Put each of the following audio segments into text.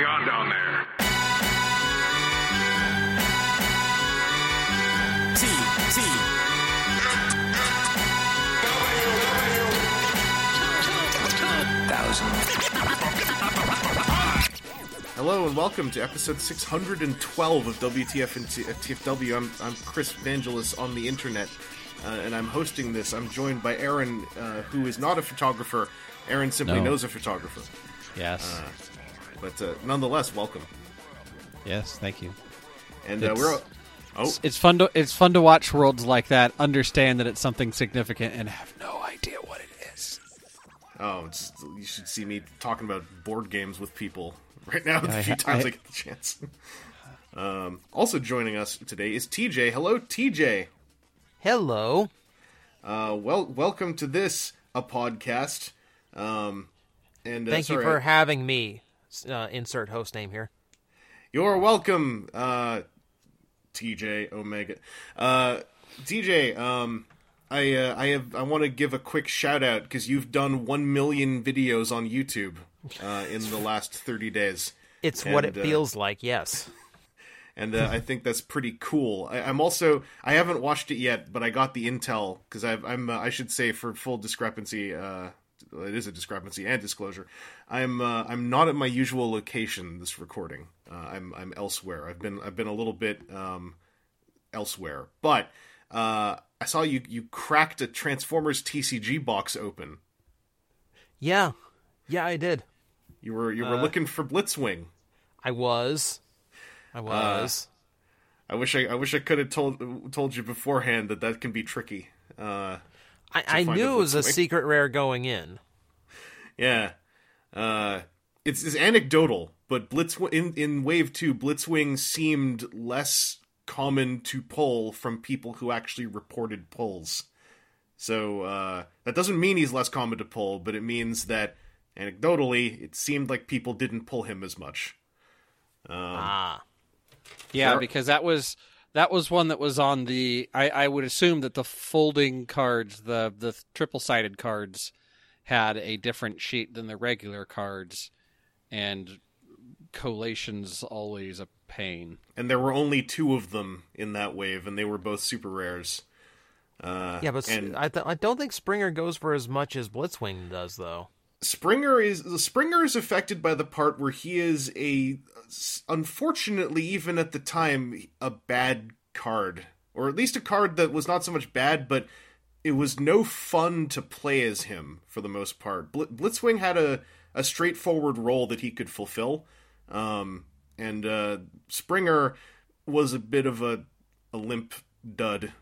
going on down there? T T. Hello and welcome to episode 612 of WTF and T- uh, TFW. I'm, I'm Chris Vangelis on the internet, uh, and I'm hosting this. I'm joined by Aaron, uh, who is not a photographer. Aaron simply No. knows a photographer. Yes. But uh, nonetheless, welcome. yes. Thank you. And uh, It's- we're. Oh, It's, it's fun to it's fun to watch worlds like that, understand that it's something significant, and have no idea what it is. oh it's, you should see me talking about board games with people right now the I- few times I, I- get the chance. um, also joining us today is TJ. Hello, TJ. Hello. Uh, well, welcome to this a podcast. Um, and uh, Thank you for having me. Uh, insert host name here. You're welcome, uh, TJ Omega. Uh, TJ, um, I uh, I have I want to give a quick shout out because you've done one million videos on YouTube uh, in the last thirty days, It's what And, it uh, feels like. Yes. and uh, I think that's pretty cool. I, I'm also I haven't watched it yet, but I got the intel because I'm uh, I should say for full discrepancy. Uh, it is a discrepancy and disclosure. I'm uh, I'm not at my usual location this recording. Uh, I'm I'm elsewhere. I've been I've been a little bit um, elsewhere, but uh, I saw you you cracked a Transformers TCG box open. Yeah. Yeah, I did. You were you were Uh, looking for Blitzwing. I was. Uh, I was. I wish I I wish I could have told told you beforehand that that can be tricky. Uh, I, I knew it was a secret rare going in. Yeah. Uh, it's, it's anecdotal, but Blitz in in Wave Two, Blitzwing seemed less common to pull from people who actually reported pulls. So uh, that doesn't mean he's less common to pull, but it means that anecdotally, it seemed like people didn't pull him as much. ah. Yeah, Sure. because that was that was one that was on the. I, I would assume that the folding cards, the the triple sided cards, had a different sheet than the regular cards, and collation's always a pain. And there were only two of them in that wave, and they were both super rares. Uh, Yeah, but and I th- I don't think Springer goes for as much as Blitzwing does, though. Springer is Springer is affected by the part where he is a unfortunately even at the time a bad card or at least a card that was not so much bad but it was no fun to play as him for the most part. Bl- Blitzwing had a a straightforward role that he could fulfill. Um and uh Springer was a bit of a a limp dud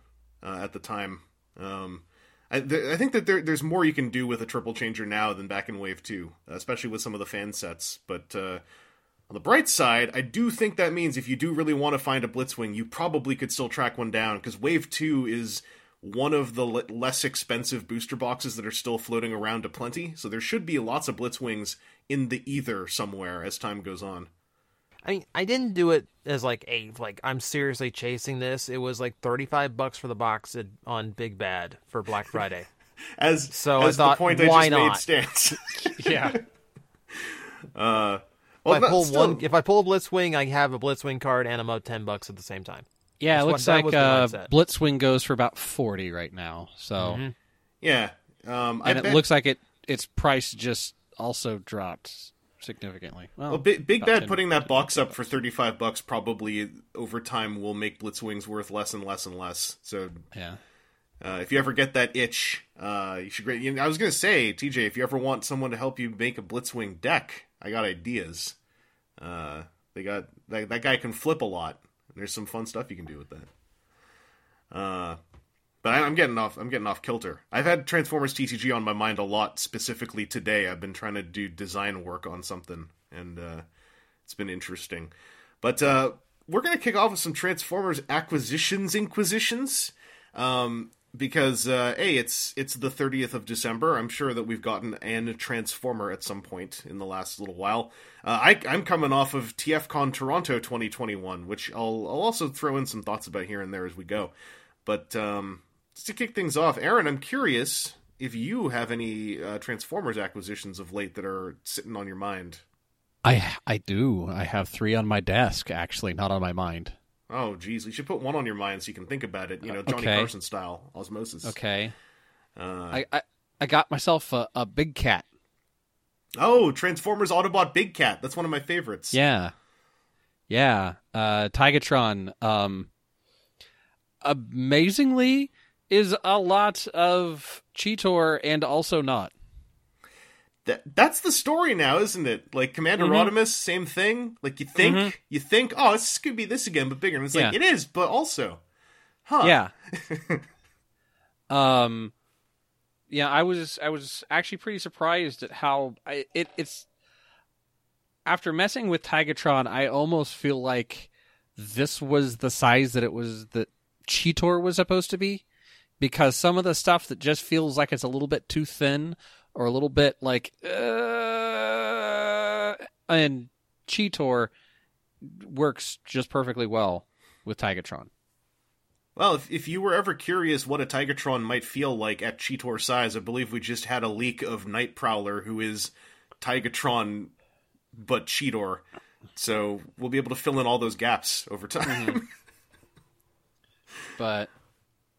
uh, at the time. Um I, th- I think that there, there's more you can do with a triple changer now than back in Wave 2, especially with some of the fan sets. But uh, on the bright side, I do think that means if you do really want to find a Blitzwing, you probably could still track one down, because Wave 2 is one of the le- less expensive booster boxes that are still floating around to plenty. So there should be lots of Blitzwings in the ether somewhere as time goes on. I mean, I didn't do it as like a like I'm seriously chasing this. It was like 35 bucks for the box at, on Big Bad for Black Friday. As, So I as thought, the point I why just made not? stands. Yeah. uh, if I pull still- one, if I pull a Blitzwing, I have a Blitzwing card and I'm out 10 bucks at the same time. Yeah, it That's what- looks that like was the uh. Blitzwing goes for about forty right now. So, yeah. Um, I and it bet- looks like it its price just also dropped significantly. Well, Well, Big, Big Bad 10 putting that box up for thirty five bucks probably over time will make Blitzwings worth less and less and less. So yeah. uh, if you ever get that itch, uh, you should. You know, I was gonna say, TJ, if you ever want someone to help you make a Blitzwing deck, I got ideas. Uh, they got that, that guy can flip a lot. There's some fun stuff you can do with that. But I, I'm getting off. I'm getting off kilter. I've had Transformers TCG on my mind a lot. Specifically today, I've been trying to do design work on something, and uh, it's been interesting. But uh, we're gonna kick off with some Transformers acquisitions inquisitions. Um, because uh, it's it's the 30th of December. I'm sure that we've gotten an Transformer at some point in the last little while. Uh, I, I'm coming off of TFCon Toronto 2021, which I'll I'll also throw in some thoughts about here and there as we go. But um, to kick things off, Aaron, I'm curious if you have any uh, Transformers acquisitions of late that are sitting on your mind. I I do. I have three on my desk, actually, not on my mind. Oh, geez, you should put one on your mind so you can think about it. You know, Johnny Okay. Carson style osmosis. Okay. Uh, I, I I got myself a, a big cat. oh, Transformers Autobot Big Cat. That's one of my favorites. Yeah. Yeah. Uh Tigatron um amazingly is a lot of Cheetor and also not. That, that's the story now, isn't it? Like Commander Mhm. Rodimus, same thing. Like you think, Mhm. you think, oh, this could be this again, but bigger. And it's like Yeah. it is, but also, huh? Yeah. um yeah, I was I was actually pretty surprised at how I, it it's after messing with Tigatron, I almost feel like this was the size that it was that Cheetor was supposed to be because some of the stuff that just feels like it's a little bit too thin or a little bit like uh, and Cheetor works just perfectly well with Tigatron. Well, if, if you were ever curious what a Tigatron might feel like at Cheetor size, I believe we just had a leak of Night Prowler, who is Tigatron but Cheetor. So we'll be able to fill in all those gaps over time. But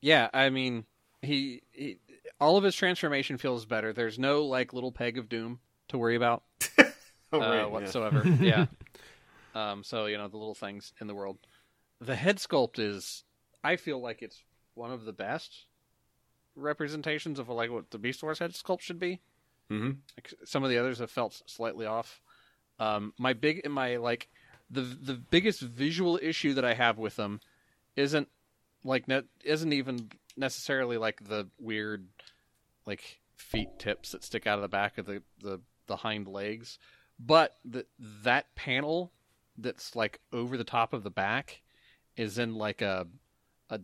yeah, I mean, he, he all of his transformation feels better. There's no like little peg of doom to worry about oh, uh, right, yeah. whatsoever. yeah. Um. So you know the little things in the world. The head sculpt is, I feel like it's one of the best representations of like what the Beast Wars head sculpt should be. Mm-hmm. Like, some of the others have felt slightly off. Um, my big, my like, the the biggest visual issue that I have with them isn't like ne- isn't even necessarily like the weird like feet tips that stick out of the back of the the, the hind legs, but the, that panel that's like over the top of the back is in like a a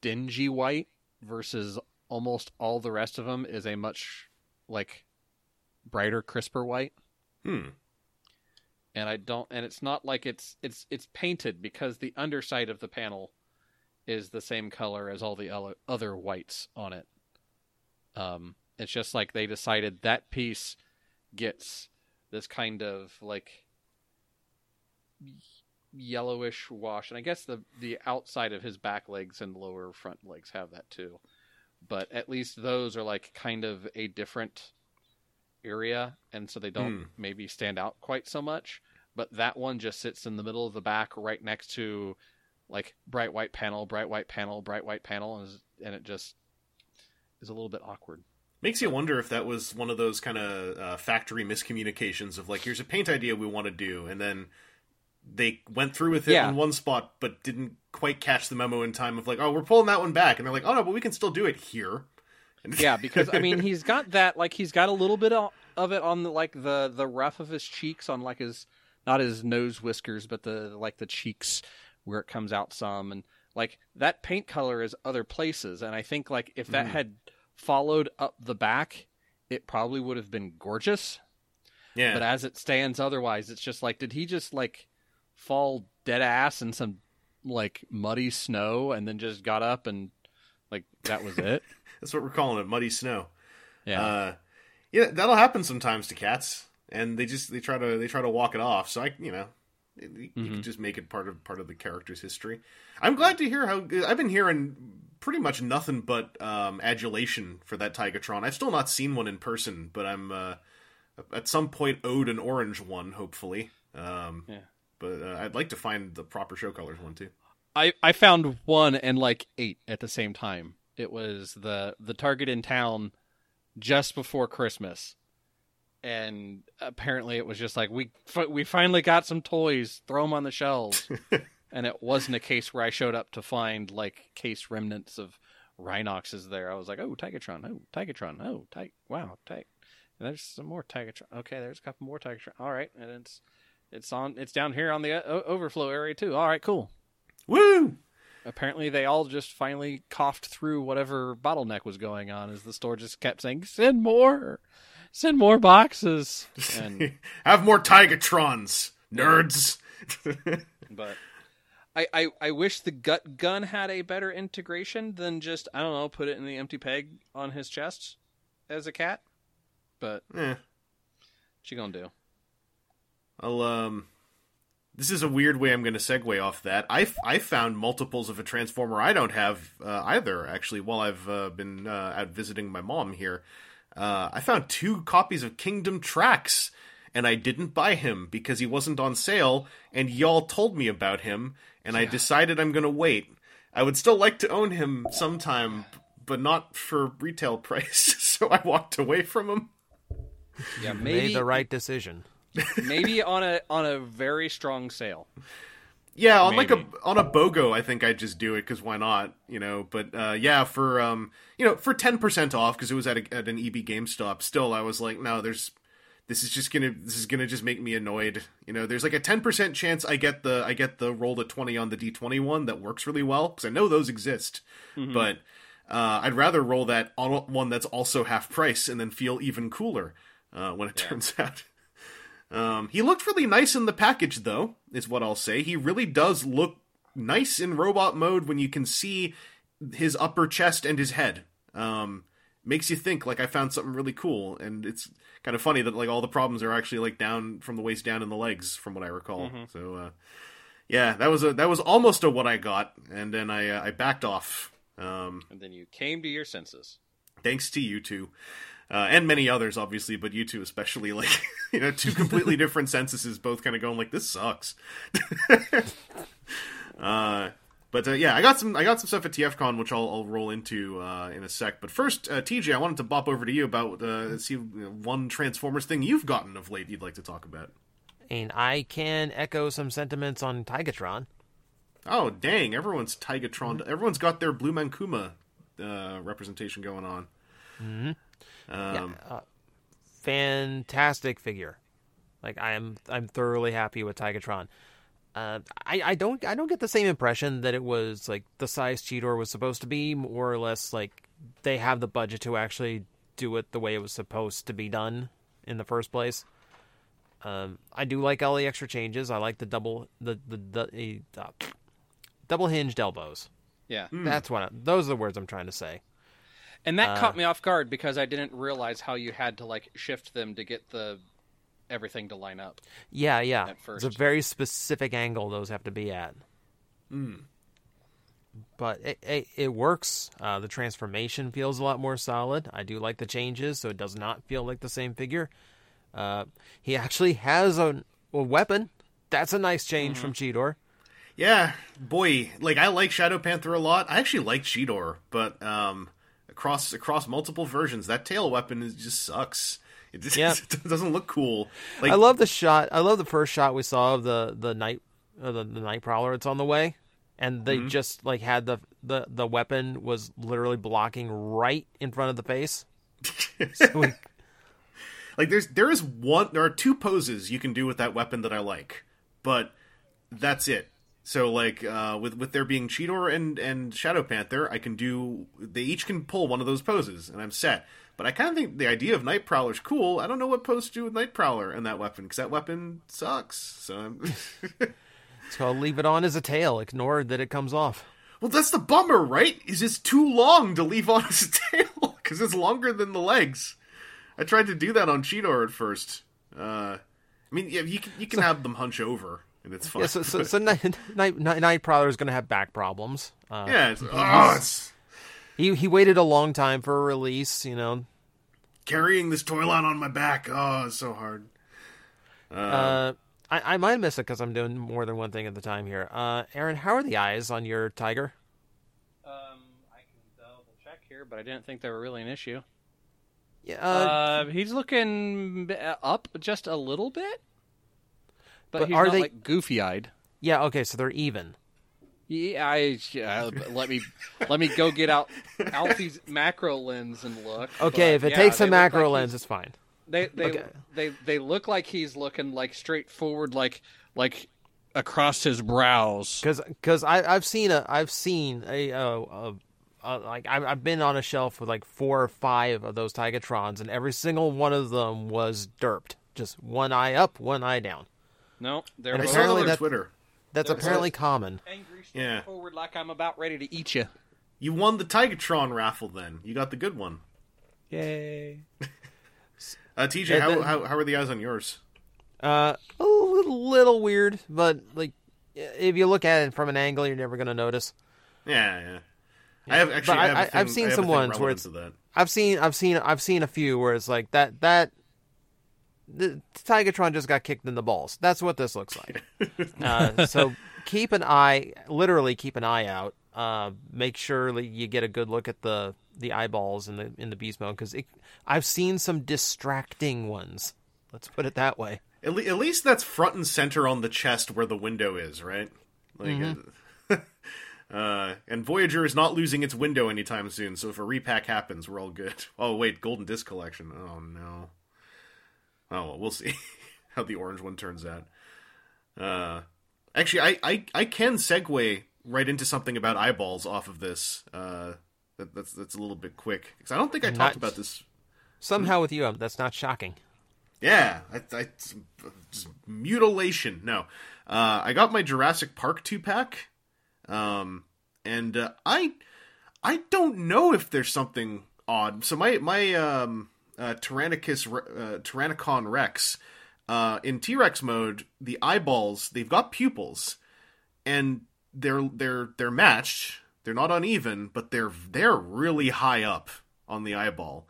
dingy white versus almost all the rest of them is a much like brighter crisper white Hmm. and I don't and it's not like it's it's it's painted because the underside of the panel is the same color as all the other- whites on it. Um it's just like they decided that piece gets this kind of like yellowish wash and I guess the the outside of his back legs and lower front legs have that too. But at least those are like kind of a different area and so they don't Hmm. maybe stand out quite so much but that one just sits in the middle of the back right next to like bright white panel bright white panel bright white panel and, and it just is a little bit awkward Makes you wonder if that was one of those kind of uh, factory miscommunications of like, here's a paint idea we want to do, and then they went through with it Yeah. on one spot, but didn't quite catch the memo in time of like, oh, we're pulling that one back, and they're like, oh no, but we can still do it here. Yeah because i mean he's got that like he's got a little bit of it on the like the the rough of his cheeks on like his not his nose whiskers but the like the cheeks where it comes out some and like that paint color is other places and i think like if that Mhm. had followed up the back it probably would have been gorgeous yeah, But as it stands otherwise, it's just like, did he just like fall dead ass in some like muddy snow and then just got up and like that was it? that's what we're calling it, muddy snow. Yeah. Uh, yeah, that'll happen sometimes to cats, and they just they try to they try to walk it off. So I, you know, you Mhm. can just make it part of part of the character's history. I'm glad to hear how I've been hearing pretty much nothing but um, adulation for that Tigatron. I've still not seen one in person, but I'm uh, at some point owed an orange one, hopefully. Um, Yeah. But uh, I'd like to find the proper show colors one too. I I found one and like eight at the same time. It was the the Target in town just before Christmas. And apparently it was just like we we finally got some toys, throw them on the shelves. and it wasn't a case where I showed up to find like case remnants of Rhinoxes there. I was like, "Oh, Tigatron. Oh, Tigatron. Oh, Tig wow, Tig." And there's some more Tigatron. Okay, there's a couple more Tigatron. All right, and it's it's on it's down here on the uh, o- overflow area too. All right, cool Woo! apparently they all just finally coughed through whatever bottleneck was going on as the store just kept saying send more send more boxes and Have more Tigatrons, nerds. but I, I i wish the gut gun had a better integration than just i don't know put it in the empty peg on his chest as a cat but eh. what you gonna do I'll um. This is a weird way I'm going to segue off that. I I found multiples of a transformer I don't have uh, either. Actually, while I've uh, been uh, out visiting my mom here, uh, I found two copies of Kingdom Tracks, and I didn't buy him because he wasn't on sale, and y'all told me about him, and I decided I'm going to wait. I would still like to own him sometime, but not for retail price. so I walked away from him. Yeah, maybe, Made maybe the right decision. maybe on a on a very strong sale. Yeah, on like a on a BOGO, I think I'd just do it because why not? You know, but uh, yeah, for um, you know, for ten percent off because it was at, a, at an EB GameStop. Still, I was like, no, there's this is just gonna this is gonna just make me annoyed. You know, there's like a ten percent chance I get the I get the roll to twenty on the D twenty one that works really well because I know those exist, but uh, I'd rather roll that on one that's also half price and then feel even cooler uh, when it turns out. Um, he looked really nice in the package, though, is what I'll say. He really does look nice in robot mode when you can see his upper chest and his head. Um, makes you think like I found something really cool, and it's kind of funny that like all the problems are actually like down from the waist down in the legs, from what I recall. So, uh, yeah, that was a that was almost a what I got, and then I uh, I backed off. Um, And then you came to your senses. thanks to you two uh, and many others obviously but you two especially like you know two completely different censuses both kind of going like this sucks. Uh, but uh, yeah i got some i got some stuff at tfcon which i'll, I'll roll into uh, in a sec. But first uh, tj i wanted to bop over to you about uh, see one transformers thing you've gotten of late you'd like to talk about. And I can echo some sentiments on Tigatron. oh dang everyone's tigatron everyone's got their blue mankuma uh, representation going on um, fantastic figure. Like I am, I'm thoroughly happy with Tigatron. Uh, I, I don't, I don't get the same impression that it was like the size Cheetor was supposed to be. More or less, like they have the budget to actually do it the way it was supposed to be done in the first place. Um, I do like all the extra changes. I like the double, the the, the uh, double hinged elbows. Yeah. That's what. I, those are the words I'm trying to say. And that caught me off guard because I didn't realize how you had to like shift them to get the everything to line up. Yeah, yeah. At It's a very specific angle those have to be at. Hmm. But it, it, it works. Uh, the transformation feels a lot more solid. I do like the changes, so it does not feel like the same figure. Uh, he actually has a, a weapon. That's a nice change from Cheetor. Yeah, boy, like I like Shadow Panther a lot. I actually like Cheetor, but um, across across multiple versions, that tail weapon is, just sucks. It just Yeah. it doesn't look cool. Like I love the shot. I love the first shot we saw of the the night uh, the, the night prowler. It's on the way, and they just like had the the the weapon was literally blocking right in front of the face. So we- like there's there is one there are two poses you can do with that weapon that I like, but that's it. So like uh, with with there being Cheetor and and Shadow Panther, I can do they each can pull one of those poses and I'm set. But I kind of think the idea of Night Prowler's cool. I don't know what pose to do with Night Prowler and that weapon because that weapon sucks. So I'm It's called leave it on as a tail. Ignore that it comes off. Well, that's the bummer, right? Is it's too long to leave on his tail because it's longer than the legs. I tried to do that on Cheetor at first. Uh, I mean, yeah, you can you can have them hunch over and it's fine. Yeah, so so, so night, night, night, night Prowler is going to have back problems. Uh, yeah, it's, oh, it's he he waited a long time for a release. You know, carrying this toy line on my back. Oh, it's so hard. uh, I I might miss it because I'm doing more than one thing at the time here. Uh, Aaron, how are the eyes on your tiger? Um, I can double check here, but I didn't think they were really an issue. Yeah, uh, Uh, he's looking up just a little bit, but, But are they- like goofy-eyed. yeah. Okay, so they're even. Yeah, I yeah, let me let me go get out Alfie's macro lens and look. Okay, But, if it yeah, takes a macro like lens, it's fine. they they, Okay. they they look like he's looking like straightforward, like like across his brows. Because because I I've seen a I've seen a uh, uh, uh, like I've, I've been on a shelf with like four or five of those Tigatrons, and every single one of them was derped. Just one eye up, one eye down. No, they're And both apparently on that- Twitter. That's They're apparently common. angry, Yeah. straightforward, like I'm about ready to eat you. You won the Tigatron raffle. Then you got the good one. Yay! Uh, TJ, Yeah, how, the- how how are the eyes on yours? Uh, a little, little weird, but like if you look at it from an angle, you're never gonna notice. Yeah, yeah. I have actually. But I I- have a I- I've thing- seen I have a some ones where it's- that. I've seen, I've seen, I've seen a few where it's like that. That the Tigatron just got kicked in the balls. That's what this looks like. uh, so keep an eye, literally keep an eye out. Uh, make sure that you get a good look at the the eyeballs in the in the beast mode because I've seen some distracting ones. Let's put it that way. At, le- at least that's front and center on the chest where the window is, right? Like, Mm-hmm. uh, and Voyager is not losing its window anytime soon. So if a repack happens, we're all good. Oh wait, Golden Disc Collection. Oh no. Oh well, we'll see how the orange one turns out. Uh, actually, I, I I can segue right into something about eyeballs off of this. Uh, that, that's that's a little bit quick because I don't think I Not- talked about this Somehow with you, um, that's not shocking. yeah, I, I, mutilation. No, uh, I got my Jurassic Park two pack, um, and uh, I I don't know if there's something odd. So my my um, uh, Tyrannicus uh, Tyrannocon Rex uh, in T Rex mode, the eyeballs they've got pupils, and they're they're they're matched. They're not uneven, but they're they're really high up on the eyeball.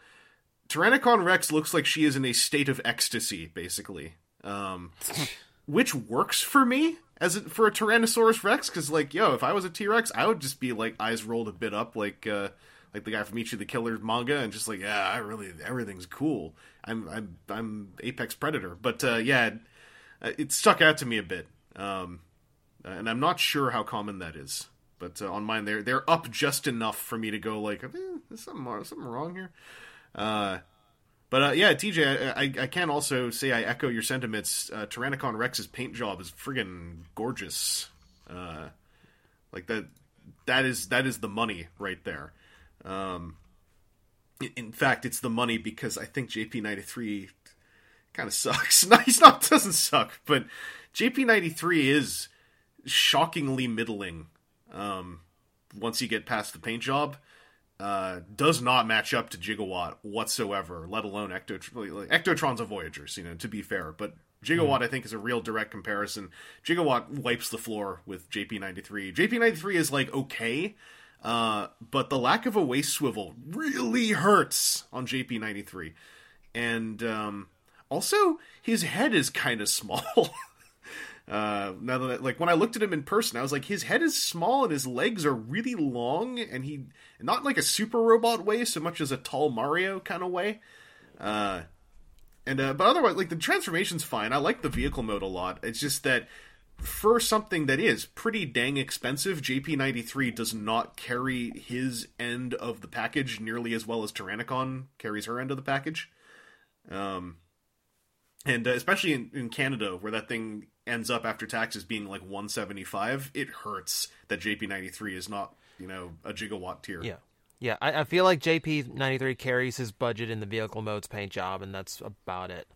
Tyrannocon Rex looks like she is in a state of ecstasy, basically, um, which works for me as a, for a Tyrannosaurus Rex. Because, like, yo, if I was a T Rex, I would just be like eyes rolled a bit up, like uh, like the guy from Ichi the Killer manga, and just like, yeah, I really everything's cool. I'm I'm I'm Apex Predator, but uh, yeah, it, it stuck out to me a bit, um, and I'm not sure how common that is. But uh, on mine, they're they're up just enough for me to go like, eh, there's something something wrong here. Uh, but uh, yeah, TJ, I, I, I can also say I echo your sentiments. Uh, Tyrannocon Rex's paint job is friggin' gorgeous. Uh, like that, that is that is the money right there. Um, in- fact, it's the money because I think JP93 kind of sucks. no, he's not doesn't suck, but JP93 is shockingly middling. Um, once you get past the paint job, uh, does not match up to Gigawatt whatsoever, let alone Ecto- like, Ectotron's a Voyagers, you know, to be fair. But Gigawatt, I think, is a real direct comparison. Gigawatt wipes the floor with JP93. JP93 is like okay, uh, but the lack of a waist swivel really hurts on JP93. And um, also, his head is kind of small. Uh, now that like when I looked at him in person, I was like, his head is small and his legs are really long, and he not like a super robot way so much as a tall Mario kind of way. Uh, and uh, but otherwise, like the transformation's fine. I like the vehicle mode a lot. It's just that for something that is pretty dang expensive, JP93 does not carry his end of the package nearly as well as Tyrannocon carries her end of the package. Um, and uh, especially in, in Canada, where that thing ends up after taxes being like 175, it hurts that JP93 is not, you know, a gigawatt tier. Yeah. Yeah, I, I feel like JP93 carries his budget in the vehicle mode's paint job, and that's about it.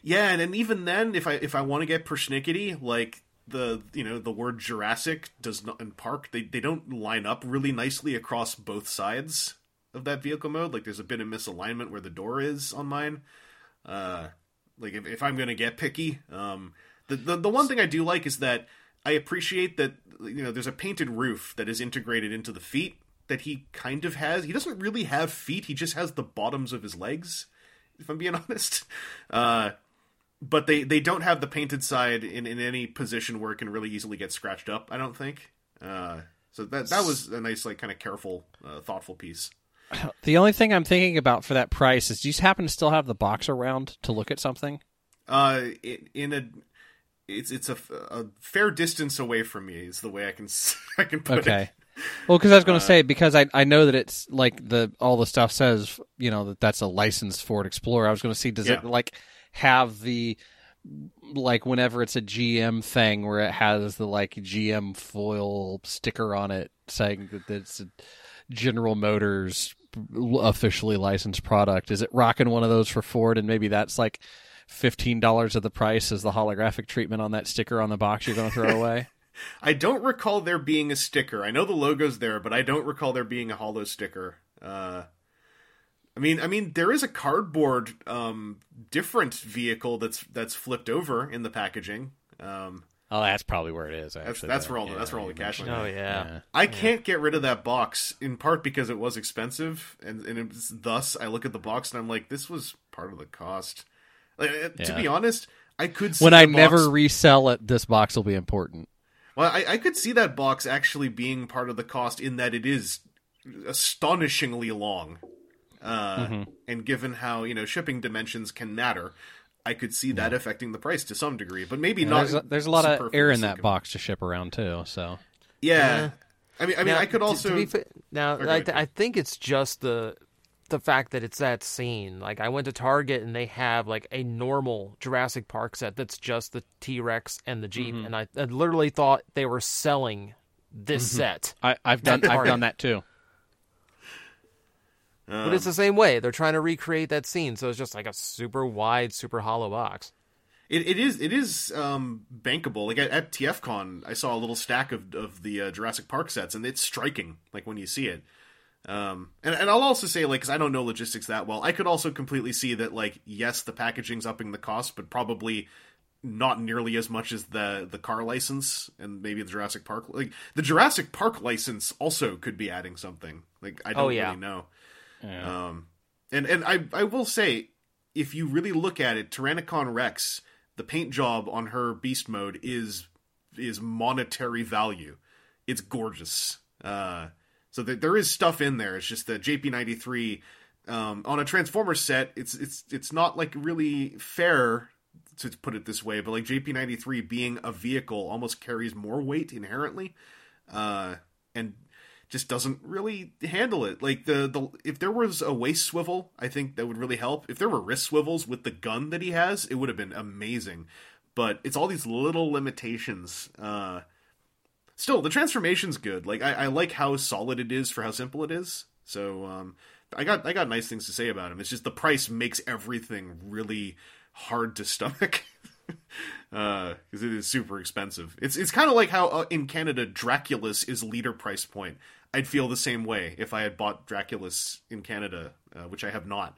Yeah, and, and even then, if I if I want to get persnickety, like the you know the word Jurassic does not in Park, they they don't line up really nicely across both sides of that vehicle mode. Like there's a bit of misalignment where the door is on mine. Uh, like if, if I'm gonna get picky, um, the, the the one thing I do like is that I appreciate that you know there's a painted roof that is integrated into the feet that he kind of has. He doesn't really have feet; he just has the bottoms of his legs. If I'm being honest, uh, but they they don't have the painted side in in any position where it can really easily get scratched up. I don't think. Uh, so that that was a nice like kind of careful, uh, thoughtful piece. The only thing I'm thinking about for that price is do you happen to still have the box around to look at something? Uh, in, in a it's it's a, a fair distance away from me is the way I can I can put Okay. it. Well, because I was going to say because I I know that it's like the all the stuff says you know that that's a licensed Ford Explorer. I was going to see does it like have the like whenever it's a GM thing where it has the like GM foil sticker on it saying that it's a General Motors officially licensed product. Is it rocking one of those for Ford and maybe that's like fifteen dollars of the price is the holographic treatment on that sticker on the box you're going to throw away? I don't recall there being a sticker. I know the logo's there, but I don't recall there being a hollow sticker. Uh, I mean, I mean, there is a cardboard um, different vehicle that's that's flipped over in the packaging. Um, Oh, that's probably where it is. Actually, that's that's where all the, Yeah, that's where all the cash. mentioned went. Oh it. yeah. I can't get rid of that box in part because it was expensive, and, and it was, thus I look at the box and I'm like, this was part of the cost. Like, uh, To be honest, I could see When I the never resell it, this box will be important. well, I, I could see that box actually being part of the cost in that it is astonishingly long, uh, Mm-hmm. and given how you know shipping dimensions can matter, I could see that affecting the price to some degree, but maybe not. There's a, there's a lot of air in that income. box to ship around too. So Yeah. Yeah. I mean, I mean, Now, I could also. to be now. I, ahead, I think it's just the the fact that it's that scene. Like I went to Target and they have like a normal Jurassic Park set that's just the T Rex and the Jeep, Mm-hmm. and I, I literally thought they were selling this set. I, I've done I've done that too. Um, But it's the same way. They're trying to recreate that scene, so it's just like a super wide, super hollow box. It, it is it is um, bankable. Like at, at TFCon, I saw a little stack of of the uh, Jurassic Park sets, and it's striking. Like when you see it. Um, and, and I'll also say, like, because I don't know logistics that well, I could also completely see that, like, yes, the packaging's upping the cost, but probably not nearly as much as the the car license and maybe the Jurassic Park. Like the Jurassic Park license also could be adding something. Like I don't Oh, yeah. really know. Um, and and I I will say, if you really look at it, Tyrannocon Rex, the paint job on her beast mode is is monetary value. It's gorgeous. Uh, so there, there is stuff in there. It's just that JP93 um, on a Transformer set, it's it's it's not like really fair to put it this way, but like JP93 being a vehicle almost carries more weight inherently, uh, and just doesn't really handle it. Like the the if there was a waist swivel, I think that would really help. If there were wrist swivels with the gun that he has, it would have been amazing. But it's all these little limitations. Uh, still, the transformation's good. Like I, I like how solid it is for how simple it is. So um, I got I got nice things to say about him. It's just the price makes everything really hard to stomach. because it is super expensive. It's it's kind of like how uh, in Canada Draculus is leader price point. I'd feel the same way if I had bought Draculus in Canada, uh, which I have not,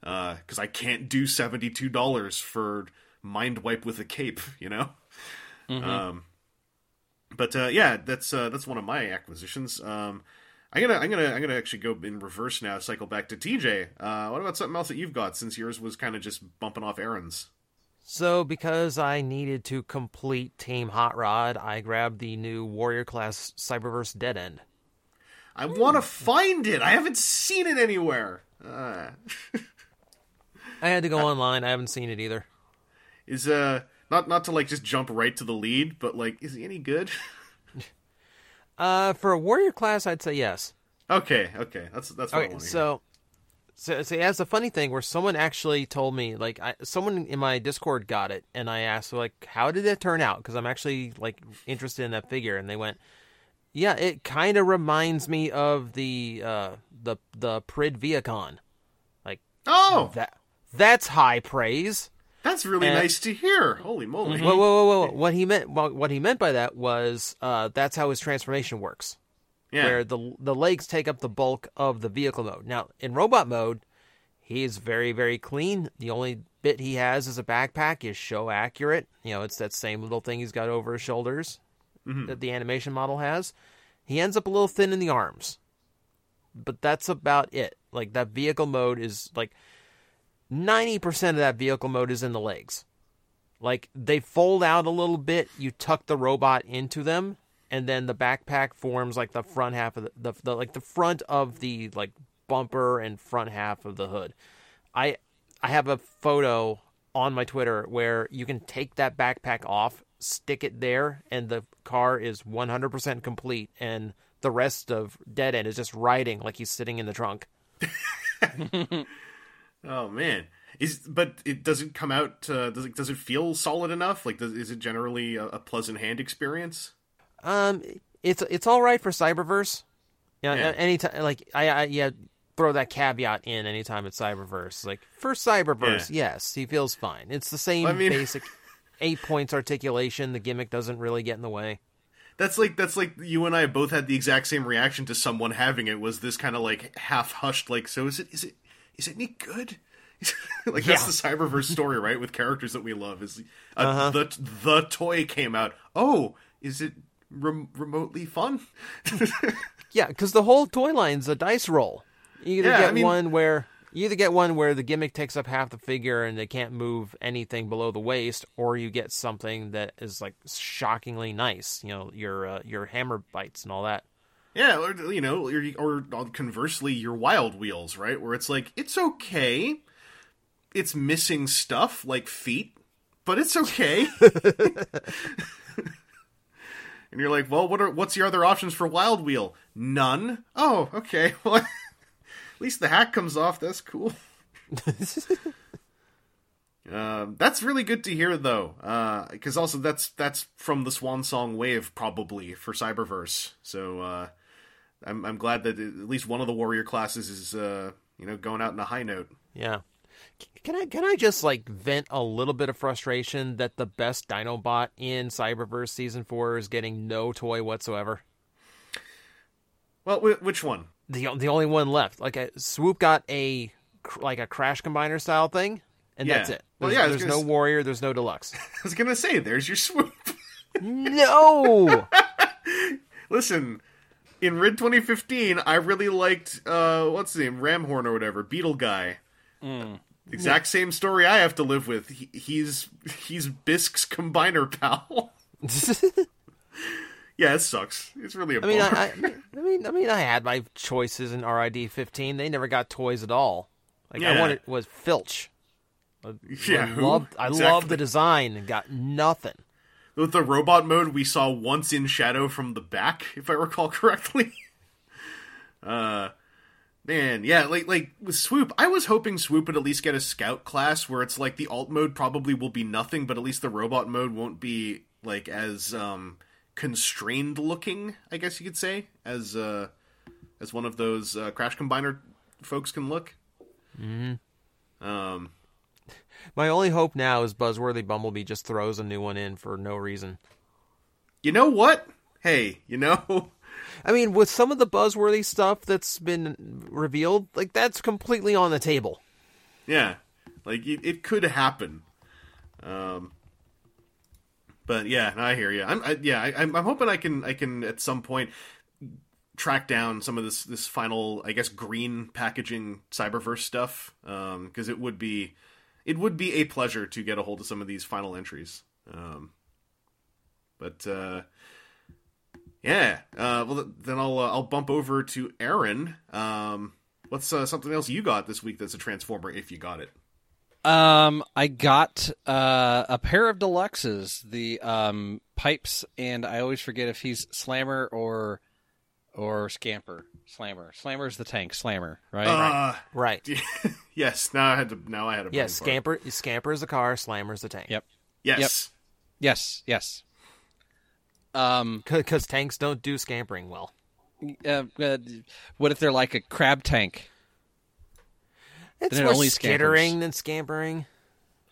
because I can't do seventy two dollars for mind wipe with a cape, you know. Um, but uh, yeah, that's uh, that's one of my acquisitions. Um, I'm gonna I'm gonna I'm gonna actually go in reverse now, cycle back to TJ. Uh, what about something else that you've got since yours was kind of just bumping off Aaron's? So, because I needed to complete Team Hot Rod, I grabbed the new Warrior Class Cyberverse Dead End. I want to find it. I haven't seen it anywhere. Uh, I had to go online. I haven't seen it either. is uh not not to like just jump right to the lead, but like, is he any good? Uh, for a Warrior Class, I'd say yes. okay, okay, that's that's what I Okay, want to so, so, so that's a funny thing where someone actually told me, like, I, someone in my Discord got it, and I asked, like, how did it turn out? Because I'm actually like interested in that figure, and they went, yeah, it kind of reminds me of the uh the the Prid Viacon. hear. Oh, That that's high praise. that's really Uh, nice to hear. Holy moly! Whoa, whoa, whoa, whoa! What he meant, well, what he meant by that was, uh, that's how his transformation works. yeah, where the the legs take up the bulk of the vehicle mode. Now, in robot mode, he is very very clean. The only bit he has is a backpack is show accurate. You know, it's that same little thing he's got over his shoulders Mm-hmm. that the animation model has. He ends up a little thin in the arms. But that's about it. Like that vehicle mode is like 90% of that vehicle mode is in the legs. Like they fold out a little bit, you tuck the robot into them, and then the backpack forms like the front half of the, the, the like the front of the like bumper and front half of the hood. I I have a photo on my Twitter where you can take that backpack off, stick it there, and the car is 100% complete, and the rest of Dead End is just riding like he's sitting in the trunk. Oh man, is but it does it come out? Uh, does it does it feel solid enough? Like, does, is it generally a, a pleasant hand experience? Um, it's it's all right for Cyberverse. Yeah, Yeah. anytime like I, I yeah throw that caveat in anytime it's Cyberverse. Like for Cyberverse, yes, he feels fine. It's the same I mean- basic eight points articulation. The gimmick doesn't really get in the way. That's like that's like you and I both had the exact same reaction to someone having it. Was this kind of like half hushed? Like, so is it is it is it any good? like Yeah. that's the Cyberverse story, right? With characters that we love. Is uh, Uh-huh. the the toy came out? Oh, is it rem- remotely fun? Yeah, because the whole toy line's a dice roll. You either Yeah, get I mean- one where you either get one where the gimmick takes up half the figure and they can't move anything below the waist, or you get something that is like shockingly nice. You know, your uh, your hammer bites and all that. Yeah, or you know, or, or conversely, your Wild Wheels, right? Where it's like it's okay, it's missing stuff like feet, but it's okay. and you're like, well, what are what's your other options for Wild Wheel? None. Oh, okay. Well, at least the hat comes off. That's cool. Um, that's really good to hear, though, because also that's that's from the Swan Song wave, probably for Cyberverse. So uh, I'm I'm glad that at least one of the warrior classes is uh, you know going out in a high note. Yeah. Can I can I just like vent a little bit of frustration that the best Dinobot in Cyberverse season four is getting no toy whatsoever? Well, wh- which one? The the only one left. Like a, Swoop got a like a Crash Combiner style thing, and Yeah. that's it. Well, yeah, there's no s- Warrior. There's no Deluxe. I was gonna say, there's your swoop. no. Listen, in Rid 2015, I really liked uh, what's his name, Ramhorn or whatever, Beetle guy. Exact same story I have to live with. He, he's he's Bisk's combiner pal. Yeah, it sucks. It's really a I mean, bummer. I, I, I mean, I mean, I had my choices in RID 15. They never got toys at all. Like I Yeah. wanted was Filch. I, Yeah, I loved I Exactly. loved the design and got nothing. With the robot mode, we saw once in shadow from the back, if I recall correctly. uh, man, yeah, like like with Swoop, I was hoping Swoop would at least get a Scout class where it's like the alt mode probably will be nothing, but at least the robot mode won't be like as um constrained looking, I guess you could say, as uh as one of those uh, Crash Combiner folks can look. Mm-hmm. Um. My only hope now is Buzzworthy Bumblebee just throws a new one in for no reason. You know what? Hey, you know, I mean, with some of the buzzworthy stuff that's been revealed, like that's completely on the table. Yeah, like it, it could happen. Um, but yeah, I hear you. I'm I, yeah, I, I'm, I'm hoping I can I can at some point track down some of this this final I guess green packaging Cyberverse stuff because it would be it would be a pleasure to get a hold of some of these final entries. Um, but uh, yeah, uh, well then I'll uh, I'll bump over to Aaron. Um, what's uh, something else you got this week that's a Transformer if you got it? Um, I got uh, a pair of deluxes, the um, pipes, and I always forget if he's Slammer or or Scamper. Slammer. Slammer's the tank. Slammer, right? Uh, Right. yes. Now I had to. Now I had to. Yeah, brain fart. Scamper Scamper is the car, Slammer's the tank. Yep. Yes. Yes. Yes. Um, Because tanks don't do scampering well. uh, uh, what if they're like a crab tank? It's Then it more only skittering scampers. than scampering.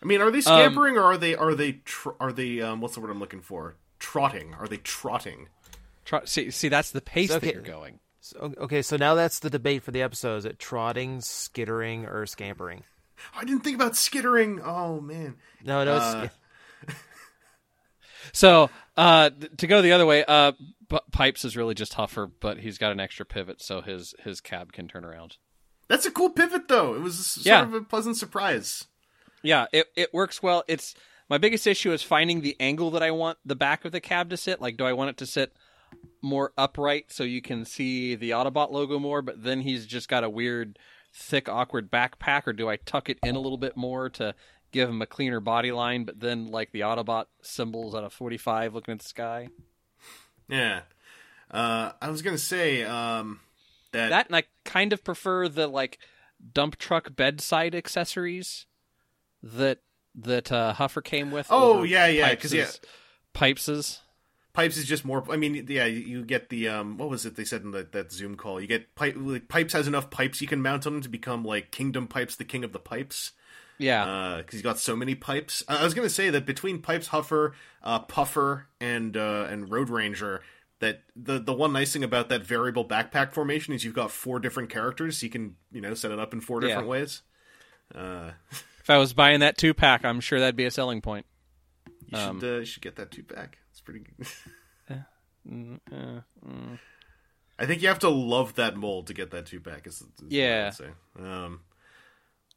I mean, are they scampering or are they are they tr- are they um what's the word I'm looking for? Trotting? Are they trotting? Try, see, see, that's the pace Okay. that you're going. So, okay, so now that's the debate for the episode: is it trotting, skittering, or scampering? I didn't think about skittering. Oh man. No, no, it's Uh, So, uh, to go the other way, uh, P- Pipes is really just Huffer, but he's got an extra pivot, so his his cab can turn around. That's a cool pivot though. It was sort Yeah. of a pleasant surprise. Yeah, it it works well. It's my biggest issue is finding the angle that I want the back of the cab to sit. Like, do I want it to sit more upright so you can see the Autobot logo more? But then he's just got a weird, thick, awkward backpack, or do I tuck it in a little bit more to give him a cleaner body line? But then like the Autobot symbols at a forty-five looking at the sky. Yeah. Uh, I was gonna say um that, That and I kind of prefer the like dump truck bedside accessories that that uh, Huffer came with. Oh, yeah, yeah, because yeah. Pipes's- Pipes's. pipes is just more. I mean, yeah, you- get the um what was it they said in the, that Zoom call? You get pipe like, pipes has enough pipes you can mount on them to become like Kingdom Pipes, the king of the pipes. Yeah, because he's got so many pipes. Uh, I was gonna say that between Pipes, Huffer, uh, Puffer, and uh, and Road Ranger, that the the one nice thing about that variable backpack formation is you've got four different characters. You can you know set it up in four Yeah. different ways. Uh, If I was buying that two pack, I'm sure that'd be a selling point. you Um, should uh, you should get that two pack. It's pretty. good. Mm, uh, mm. I think you have to love that mold to get that two pack. Is, is what I would Yeah. say. Um,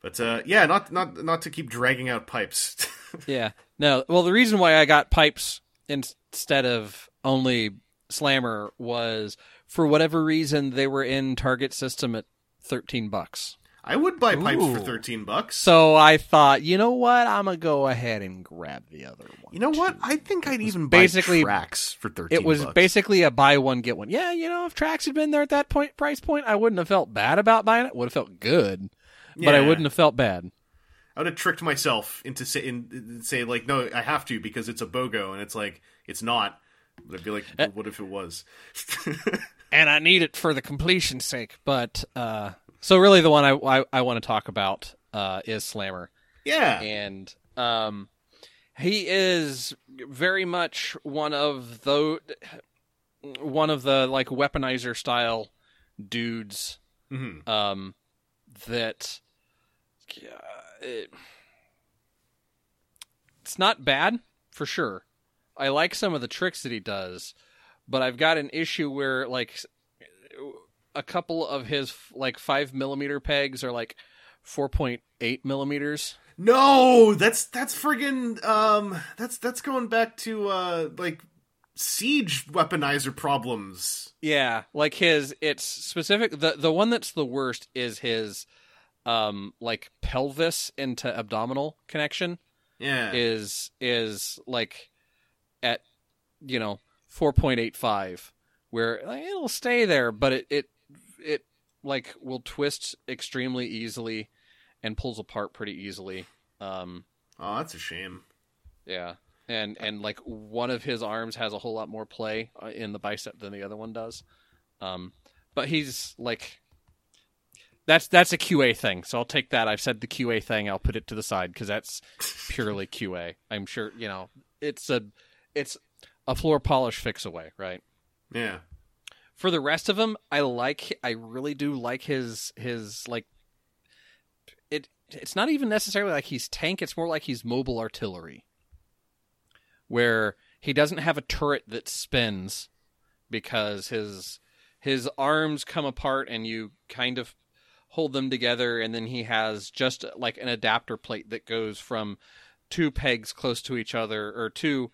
but uh, yeah, not not not to keep dragging out pipes. Yeah. No. Well, the reason why I got pipes instead of only slammer was for whatever reason they were in Target system at thirteen bucks. I would buy pipes for thirteen bucks. So I thought, you know what? I'm gonna go ahead and grab the other one. you know what? I think I'd even buy basically- tracks for thirteen. It was bucks. basically a buy one get one. Yeah, you know, if Tracks had been there at that point price point, I wouldn't have felt bad about buying it. Would have felt good, but I wouldn't have felt bad. I would have tricked myself into say, in, in- say like, no, I have to because it's a BOGO, and it's like it's not. But I'd be like, Eh. well, what if it was? and I need it for the completion's sake. But uh, so really, the one I I, I want to talk about uh, is Slammer, yeah, and um, he is very much one of the one of the like weaponizer style dudes Mhm. um, that uh, it, it's not bad for sure. I like some of the tricks that he does, but I've got an issue where like a couple of his like five millimeter pegs are like four point eight millimeters. No, that's that's friggin' um, that's that's going back to uh like siege weaponizer problems. Yeah, like his it's specific the the one that's the worst is his um like pelvis into abdominal connection Yeah, is is like at you know 4.85 where it'll stay there but it it it like will twist extremely easily and pulls apart pretty easily. Um oh, that's a shame. yeah. And and like one of his arms has a whole lot more play uh, in the bicep than the other one does. Um but he's like that's that's a qa thing. So i'll take that. I've said the qa thing. I'll put it to the side because that's purely qa i'm sure you know it's a it's a floor polish fix away right? Yeah, for the rest of him i like i really do like his his like it it's not even necessarily like he's tank it's more like he's mobile artillery. Where he doesn't have a turret that spins because his his arms come apart and you kind of hold them together and then he has just like an adapter plate that goes from two pegs close to each other or two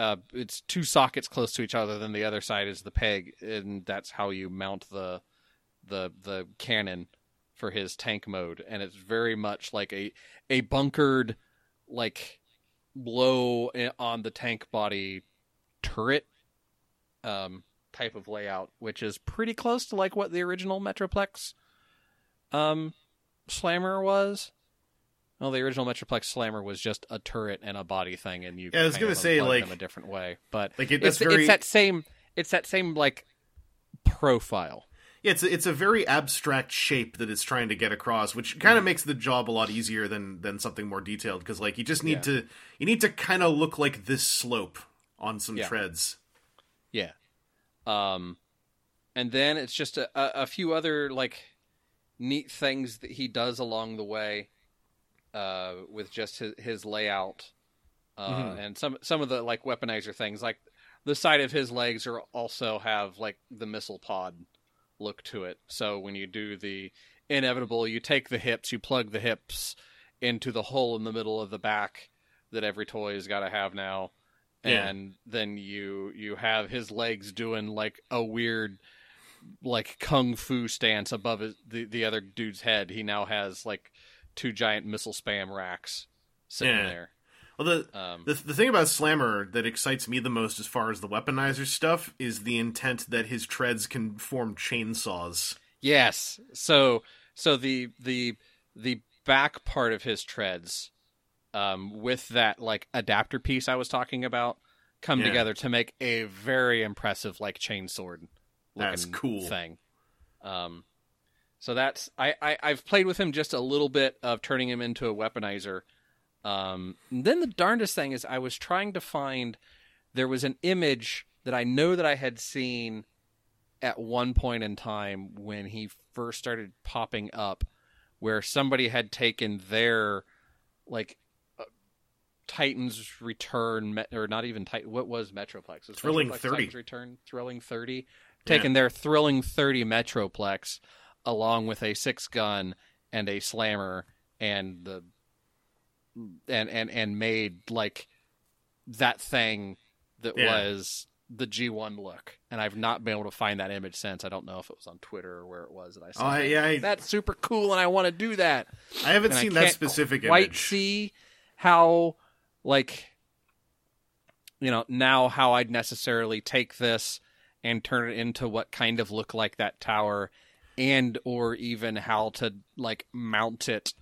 uh, it's two sockets close to each other then the other side is the peg and that's how you mount the the the cannon for his tank mode. And it's very much like a a bunkered like low i- on the tank body turret um type of layout which is pretty close to like what the original metroplex um slammer was well the original metroplex slammer was just a turret and a body thing and you Yeah, I was gonna say, like- them a different way but Like, it- it's, very- it's that same it's that same like profile yeah. It's a, it's a very abstract shape that it's trying to get across, which kind Mm-hmm. of makes the job a lot easier than than something more detailed. Because like you just need Yeah. to you need to kind of look like this slope on some Yeah. treads. Yeah. Um, and then it's just a, a, a few other like neat things that he does along the way, uh, with just his, his layout, uh, Mhm. and some some of the like weaponizer things, like the side of his legs are also have like the missile pod look to it. So when you do the inevitable, you take the hips, you plug the hips into the hole in the middle of the back that every toy has got to have now Yeah. and then you you have his legs doing like a weird like kung fu stance above his, the the other dude's head. He now has like two giant missile spam racks sitting Yeah. there. Well, the Um, The, the thing about Slammer that excites me the most as far as the weaponizer stuff is the intent that his treads can form chainsaws. yes. So so the the the back part of his treads um with that like adapter piece I was talking about come Yeah. together to make a very impressive like chainsword That's cool. thing. Um, so that's I, I I've played with him just a little bit of turning him into a weaponizer. Um, then the darndest thing is I was trying to find there was an image that I know that I had seen at one point in time when he first started popping up, where somebody had taken their like uh, Titans Return or not even Titan. What was Metroplex? Was Thrilling Metroplex 30. Titans Return Thrilling Thirty. Taking their Thrilling Thirty Metroplex along with a six gun and a slammer and the and and and made like that thing that Yeah. was the G1 look. And I've not been able to find that image since. I don't know if it was on Twitter or where it was that I Oh, saw. I, it. yeah, I, That's super cool, and I want to do that. I haven't And I seen that can't specific quite image. see how, like, you know, now how I'd necessarily take this and turn it into what kind of look like that tower, and or even how to like mount it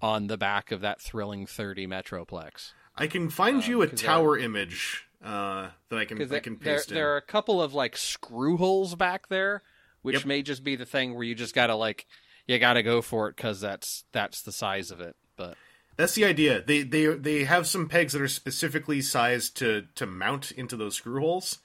on the back of that thrilling 30 Metroplex. I can find Um, you a tower image uh, that I can I can there, paste in. there are a couple of like screw holes back there, which Yep. may just be the thing where you just gotta like you gotta go for it because that's that's the size of it. But That's the idea. They they they have some pegs that are specifically sized to to mount into those screw holes.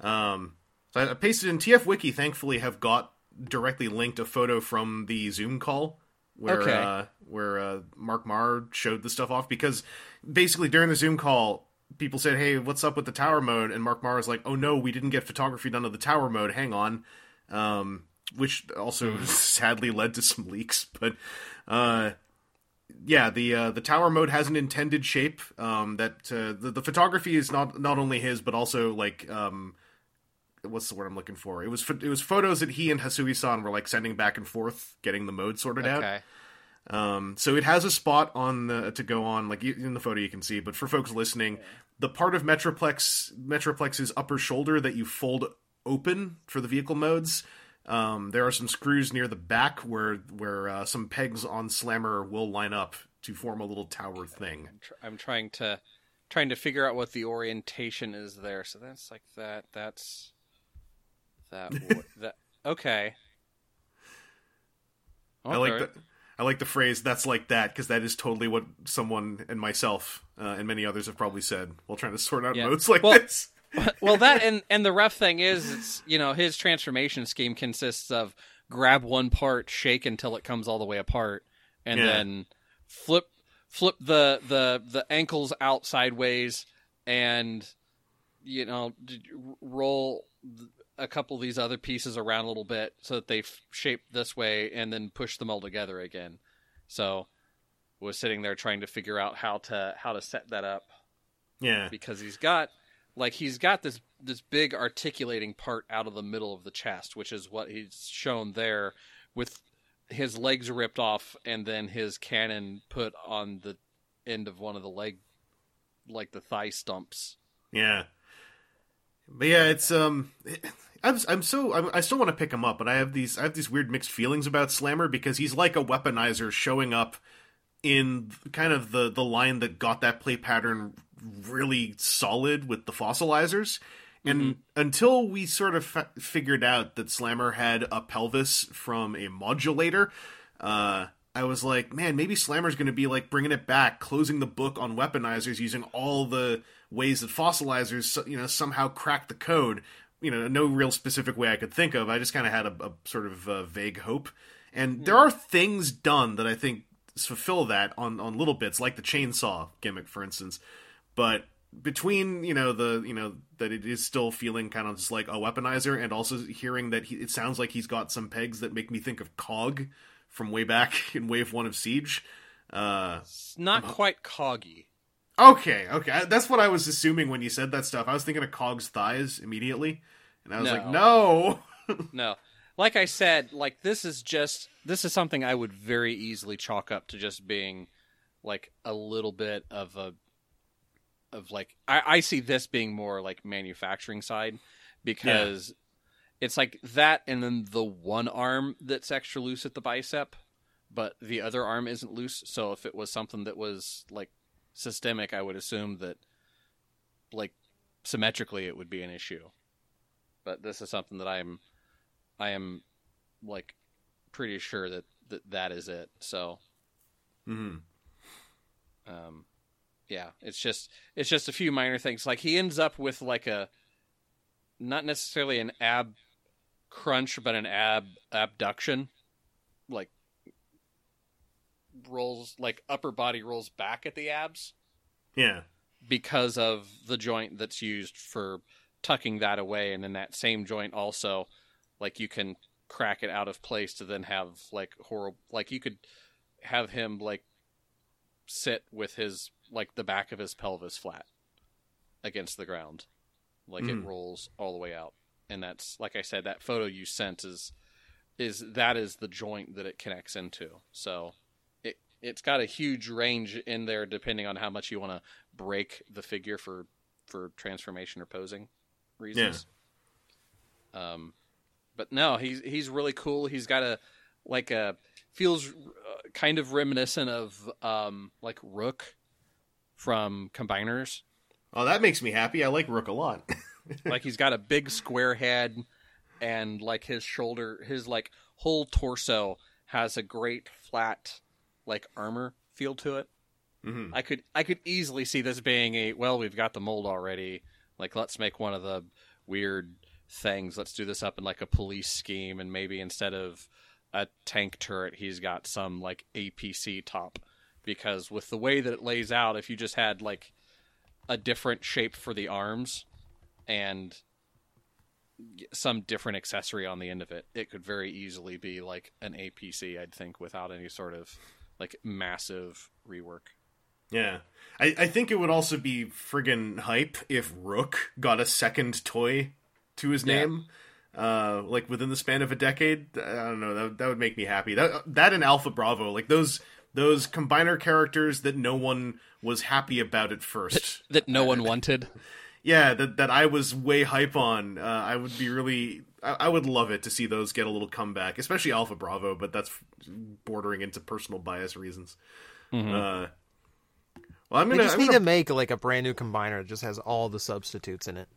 Um, so I I pasted in TF Wiki. Thankfully, have got directly linked a photo from the Zoom call where Okay. uh, where uh, Mark Maher showed the stuff off because basically during the Zoom call. People said, "Hey, what's up with the tower mode?" And Mark Maher is like, "Oh no, we didn't get photography done of the tower mode. Hang on," um, which also sadly led to some leaks. But uh, yeah, the uh, the tower mode has an intended shape. Um, that uh, the, the photography is not not only his, but also like um, what's the word I'm looking for? It was it was photos that he and Hasui-san were like sending back and forth, getting the mode sorted out. okay, Um, so it has a spot on the, to go on, like in the photo you can see. But for folks listening, the part of Metroplex Metroplex's upper shoulder that you fold open for the vehicle modes, um, there are some screws near the back where where uh, some pegs on Slammer will line up to form a little tower thing. I'm, tr- I'm trying to trying to figure out what the orientation is there. So that's like that. That's that. w- that okay. I like Okay. the I like the phrase "that's like that" because that is totally what someone and myself uh, and many others have probably said while trying to sort out Yeah. modes like Well- this. well that and and the rough thing is it's you know his transformation scheme consists of grab one part shake until it comes all the way apart and Yeah. then flip flip the the the ankles out sideways and you know roll a couple of these other pieces around a little bit so that they f- shape this way and then push them all together again. So was sitting there trying to figure out how to how to set that up. Yeah, because he's got like he's got this this big articulating part out of the middle of the chest, which is what he's shown there with his legs ripped off and then his cannon put on the end of one of the leg like the thigh stumps. Yeah, but yeah, it's um, I'm I'm so I'm, I still want to pick him up, but I have these I have these weird mixed feelings about Slammer because he's like a weaponizer showing up in kind of the the line that got that play pattern really solid with the fossilizers. And until we sort of fa- figured out that Slammer had a pelvis from a modulator, uh, I was like, man, maybe Slammer's going to be like bringing it back, closing the book on weaponizers using all the ways that fossilizers, you know, somehow crack the code. You know, no real specific way I could think of. I just kind of had a, a sort of uh, vague hope. And there are things done that I think fulfill that on on little bits, like the chainsaw gimmick, for instance. But between you know the you know that it is still feeling kind of just like a weaponizer, and also hearing that he, it sounds like he's got some pegs that make me think of Cog from way back in Wave One of Siege. Uh, It's not quite coggy. okay, okay, that's what I was assuming when you said that stuff. I was thinking of Cog's thighs immediately, and I was like, no. No. Like I said, like this is just this is something I would very easily chalk up to just being like a little bit of a of like I, I see this being more like manufacturing side because it's like that and then the one arm that's extra loose at the bicep, but the other arm isn't loose. So if it was something that was like systemic, I would assume that like symmetrically it would be an issue. But this is something that I'm I am like pretty sure that that, that is it. So hmm um yeah, it's just it's just a few minor things. Like he ends up with like a not necessarily an ab crunch, but an ab abduction, like rolls like upper body rolls back at the abs Yeah. because of the joint that's used for tucking that away, and then that same joint also, like you can crack it out of place to then have like horrible, like you could have him like sit with his like the back of his pelvis flat against the ground, like it Mm. rolls all the way out, and that's like I said, that photo you sent is is that is the joint that it connects into, so. It, it's got a huge range in there depending on how much you want to break the figure for for transformation or posing reasons. Yeah. Um, but no, he's he's really cool. He's got a like a feels uh, kind of reminiscent of um like Rook from Combiners. Oh, that makes me happy. I like Rook a lot. like he's got a big square head and like his shoulder his like whole torso has a great flat like armor feel to it. Mhm. i could i could easily see this being a well we've got the mold already. Like let's make one of the weird things. Let's do this up in like a police scheme and maybe instead of a tank turret he's got some like apc top. Because with the way that it lays out if you just had like a different shape for the arms and some different accessory on the end of it, it could very easily be like an APC, I'd think, without any sort of like massive rework. Yeah. I, I think it would also be friggin' hype if Rook got a second toy to his Yeah. name. Uh, like within the span of a decade, I don't know. That, that would make me happy. That that and Alpha Bravo, like those those combiner characters that no one was happy about at first. That no one wanted. yeah, that that I was way hype on. Uh, I would be really, I, I would love it to see those get a little comeback, especially Alpha Bravo. But that's bordering into personal bias reasons. Uh, well, I'm They gonna. just I'm need gonna to make like a brand new combiner that just has all the substitutes in it.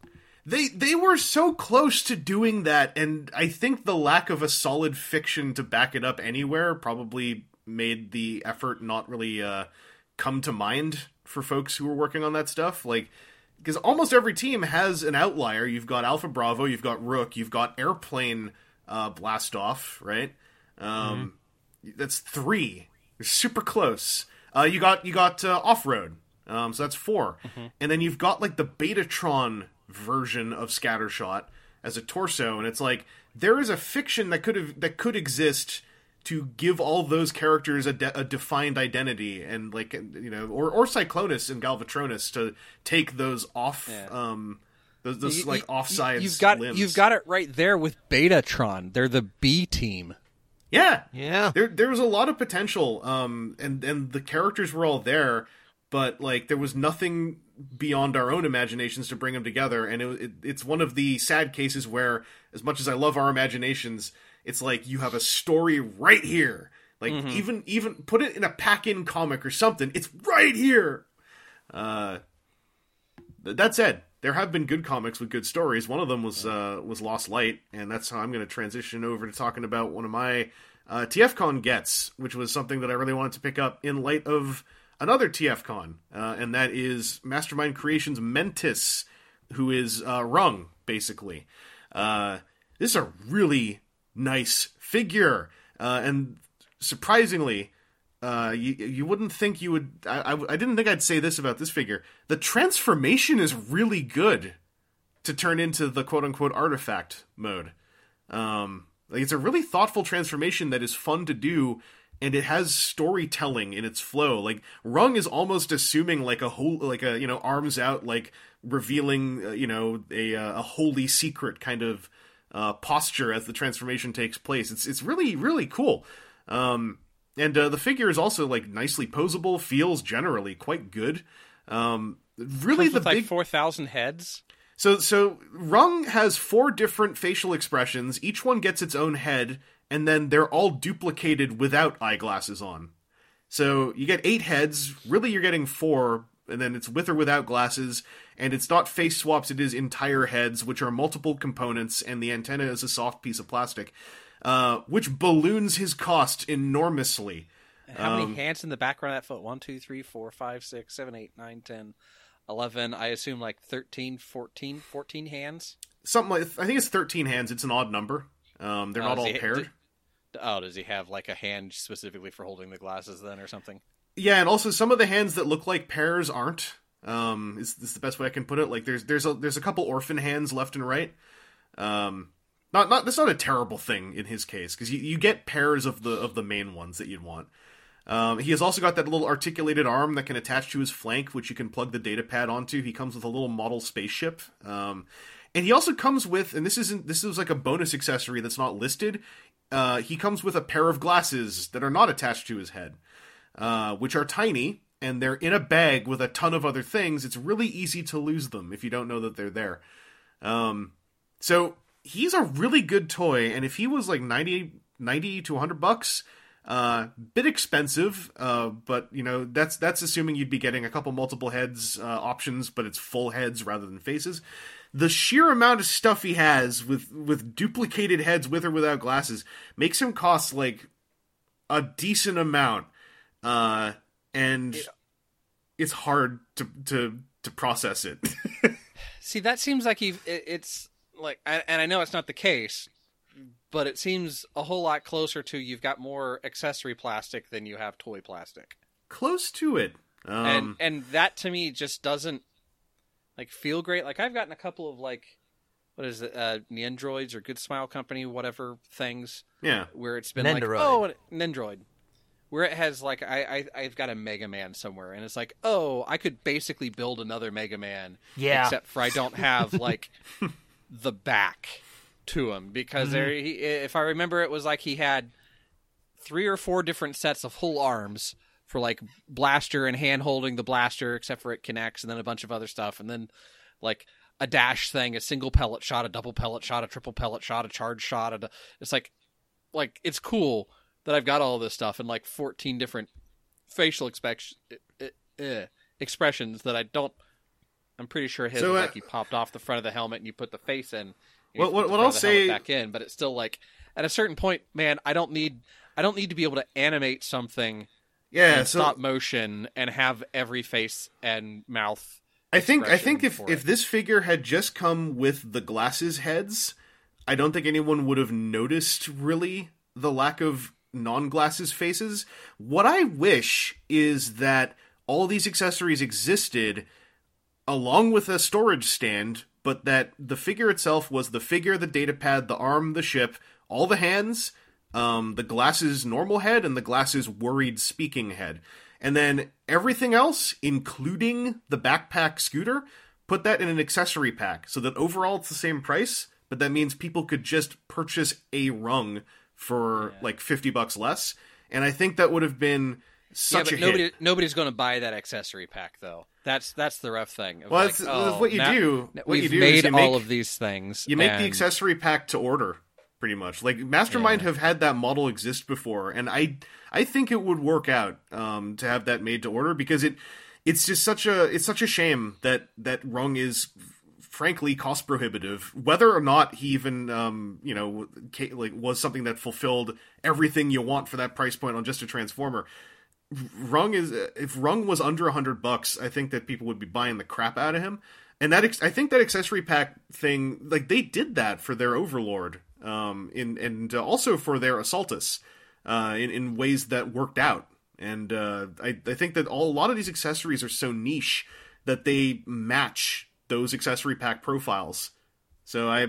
They they were so close to doing that, and I think the lack of a solid fiction to back it up anywhere probably made the effort not really uh, come to mind for folks who were working on that stuff. Like, because almost every team has an outlier. You've got Alpha Bravo, you've got Rook, you've got Airplane uh, Blast Off, right? Um, That's three. They're super close. Uh, you got you got uh, Off Road, um, so that's 4 and then you've got like the Betatron version of Scattershot as a torso, and it's like there is a fiction that could have that could exist to give all those characters a, de- a defined identity, and like you know, or or Cyclonus and Galvatronus to take those off, Yeah. um, those, those You- like you- offsides. You've got limbs. you've got it right there with Betatron. They're the B team. yeah, Yeah. there there was a lot of potential um and and the characters were all there but like there was nothing beyond our own imaginations to bring them together and it, it it's one of the sad cases where as much as i love our imaginations it's like you have a story right here. Like even even put it in a pack-in comic or something it's right here. Uh th- that said there have been good comics with good stories. One of them was uh was lost light and that's how i'm going to transition over to talking about one of my uh, TFCon gets, which was something that I really wanted to pick up in light of another TFCon, uh, and that is Mastermind Creations Mentis, who is uh, Rung, basically. Uh, this is a really nice figure, uh, and surprisingly, uh, you you wouldn't think you would. I, I I didn't think I'd say this about this figure. The transformation is really good to turn into the quote unquote artifact mode. Um, like it's a really thoughtful transformation that is fun to do, and it has storytelling in its flow. Like Rung is almost assuming like a whole, like a you know arms out, like revealing uh, you know a uh, a holy secret kind of uh, posture as the transformation takes place. It's it's really really cool. Um, and uh, the figure is also like nicely posable. Feels generally quite good. Um, really, the with like big four thousand heads. so so Rung has four different facial expressions. Each one gets its own head, and then they're all duplicated without eyeglasses on. So you get eight heads. Really, you're getting four, and then it's with or without glasses. And it's not face swaps; it is entire heads, which are multiple components, and the antenna is a soft piece of plastic, uh, which balloons his cost enormously. How Um, many hands in the background of that foot? One, two, three, four, five, six, seven, eight, nine, ten, 11, I assume like 13, 14, 14 hands. Something like I think it's thirteen hands. It's an odd number. Um, they're Oh, not all he- paired. d- oh, does he have like a hand specifically for holding the glasses then or something? Yeah, and also some of the hands that look like pairs aren't. Um, is this the best way I can put it? Like there's there's a there's a couple orphan hands left and right. Um, not not that's not a terrible thing in his case because you, you get pairs of the of the main ones that you'd want. Um, he has also got that little articulated arm that can attach to his flank, which you can plug the data pad onto. He comes with a little model spaceship, um, and he also comes with, and this isn't this is like a bonus accessory that's not listed. Uh, he comes with a pair of glasses that are not attached to his head uh, which are tiny and they're in a bag with a ton of other things. It's really easy to lose them if you don't know that they're there. Um, so he's a really good toy, and if he was like 90, 90 to 100 bucks, uh, bit expensive, uh, but you know that's that's assuming you'd be getting a couple multiple heads uh, options, but it's full heads rather than faces. The sheer amount of stuff he has with with duplicated heads with or without glasses makes him cost like a decent amount uh, and it's hard to to to process it. See, that seems like he it, it's like and I know it's not the case, but it seems a whole lot closer to you've got more accessory plastic than you have toy plastic. Close to it. Um, and and that to me just doesn't like feel great. Like I've gotten a couple of like what is it, uh, Nendroids or Good Smile Company, whatever things yeah, where it's been Nendoroid. like oh an Nendroid, where it has like I, I I've got a Mega Man somewhere, and it's like oh I could basically build another Mega Man, Yeah. except for I don't have like the back to him because mm-hmm. there he, if I remember it was like he had three or four different sets of whole arms for like blaster and hand holding the blaster except for it connects and then a bunch of other stuff and then like a dash thing a single pellet shot a double pellet shot a triple pellet shot a charge shot a, it's like like it's cool that I've got all this stuff and like 14 different facial expect, uh, expressions that I don't I'm pretty sure his So, uh, like you popped off the front of the helmet and you put the face in What- what- what I'll of the helmet say- back in but it's still like at a certain point man I don't need I don't need to be able to animate something yeah. in So stop motion and have every face and mouth. I think I think if if this figure had just come with the glasses heads, I don't think anyone would have noticed really the lack of non-glasses faces. What I wish is that all these accessories existed along with a storage stand, but that the figure itself was the figure, the data pad, the arm, the ship, all the hands, um, the glasses normal head, and the glasses worried speaking head. And then everything else, including the backpack scooter, put that in an accessory pack so that overall it's the same price, but that means people could just purchase a rung for like 50 bucks less. And I think that would have been such yeah, a but nobody hit. nobody's going to buy that accessory pack though. That's that's the rough thing. Well, like, that's- that's oh, what you now- do. What We've you do is made you make- all of these things. You make the accessory pack to order, pretty much. Like Mastermind Yeah. have had that model exist before, and I I think it would work out um, to have that made to order because it it's just such a it's such a shame that that rung is frankly cost prohibitive. Whether or not he even um, you know like was something that fulfilled everything you want for that price point on just a transformer. Rung is if Rung was under a hundred bucks, I think that people would be buying the crap out of him. And that I think that accessory pack thing, like they did that for their Overlord, um, in and also for their Assaultus, uh, in in ways that worked out. And uh, I I think that all, a lot of these accessories are so niche that they match those accessory pack profiles. So I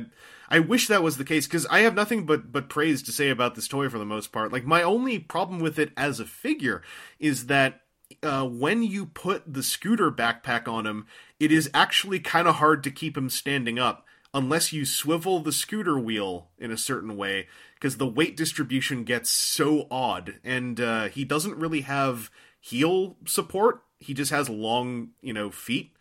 I wish that was the case because I have nothing but but praise to say about this toy for the most part. Like my only problem with it as a figure is that uh, when you put the scooter backpack on him, it is actually kind of hard to keep him standing up unless you swivel the scooter wheel in a certain way because the weight distribution gets so odd and uh, he doesn't really have heel support. He just has long, you know, feet.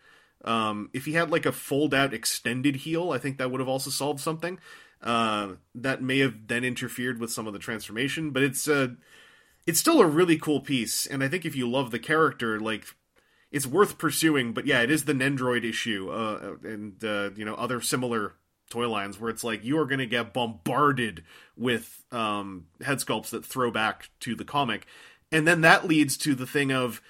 Um, if he had like a fold out extended heel, I think that would have also solved something. Uh, that may have then interfered with some of the transformation, but it's uh, it's still a really cool piece. And I think if you love the character, like it's worth pursuing. But yeah, it is the Nendroid issue, uh, and uh, you know other similar toy lines where it's like you are going to get bombarded with um, head sculpts that throw back to the comic, and then that leads to the thing of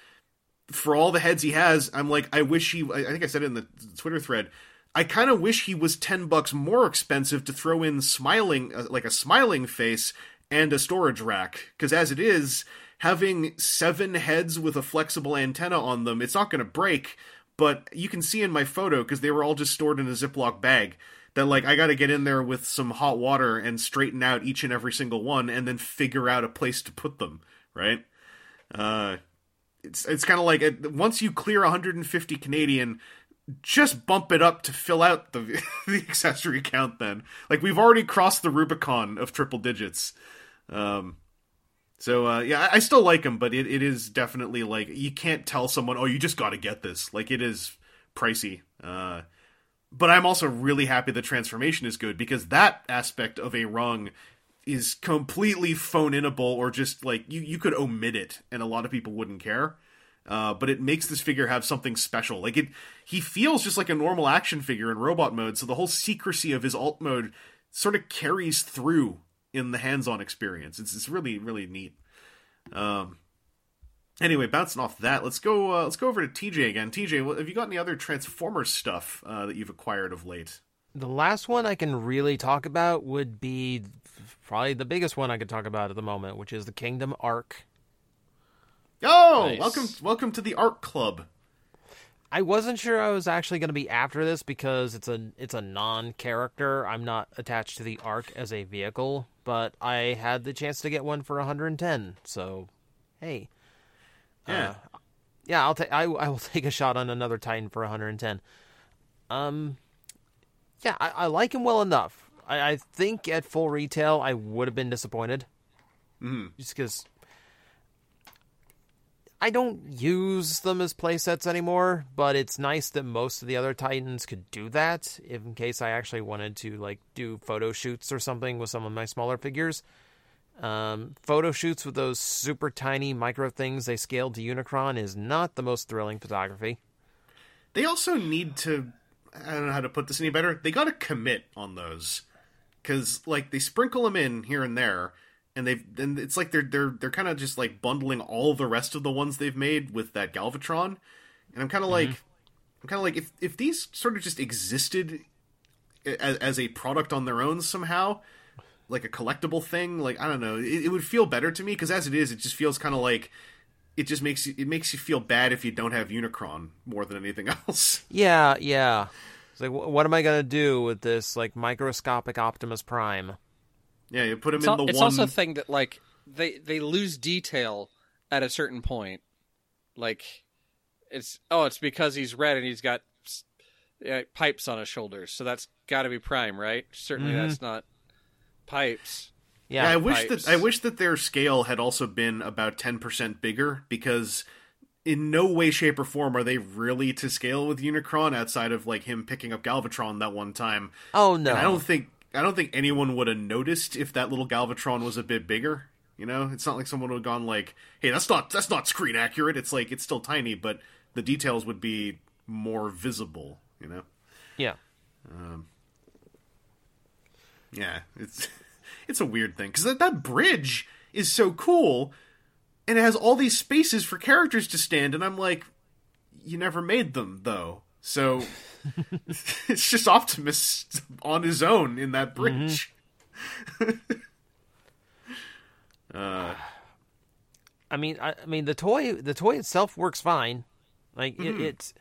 for all the heads he has, I'm like, I wish he. I think I said it in the Twitter thread. I kind of wish he was ten bucks more expensive to throw in smiling, uh, like a smiling face and a storage rack. Because as it is, having seven heads with a flexible antenna on them, it's not going to break. But you can see in my photo because they were all just stored in a Ziploc bag that like I got to get in there with some hot water and straighten out each and every single one, and then figure out a place to put them. Right. Uh, it's it's kind of like it, once you clear 150 Canadian, just bump it up to fill out the the accessory count. Then, like we've already crossed the Rubicon of triple digits. Um, so uh, yeah, I, still like them, but it, it is definitely like you can't tell someone, oh, you just got to get this. Like it is pricey. Uh, but I'm also really happy the transformation is good because that aspect of a rung is completely phone inable or just like you you could omit it and a lot of people wouldn't care. Uh, but it makes this figure have something special. Like it, he feels just like a normal action figure in robot mode. So the whole secrecy of his alt mode sort of carries through in the hands-on experience. It's it's really really neat. Um. Anyway, bouncing off that, let's go. Uh, let's go over to TJ again. TJ, have you got any other Transformers stuff uh, that you've acquired of late? The last one I can really talk about would be probably the biggest one I could talk about at the moment, which is the Kingdom Ark. Oh, Nice. welcome, welcome to the Ark Club. I wasn't sure I was actually going to be after this because it's a it's a non-character. I'm not attached to the Ark as a vehicle, but I had the chance to get one for 110. So, hey, Yeah. Uh, yeah, I'll take I, I will take a shot on another Titan for 110. Um, yeah, I, I like him well enough. I, I think at full retail I would have been disappointed, Mhm. just because I don't use them as playsets anymore. But it's nice that most of the other Titans could do that. In case I actually wanted to like do photo shoots or something with some of my smaller figures. Um, photo shoots with those super tiny micro things they scaled to Unicron is not the most thrilling photography. They also need to. I don't know how to put this any better. They got to commit on those because, like, they sprinkle them in here and there, and they've. And it's like they're they're they're kind of just like bundling all the rest of the ones they've made with that Galvatron, and I'm kind of mm-hmm. like, I'm kind of like if if these sort of just existed as, as a product on their own somehow, like a collectible thing, like I don't know, it, it would feel better to me because as it is, it just feels kind of like. It just makes you, it makes you feel bad if you don't have Unicron more than anything else. Yeah, yeah. It's like, wh- what am I gonna do with this like microscopic Optimus Prime? Yeah, you put him It's, in al- the it's one. It's also a thing that like they they lose detail at a certain point. Like it's oh, it's because he's red and he's got uh, pipes on his shoulders, so that's got to be Prime, right? Certainly, Mhm. that's not pipes. Yeah, yeah, I wish that I wish that their scale had also been about ten percent bigger because in no way, shape, or form are they really to scale with Unicron outside of like him picking up Galvatron that one time. Oh no, And I don't think I don't think anyone would have noticed if that little Galvatron was a bit bigger. You know, it's not like someone would have gone like, "Hey, that's not that's not screen accurate." It's like it's still tiny, but the details would be more visible. You know. Yeah, um, Yeah, it's it's a weird thing because that, that bridge is so cool, and it has all these spaces for characters to stand, and I'm like, you never made them though, so it's just Optimus on his own in that bridge. uh, I mean, I, I mean the toy the toy itself works fine. Like Mm-hmm. it's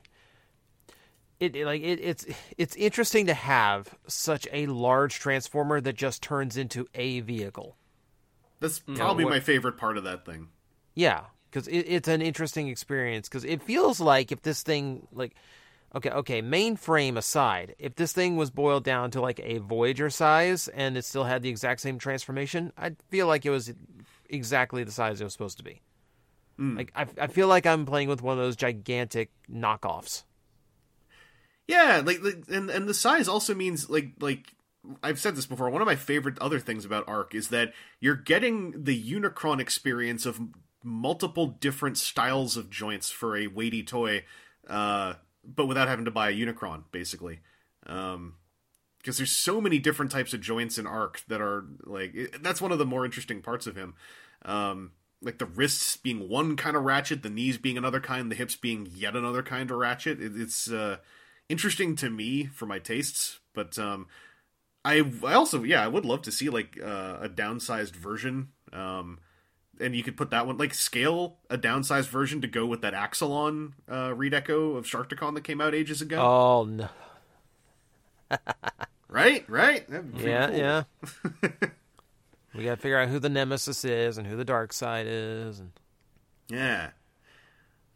it, it- like it, it's it's interesting to have such a large transformer that just turns into a vehicle. that's probably what- my favorite part of that thing. Yeah, because it, it's an interesting experience. Because it feels like if this thing, like, okay, okay, mainframe aside, if this thing was boiled down to like a Voyager size and it still had the exact same transformation, I'd feel like it was exactly the size it was supposed to be. Hmm. Like, I, I feel like I'm playing with one of those gigantic knockoffs. Yeah, like, like and and the size also means like like I've said this before. One of my favorite other things about Ark is that you're getting the Unicron experience of multiple different styles of joints for a weighty toy, uh, but without having to buy a Unicron, basically. Um, because there's so many different types of joints in Ark that are like it, that's one of the more interesting parts of him. Um, like the wrists being one kind of ratchet, the knees being another kind, the hips being yet another kind of ratchet. It, it's uh, interesting to me for my tastes, but um, I I also yeah I would love to see like uh, a downsized version. Um, and you could put that one like scale a downsized version to go with that Axalon uh, redeco of Sharkticon that came out ages ago. Oh no. Right, right. That'd be pretty Yeah, cool. yeah. we got to figure out who the nemesis is and who the dark side is and Yeah.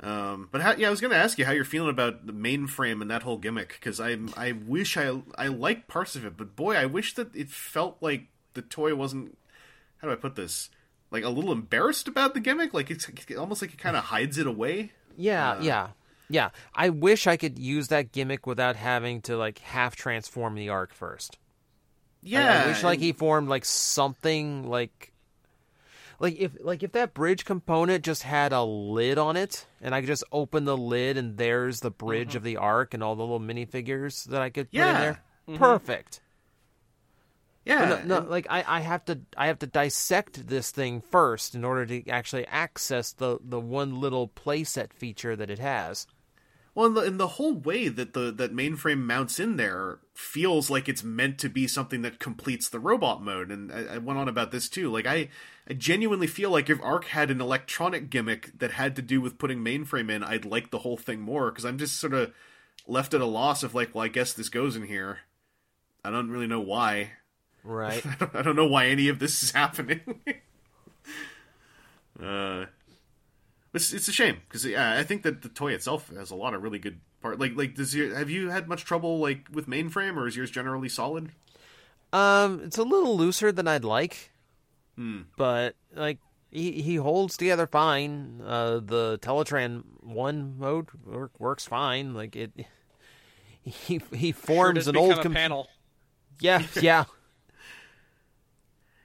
Um, but how, yeah, I was going to ask you how you're feeling about the mainframe and that whole gimmick because I I wish I I like parts of it, but boy, I wish that it felt like the toy wasn't. How do I put this? Like a little embarrassed about the gimmick, like it's almost like it kind of hides it away. Yeah, uh, yeah. Yeah. I wish I could use that gimmick without having to like half transform the ark first. Yeah, I wish like he formed like something like like if like if that bridge component just had a lid on it and I could just open the lid and there's the bridge mm-hmm. of the ark and all the little minifigures that I could put in Yeah. there. Mm-hmm. Perfect. Yeah, no, no like I, I have to I have to dissect this thing first in order to actually access the, the one little playset feature that it has. Well, and the, and the whole way that the that mainframe mounts in there feels like it's meant to be something that completes the robot mode. And I, I went on about this too. Like I, I genuinely feel like if Ark had an electronic gimmick that had to do with putting mainframe in, I'd like the whole thing more because I'm just sort of left at a loss of like, well, I guess this goes in here. I don't really know why. Right. I don't, know why any of this is happening. uh, it's it's a shame because yeah, I think that the toy itself has a lot of really good part. Like like does your have you had much trouble like with mainframe or is yours generally solid? Um, it's a little looser than I'd like, Hmm. but like he he holds together fine. Uh, the Teletraan one mode work, works fine. Like it, he he forms does an old a com- panel. yeah yeah.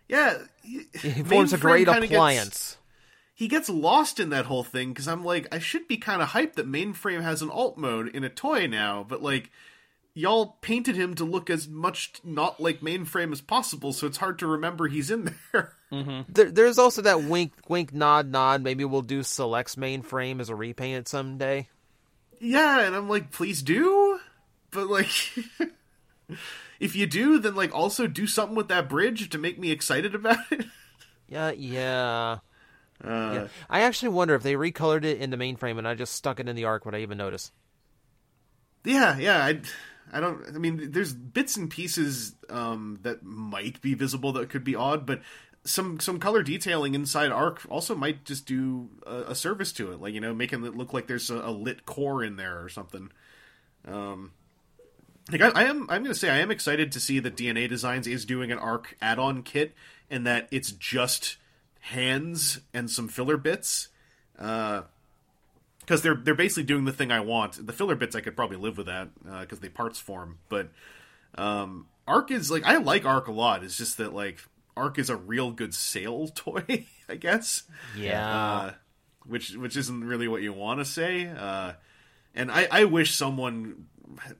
Yeah, He forms a great appliance. he gets lost in that whole thing because I'm like, I should be kind of hyped that mainframe has an alt mode in a toy now, but like, y'all painted him to look as much not like mainframe as possible, so it's hard to remember he's in there. Mm-hmm. There, there's also that wink wink nod nod. Maybe we'll do Select's mainframe as a repaint someday. yeah, and I'm like, please do, but like, if you do, then like also do something with that bridge to make me excited about it. Yeah yeah. Uh, yeah. I actually wonder if they recolored it in the mainframe and I just stuck it in the ark. Would I even notice? Yeah, yeah. I, I don't. I mean, there's bits and pieces um, that might be visible that could be odd, but some some color detailing inside Ark also might just do a, a service to it, like you know, making it look like there's a, a lit core in there or something. Um, like I, I am, I'm going to say I am excited to see that DNA Designs is doing an Ark add-on kit, and that it's just hands and some filler bits. Uh, because they're they're basically doing the thing I want. The filler bits I could probably live with that because they parts form. But um, Ark is like I like Ark a lot. It's just that like Ark is a real good sale toy, I guess. Yeah. Uh, which which isn't really what you want to say. Uh, and I, I wish someone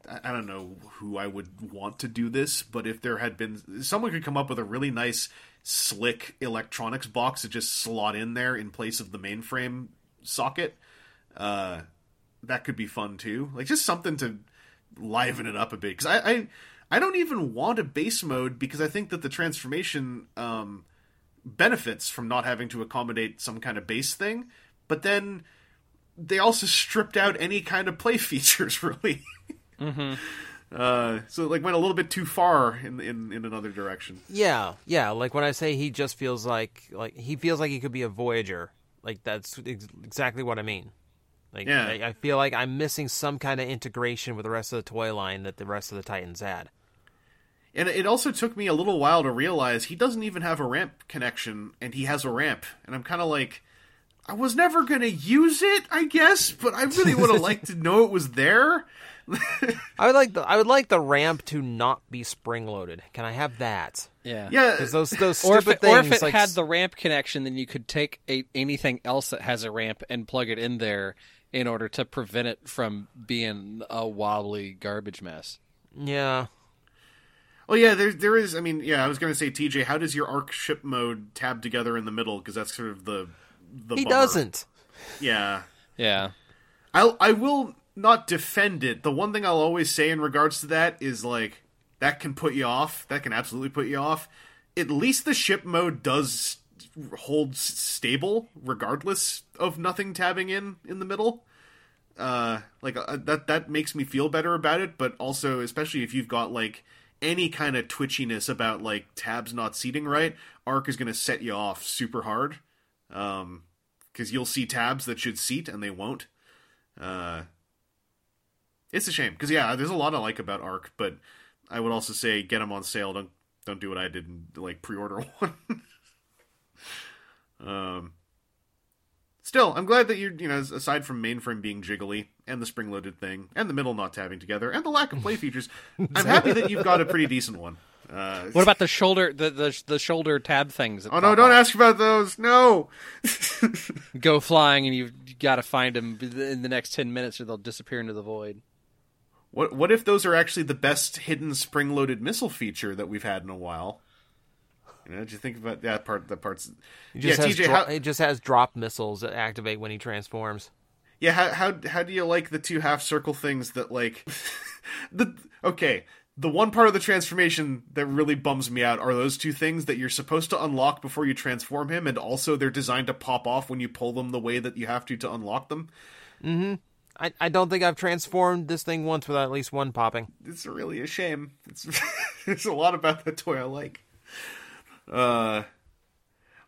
I- don't know who I would want to do this, but if there had been someone could come up with a really nice slick electronics box to just slot in there in place of the mainframe socket, uh, that could be fun too. Like just something to liven it up a bit. Because I, I I don't even want a base mode because I think that the transformation um, benefits from not having to accommodate some kind of base thing. But then they also stripped out any kind of play features, really. Uh, so it, like went a little bit too far in in, in another direction. Yeah, yeah. Like when I say he just feels like like he feels like he could be a Voyager. Like that's ex- exactly what I mean. Like Yeah. I, I feel like I'm missing some kind of integration with the rest of the toy line that the rest of the Titans had. And it also took me a little while to realize he doesn't even have a ramp connection, and he has a ramp. And I'm kind of like, I was never going to use it, I guess, but I really would have liked to know it was there. I would like the I would like the ramp to not be spring loaded. Can I have that? Yeah. Yeah, Because those those Or stupid if, it, or if it like had the ramp connection, then you could take a, anything else that has a ramp and plug it in there in order to prevent it from being a wobbly garbage mess. yeah. Oh yeah, there there is. I mean, yeah, I was going to say, TJ, how does your ark ship mode tab together in the middle? Because that's sort of the the he bummer. doesn't. Yeah, Yeah. I I will not defend it. The one thing I'll always say in regards to that is like that can put you off. That can absolutely put you off. At least the ship mode does hold stable regardless of nothing tabbing in in the middle. Uh, like uh, that that makes me feel better about it. But also, especially if you've got like any kind of twitchiness about like tabs not seating right, Ark is going to set you off super hard. Um, because you'll see tabs that should seat and they won't. Uh, it's a shame because yeah, there's a lot I like about Ark, but I would also say get them on sale. Don't don't do what I did and like pre-order one. um, still, I'm glad that you're you know aside from mainframe being jiggly and the spring-loaded thing and the middle not tabbing together and the lack of play features, I'm happy that you've got a pretty decent one. Uh, What about the shoulder the the, the shoulder tab things? oh no, don't ask about those. No. Go flying and you've got to find them in the next ten minutes or they'll disappear into the void. What what if those are actually the best hidden spring-loaded missile feature that we've had in a while? You know, did you think about that part? That part's He just yeah, TJ. dro- how, It just has drop missiles that activate when he transforms. yeah, how, how how do you like the two half circle things that like the okay? The one part of the transformation that really bums me out are those two things that you're supposed to unlock before you transform him, and also they're designed to pop off when you pull them the way that you have to to unlock them. Mm-hmm. I, I don't think I've transformed this thing once without at least one popping. it's really a shame. It's there's a lot about that toy I like. Uh,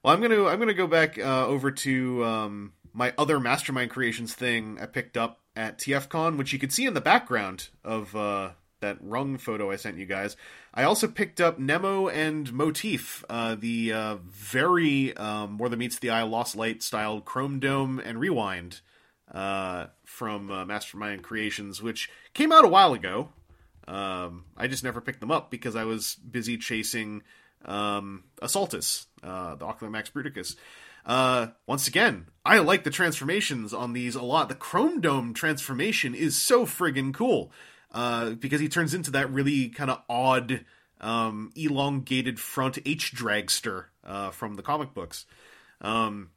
well, I'm gonna I'm gonna go back uh, over to um, my other Mastermind Creations thing I picked up at TFCon, which you could see in the background of uh, that rung photo I sent you guys. I also picked up Nemo and Motif, uh, the uh, very um, more than meets the eye Lost Light style Chrome Dome and Rewind uh, from uh, Mastermind Creations, which came out a while ago. Um, I just never picked them up because I was busy chasing um, Assaultus, uh, the Ocular Max Bruticus. Uh, once again, I like the transformations on these a lot. The Chrome Dome transformation is so friggin' cool uh, because he turns into that really kind of odd, um, elongated front H dragster uh, from the comic books. Um,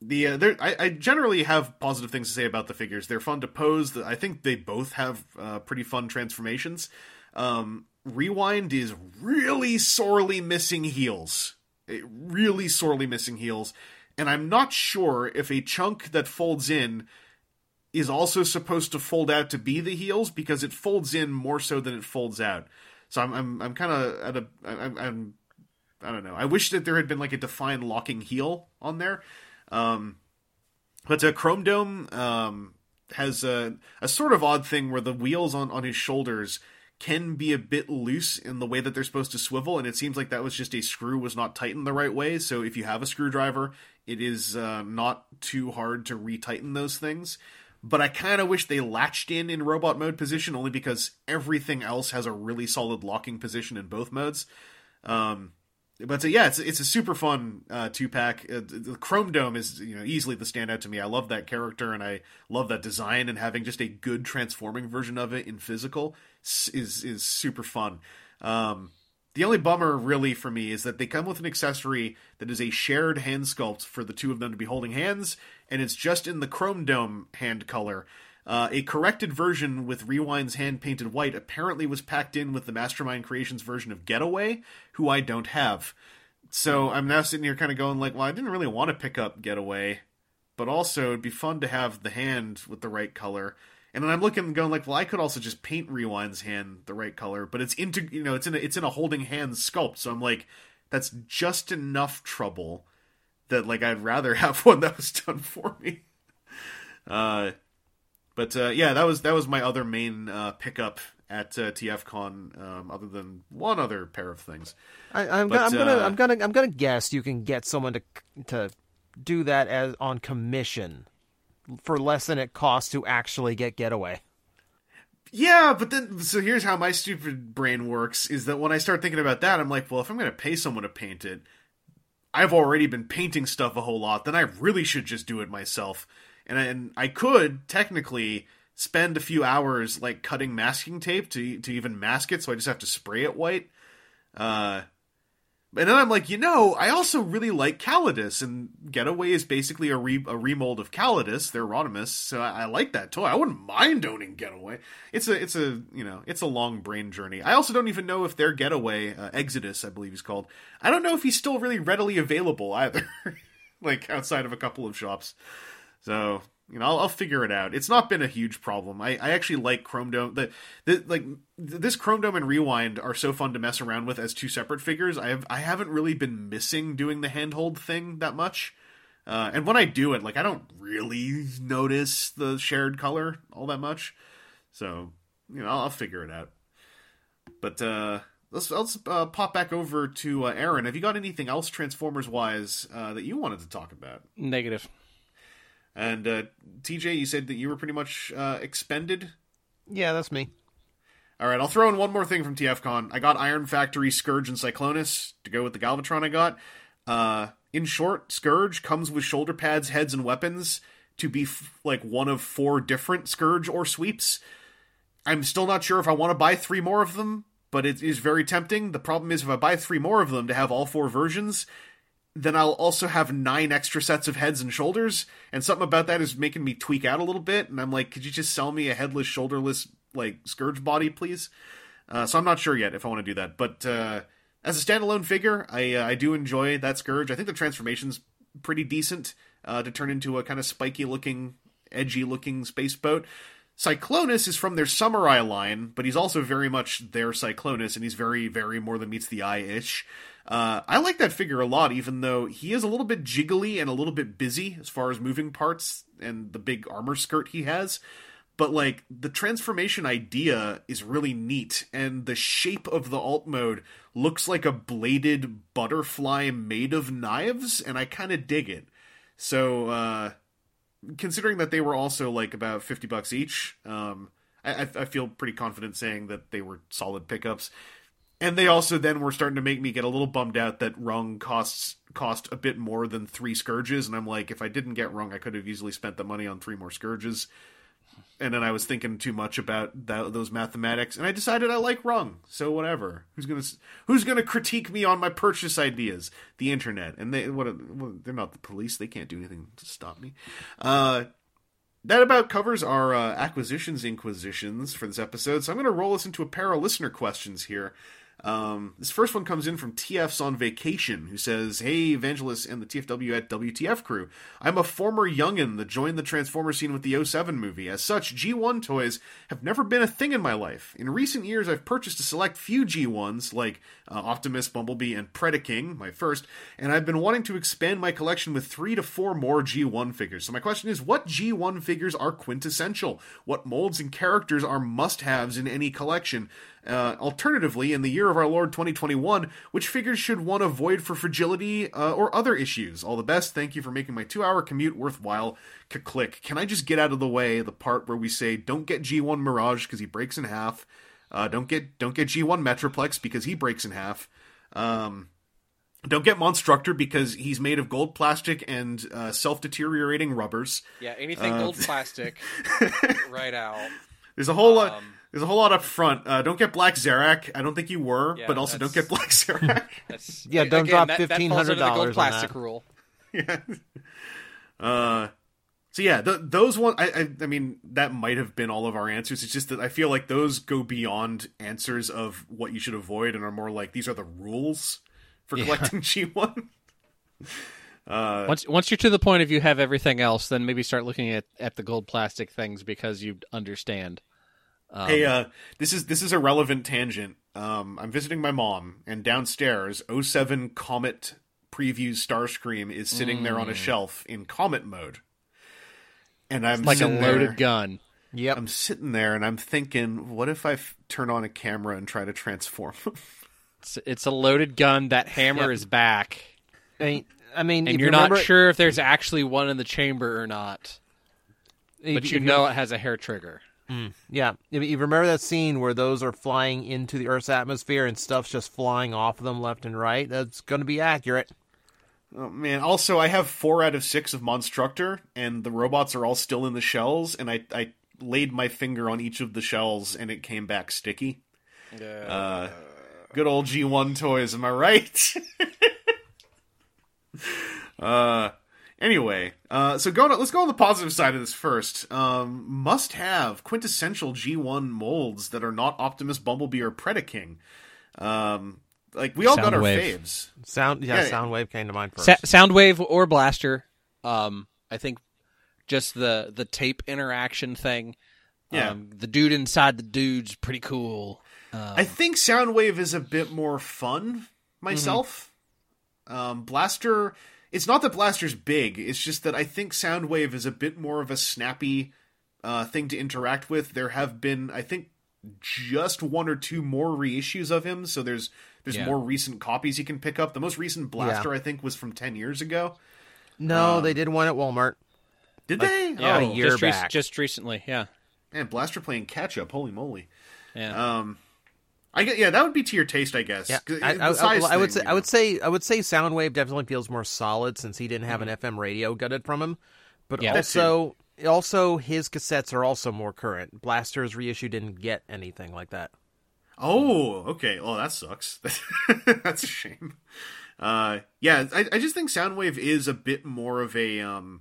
the uh, I, I generally have positive things to say about the figures. They're fun to pose. I think they both have uh, pretty fun transformations. Um, Rewind is really sorely missing heels. It really sorely missing heels, and I'm not sure if a chunk that folds in is also supposed to fold out to be the heels because it folds in more so than it folds out. So I'm I'm, I'm kind of at a I'm, I'm I don't know. I wish that there had been like a defined locking heel on there. Um, but uh, Chrome Dome um, has a, a sort of odd thing where the wheels on, on his shoulders can be a bit loose in the way that they're supposed to swivel, and it seems like that was just a screw was not tightened the right way. So if you have a screwdriver, it is uh, not too hard to retighten those things. But I kind of wish they latched in in robot mode position, only because everything else has a really solid locking position in both modes. Um, but uh, yeah, it's it's a super fun uh, two pack. Uh, the Chrome Dome is you know easily the standout to me. I love that character and I love that design and having just a good transforming version of it in physical is is super fun. Um, the only bummer really for me is that they come with an accessory that is a shared hand sculpt for the two of them to be holding hands, and it's just in the Chrome Dome hand color. Uh, a corrected version with Rewind's hand painted white apparently was packed in with the Mastermind Creations version of Getaway, who I don't have. So I'm now sitting here kind of going like, well, I didn't really want to pick up Getaway, but also it'd be fun to have the hand with the right color. And then I'm looking and going like, well, I could also just paint Rewind's hand the right color, but it's into you know it's in a, it's in a holding hand sculpt, so I'm like, that's just enough trouble that like I'd rather have one that was done for me. Uh, but uh, yeah, that was that was my other main uh, pickup at uh, TFCon, um, other than one other pair of things. I, I'm, But, gonna, I'm gonna, uh, I'm gonna, I'm gonna guess you can get someone to to do that as on commission for less than it costs to actually get Getaway. Yeah, but then so here's how my stupid brain works: is that when I start thinking about that, I'm like, well, if I'm going to pay someone to paint it, I've already been painting stuff a whole lot. Then I really should just do it myself, and I, and I could technically spend a few hours like cutting masking tape to to even mask it, so I just have to spray it white. Uh, And then I'm like, you know, I also really like Calidus, and Getaway is basically a, re- a remold of Calidus. They're Rodimus, so I-, I like that toy. I wouldn't mind owning Getaway. It's a, it's a, you know, it's a long brain journey. I also don't even know if their Getaway, uh, Exodus, I believe he's called. I don't know if he's still really readily available either, like outside of a couple of shops. So you know, I'll, I'll, figure it out. It's not been a huge problem. I, I actually like Chrome Dome. The, the like this Chrome Dome and Rewind are so fun to mess around with as two separate figures. I have I haven't really been missing doing the handhold thing that much. Uh, and when I do it, like I don't really notice the shared color all that much. So you know, I'll, I'll figure it out. But uh, let's let's uh, pop back over to uh, Aaron. Have you got anything else Transformers wise uh, that you wanted to talk about? Negative. And uh, TJ, you said that you were pretty much uh, expended. Yeah, that's me. All right, I'll throw in one more thing from TFCon. I got Iron Factory, Scourge, and Cyclonus to go with the Galvatron I got. Uh, in short, Scourge comes with shoulder pads, heads, and weapons to be f- like one of four different Scourge or sweeps. I'm still not sure if I want to buy three more of them, but it is very tempting. The problem is if I buy three more of them to have all four versions, then I'll also have nine extra sets of heads and shoulders. And something about that is making me tweak out a little bit. And I'm like, could you just sell me a headless, shoulderless, like, Scourge body, please? Uh, so I'm not sure yet if I want to do that. But uh, as a standalone figure, I, uh, I do enjoy that Scourge. I think the transformation's pretty decent uh, to turn into a kind of spiky looking, edgy looking space boat. Cyclonus is from their Samurai line, but he's also very much their Cyclonus, and he's very, very more than meets the eye ish. Uh, I like that figure a lot, even though he is a little bit jiggly and a little bit busy as far as moving parts and the big armor skirt he has. But like the transformation idea is really neat, and the shape of the alt mode looks like a bladed butterfly made of knives, and I kind of dig it. So, uh, considering that they were also like about fifty bucks each, um, I, I feel pretty confident saying that they were solid pickups and they also then were starting to make me get a little bummed out that Rung costs cost a bit more than three scourges, and I'm like, if I didn't get Rung, I could have easily spent the money on three more scourges. And then I was thinking too much about that, those mathematics, and I decided I like Rung, so whatever. Who's gonna Who's gonna critique me on my purchase ideas? The internet, and they what? They're not the police. They can't do anything to stop me. Uh, that about covers our uh, acquisitions inquisitions for this episode. So I'm going to roll us into a pair of listener questions here. Um, this first one comes in from TF's on vacation, who says, "Hey, Evangelist and the TFW at WTF crew. I'm a former youngin that joined the Transformer scene with the 07 movie. As such, G1 toys have never been a thing in my life. In recent years, I've purchased a select few G1s, like uh, Optimus, Bumblebee, and Predaking, my first, and I've been wanting to expand my collection with three to four more G1 figures. So my question is, what G1 figures are quintessential? What molds and characters are must-haves in any collection?" Uh, alternatively, in the year of our Lord 2021, which figures should one avoid for fragility uh, or other issues? All the best. Thank you for making my two hour commute worthwhile. Click. Can I just get out of the way the part where we say don't get G1 Mirage because he breaks in half? Uh, don't get don't get G1 Metroplex because he breaks in half. Um, don't get Monstructor because he's made of gold plastic and uh, self deteriorating rubbers. Yeah, anything Uh, gold plastic, right out. There's a whole lot. There's a whole lot up front. Uh, don't get Black Zarak. I don't think you were, Yeah, but also don't get Black Zarak. Yeah, don't again, drop that- that falls under the $1,500 gold plastic that. rule. yeah. Uh, so yeah, th- those one. I, I I mean, that might have been all of our answers. It's just that I feel like those go beyond answers of what you should avoid and are more like these are the rules for collecting G one. Uh, Once once you're to the point of you have everything else, then maybe start looking at, at the gold plastic things because you understand. Um, Hey, uh, this is this is a relevant tangent. Um, I'm visiting my mom, and downstairs, 07 Comet preview Starscream is sitting there on a shelf in Comet mode, and I'm like a loaded there- gun. Yep. I'm sitting there, and I'm thinking, what if I f- turn on a camera and try to transform? It's, it's a loaded gun. That hammer Yep. is back, I mean, I mean, and if you're you not remember- sure if there's actually one in the chamber or not. But if you know it has a hair trigger. Yeah, if you remember that scene where those are flying into the Earth's atmosphere and stuff's just flying off of them left and right. That's going to be accurate. oh man! Also, I have four out of six of Monstructor, and the robots are all still in the shells, and I I laid my finger on each of the shells, and it came back sticky. Uh, good old G1 toys, am I right? uh, anyway, uh, so going on, let's go on the positive side of this first. Um, must have quintessential G1 molds that are not Optimus, Bumblebee, or Predaking. Um, like we all got our faves. Sound yeah, Yeah. Soundwave came to mind first. Sa- Soundwave or Blaster. Um, I think just the the tape interaction thing. Yeah. Um, the dude inside the dude's pretty cool. Um, I think Soundwave is a bit more fun myself. Um, Blaster, it's not that Blaster's big. It's just that I think Soundwave is a bit more of a snappy uh, thing to interact with. There have been, I think, just one or two more reissues of him. So there's there's Yeah. more recent copies you can pick up. The most recent Blaster, I think, was from ten years ago. no, they did one at Walmart. Did they? yeah, oh, a year just, rec- back. just recently. Yeah, And Blaster playing catch up. Holy moly! yeah. Um, I get yeah, that would be to your taste, I guess. Yeah, 'Cause I, I- I- size I would thing, say you I would say I would say Soundwave definitely feels more solid since he didn't have an FM radio gutted from him, but Yeah. Also also his cassettes are also more current. Blaster's reissue didn't get anything like that. Oh, okay. Oh, that sucks. That's a shame. Uh, yeah, I, I just think Soundwave is a bit more of a um,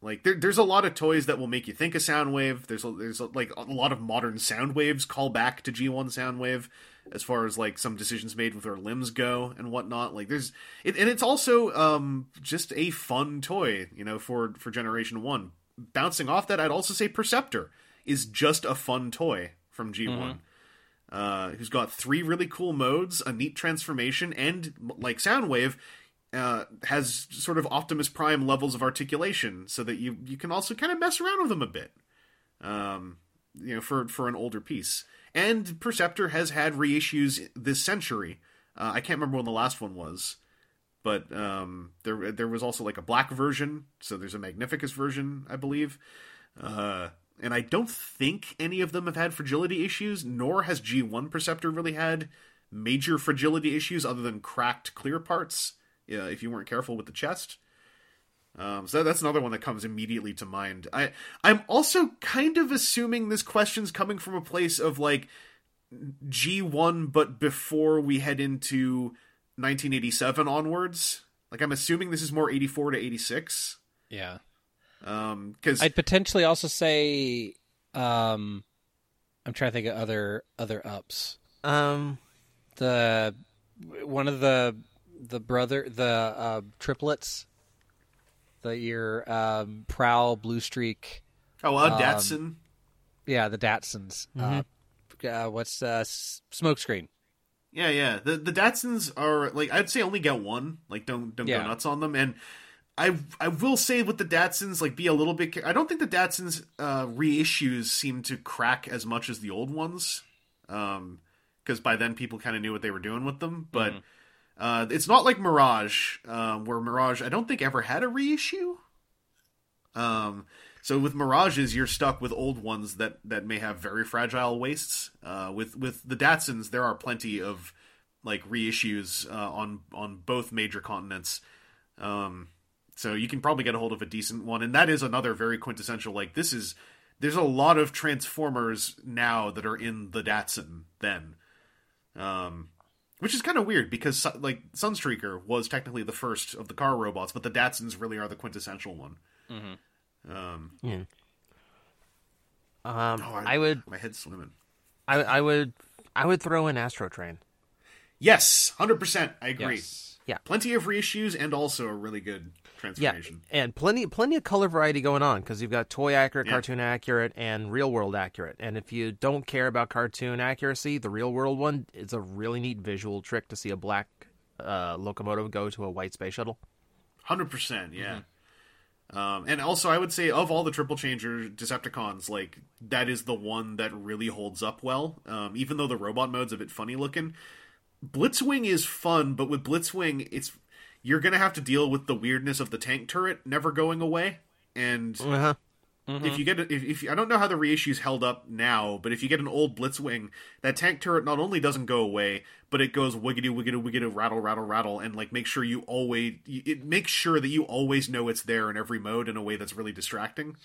like there, there's a lot of toys that will make you think of Soundwave. There's a, there's a, like a lot of modern Soundwaves call back to G1 Soundwave as far as like some decisions made with their limbs go and whatnot. Like there's it, and it's also um just a fun toy, you know, for for Generation One. Bouncing off that, I'd also say Perceptor is just a fun toy from G1 uh, who's got three really cool modes, a neat transformation, and like Soundwave, uh, has sort of Optimus Prime levels of articulation, so that you you can also kind of mess around with them a bit. Um, you know, for for an older piece. And Perceptor has had reissues this century. Uh, I can't remember when the last one was, but um, there there was also like a black version. So there's a Magnificus version, I believe. Uh, and I don't think any of them have had fragility issues, nor has G1 Perceptor really had major fragility issues other than cracked clear parts. Yeah, if you weren't careful with the chest. Um, so that's another one that comes immediately to mind. I I'm also kind of assuming this question's coming from a place of like G1, but before we head into 1987 onwards. Like I'm assuming this is more 84 to 86. yeah. Um, because I'd potentially also say, um, I'm trying to think of other other ups. Um, The one of the the brother the uh, triplets, the your um, Prowl, Blue Streak, oh, uh, um, yeah, the Datsuns. Uh, uh, what's uh, S- Smokescreen? Yeah, yeah. The the Datsuns are like I'd say only get one. Like don't don't Yeah. go nuts on them. And I I will say with the Datsuns, like be a little bit. I don't think the Datsuns uh, reissues seem to crack as much as the old ones. Um, because by then people kind of knew what they were doing with them. But uh, it's not like Mirage, um, where Mirage I don't think ever had a reissue. Um, so with Mirages, you're stuck with old ones that that may have very fragile wastes. Uh, with with the Datsuns, there are plenty of like reissues uh, on on both major continents. Um, so you can probably get a hold of a decent one, and that is another very quintessential. Like this is there's a lot of Transformers now that are in the Datsun then, um, which is kind of weird because like Sunstreaker was technically the first of the car robots, but the Datsuns really are the quintessential one. Um, um, oh, I would my head's swimming. I, I would I would throw in Astro Train. Yes, hundred percent. I agree. Yes. Yeah. Plenty of reissues and also a really good transformation. Yeah, and plenty plenty of color variety going on because you've got toy accurate, Yeah. cartoon accurate, and real world accurate. And if you don't care about cartoon accuracy, the real world one is a really neat visual trick to see a black uh, locomotive go to a white space shuttle. Hundred percent, yeah. Um, and also, I would say of all the triple changer Decepticons, like that is the one that really holds up well. Um, even though the robot mode's a bit funny looking, Blitzwing is fun, but with Blitzwing, it's you're gonna have to deal with the weirdness of the tank turret never going away. And Uh-huh. if you get a- if, if I don't know how the reissues held up now, but if you get an old Blitzwing, that tank turret not only doesn't go away, but it goes wiggity wiggity wiggity rattle rattle rattle, and like make sure you always it makes sure that you always know it's there in every mode in a way that's really distracting.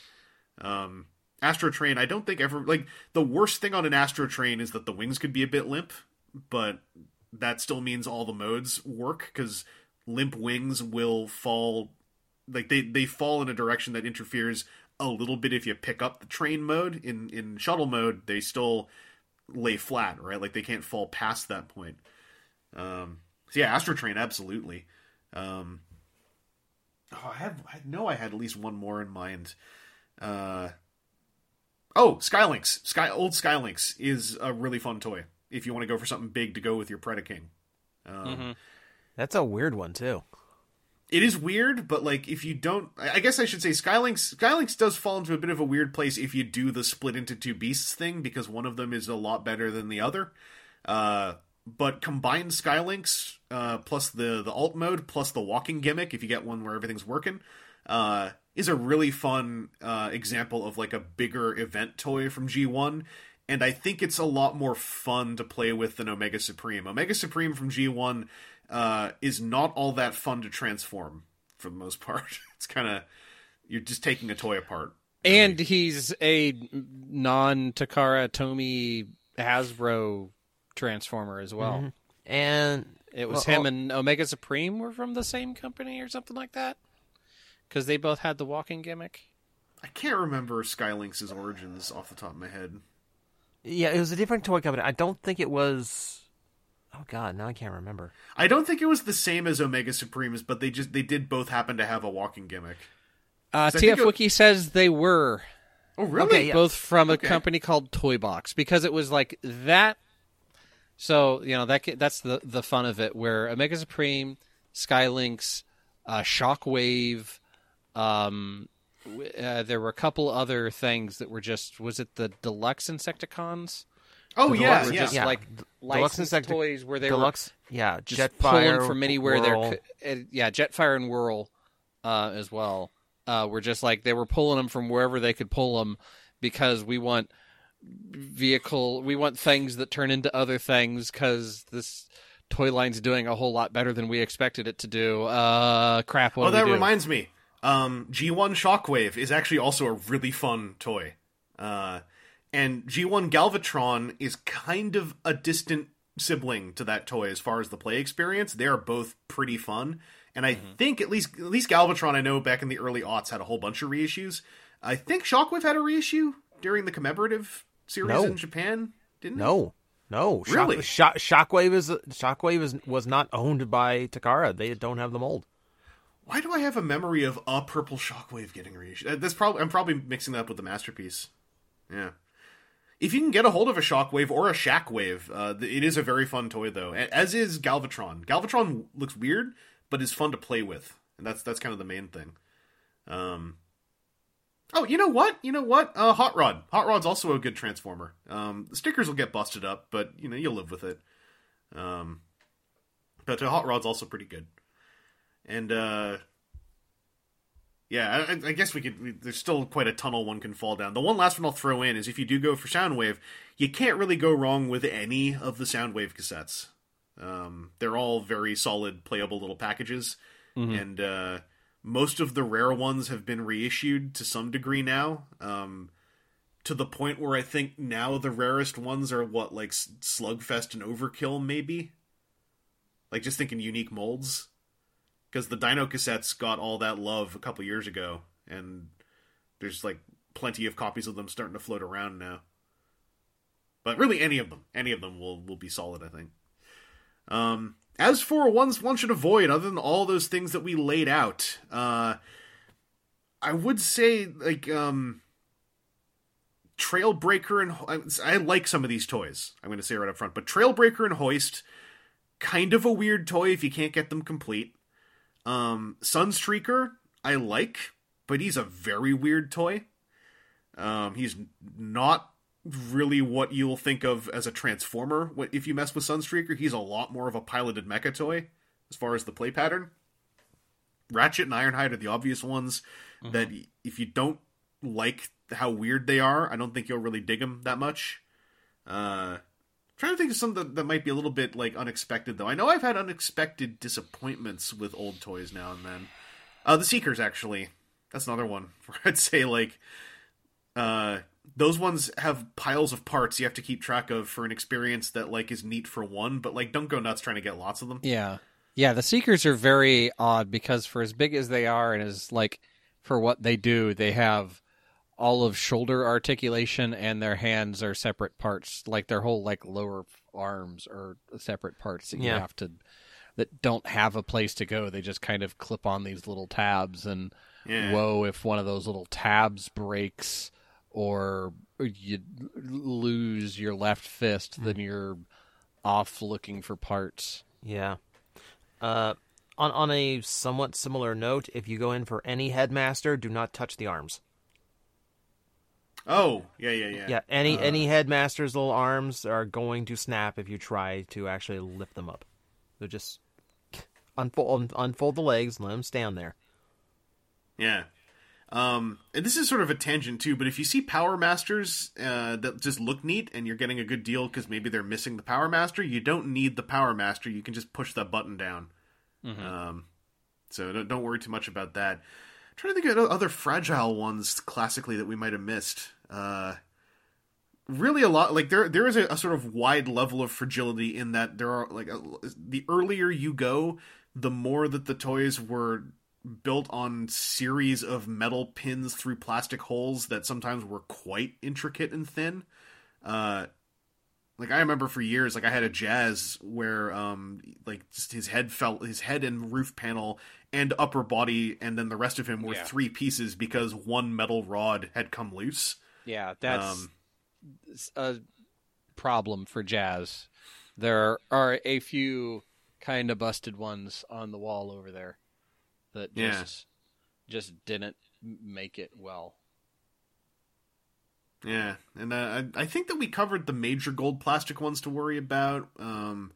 Um, Astro Train, I don't think ever like the worst thing on an Astro Train is that the wings could be a bit limp, but that still means all the modes work because limp wings will fall like they they fall in a direction that interferes a little bit if you pick up the train mode. In in shuttle mode they still lay flat right? Like they can't fall past that point. Um so yeah astro train absolutely. Um oh, i have i know i had at least one more in mind. Uh oh Sky Lynx. Sky old Sky Lynx is a really fun toy if you want to go for something big to go with your predaking um, That's a weird one too. it is weird, but like if you don't, I I guess I should say Sky Lynx. Skylinks does fall into a bit of a weird place if you do the split into two beasts thing because one of them is a lot better than the other. Uh, but combined Sky Lynx uh, plus the the alt mode plus the walking gimmick, if you get one where everything's working, uh, is a really fun uh, example of like a bigger event toy from G1. And I think it's a lot more fun to play with than Omega Supreme. Omega Supreme from G1 uh, is not all that fun to transform for the most part. It's kind of you're just taking a toy apart. And he's a non Takara Tomy Hasbro transformer as well. And It was Well, him oh- and Omega Supreme were from the same company or something like that. Because they both had the walking gimmick. I can't remember Sky Lynx' origins off the top of my head. Yeah, it was a different toy company. I don't think it was. Oh God, now I can't remember. I don't think it was the same as Omega Supremes, but they just they did both happen to have a walking gimmick. Uh, So TF it- Wiki says they were Oh, really? Okay, yeah. both from a Okay. company called Toy Box because it was like that. So you know that that's the the fun of it. Where Omega Supreme, Sky Lynx, uh, Shockwave, um, w- uh, there were a couple other things that were just was it the deluxe Insecticons? Oh The yeah, deluxe were yeah. just Yeah. like D- licensed toys where they Deluxe, yeah, were just Jetfire pulling from anywhere Whirl. there. could- uh, Yeah, Jetfire and Whirl uh, as well. Uh, were just like they were pulling them from wherever they could pull them because we want vehicle, we want things that turn into other things because this toy line's doing a whole lot better than we expected it to do. Uh, crap. What oh, do we that do? reminds me. Um, G1 Shockwave is actually also a really fun toy. Uh, and G1 Galvatron is kind of a distant sibling to that toy as far as the play experience. They are both pretty fun. And I think at least at least Galvatron I know back in the early aughts had a whole bunch of reissues. I think Shockwave had a reissue during the commemorative series No. in Japan, didn't it? No, no. Really? Shock, Shockwave is Shockwave is was not owned by Takara. They don't have the mold. Why do I have a memory of a purple shockwave getting reissued? Uh, That's probably I'm probably mixing that up with the masterpiece. Yeah. If you can get a hold of a shockwave or a shackwave, uh, it is a very fun toy though. As is Galvatron. Galvatron looks weird, but is fun to play with, and that's that's kind of the main thing. Um. Oh, you know what? You know what? Uh, Hot Rod. Hot Rod's also a good transformer. Um, the stickers will get busted up, but you know you'll live with it. Um, but uh, Hot Rod's also pretty good. And uh yeah, I, I guess we could. We, there's still quite a tunnel one can fall down. The one last one I'll throw in is if you do go for Soundwave, you can't really go wrong with any of the Soundwave cassettes. Um, they're all very solid, playable little packages, and uh, most of the rare ones have been reissued to some degree now. Um, to the point where I think now the rarest ones are what like Slugfest and Overkill, maybe. Like just thinking unique molds because the Dino cassettes got all that love a couple years ago, and there's like plenty of copies of them starting to float around now. But really, any of them, any of them will will be solid, I think. Um, as for ones one should avoid, other than all those things that we laid out, uh, I would say like um, Trailbreaker and I, I like some of these toys. I'm going to say right up front, but Trailbreaker and Hoist, kind of a weird toy if you can't get them complete. Um, Sunstreaker, I like, but he's a very weird toy. Um, he's not really what you'll think of as a transformer. If you mess with Sunstreaker, he's a lot more of a piloted mecha toy as far as the play pattern. Ratchet and Ironhide are the obvious ones that if you don't like how weird they are, I don't think you'll really dig them that much. Uh, trying to think of something that, that might be a little bit like unexpected though. I know I've had unexpected disappointments with old toys now and then. Uh, the Seekers actually, that's another one where I'd say like, uh, those ones have piles of parts you have to keep track of for an experience that like is neat for one, but like don't go nuts trying to get lots of them. Yeah. Yeah, the Seekers are very odd because for as big as they are and as like for what they do, they have all of shoulder articulation and their hands are separate parts. Like their whole like lower arms are separate parts that you have to that don't have a place to go. They just kind of clip on these little tabs and Yeah. whoa if one of those little tabs breaks or you lose your left fist, then you're off looking for parts. Yeah. Uh, on on a somewhat similar note, if you go in for any headmaster, do not touch the arms. Oh, yeah, yeah, yeah. Yeah, any any headmaster's little arms are going to snap if you try to actually lift them up. So just unfold unfold the legs, and let them stand there. Yeah. Um, and this is sort of a tangent too, but if you see Power Masters uh, that just look neat and you're getting a good deal because maybe they're missing the Power Master, you don't need the Power Master. You can just push that button down. Um, so don't, don't worry too much about that. Trying to think of other fragile ones classically that we might have missed. Uh, really a lot like there there is a, a sort of wide level of fragility in that there are like a, the earlier you go the more that the toys were built on series of metal pins through plastic holes that sometimes were quite intricate and thin uh like I remember for years, like I had a jazz where, um, like just his head fell, his head and roof panel and upper body, and then the rest of him were Yeah. three pieces because one metal rod had come loose. Yeah, that's Um, a problem for jazz. There are a few kind of busted ones on the wall over there that Yeah. just just didn't make it well. Yeah, and uh, I, I think that we covered the major gold plastic ones to worry about. Um,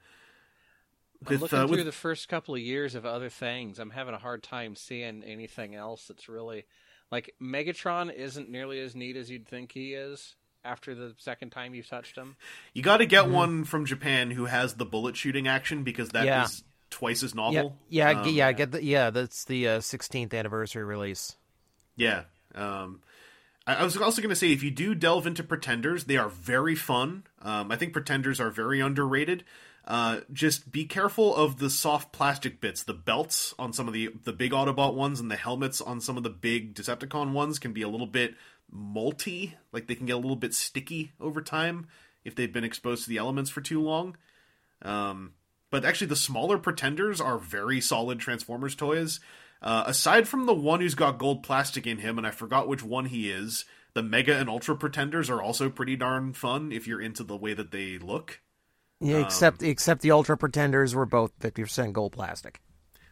I'm with, looking uh, through with- the first couple of years of other things. I'm having a hard time seeing anything else that's really like Megatron isn't nearly as neat as you'd think he is after the second time you've touched him. you got to get one from Japan who has the bullet shooting action because that is Yeah. twice as Yeah, novel. yeah, Um, g- yeah. Get the yeah. That's the uh, 16th anniversary release. Yeah. Um, I, I was also going to say if you do delve into Pretenders, they are very fun. Um, I think Pretenders are very underrated. Uh, just be careful of the soft plastic bits. The belts on some of the the big Autobot ones and the helmets on some of the big Decepticon ones can be a little bit molty. Like they can get a little bit sticky over time if they've been exposed to the elements for too long. Um, but actually, the smaller Pretenders are very solid Transformers toys. Uh, aside from the one who's got gold plastic in him, and I forgot which one he is, the Mega and Ultra Pretenders are also pretty darn fun if you're into the way that they look. Yeah, except except the Ultra Pretenders were both 50% gold plastic.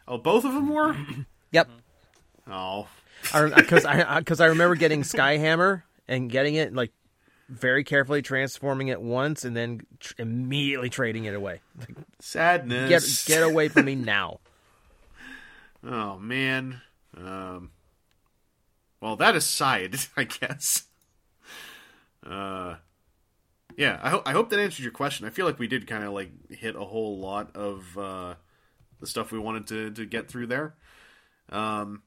Oh, both of them were? Yep. Oh. Because I because I, remember getting Skyhammer and getting it like very carefully transforming it once and then tr- immediately trading it away. Like, Sadness. get get away from me now. Oh, man. Um, well, that aside, I guess. Uh, yeah, I, ho- I hope that answered your question. I feel like we did kind of like hit a whole lot of uh, the stuff we wanted to, to get through there. Um,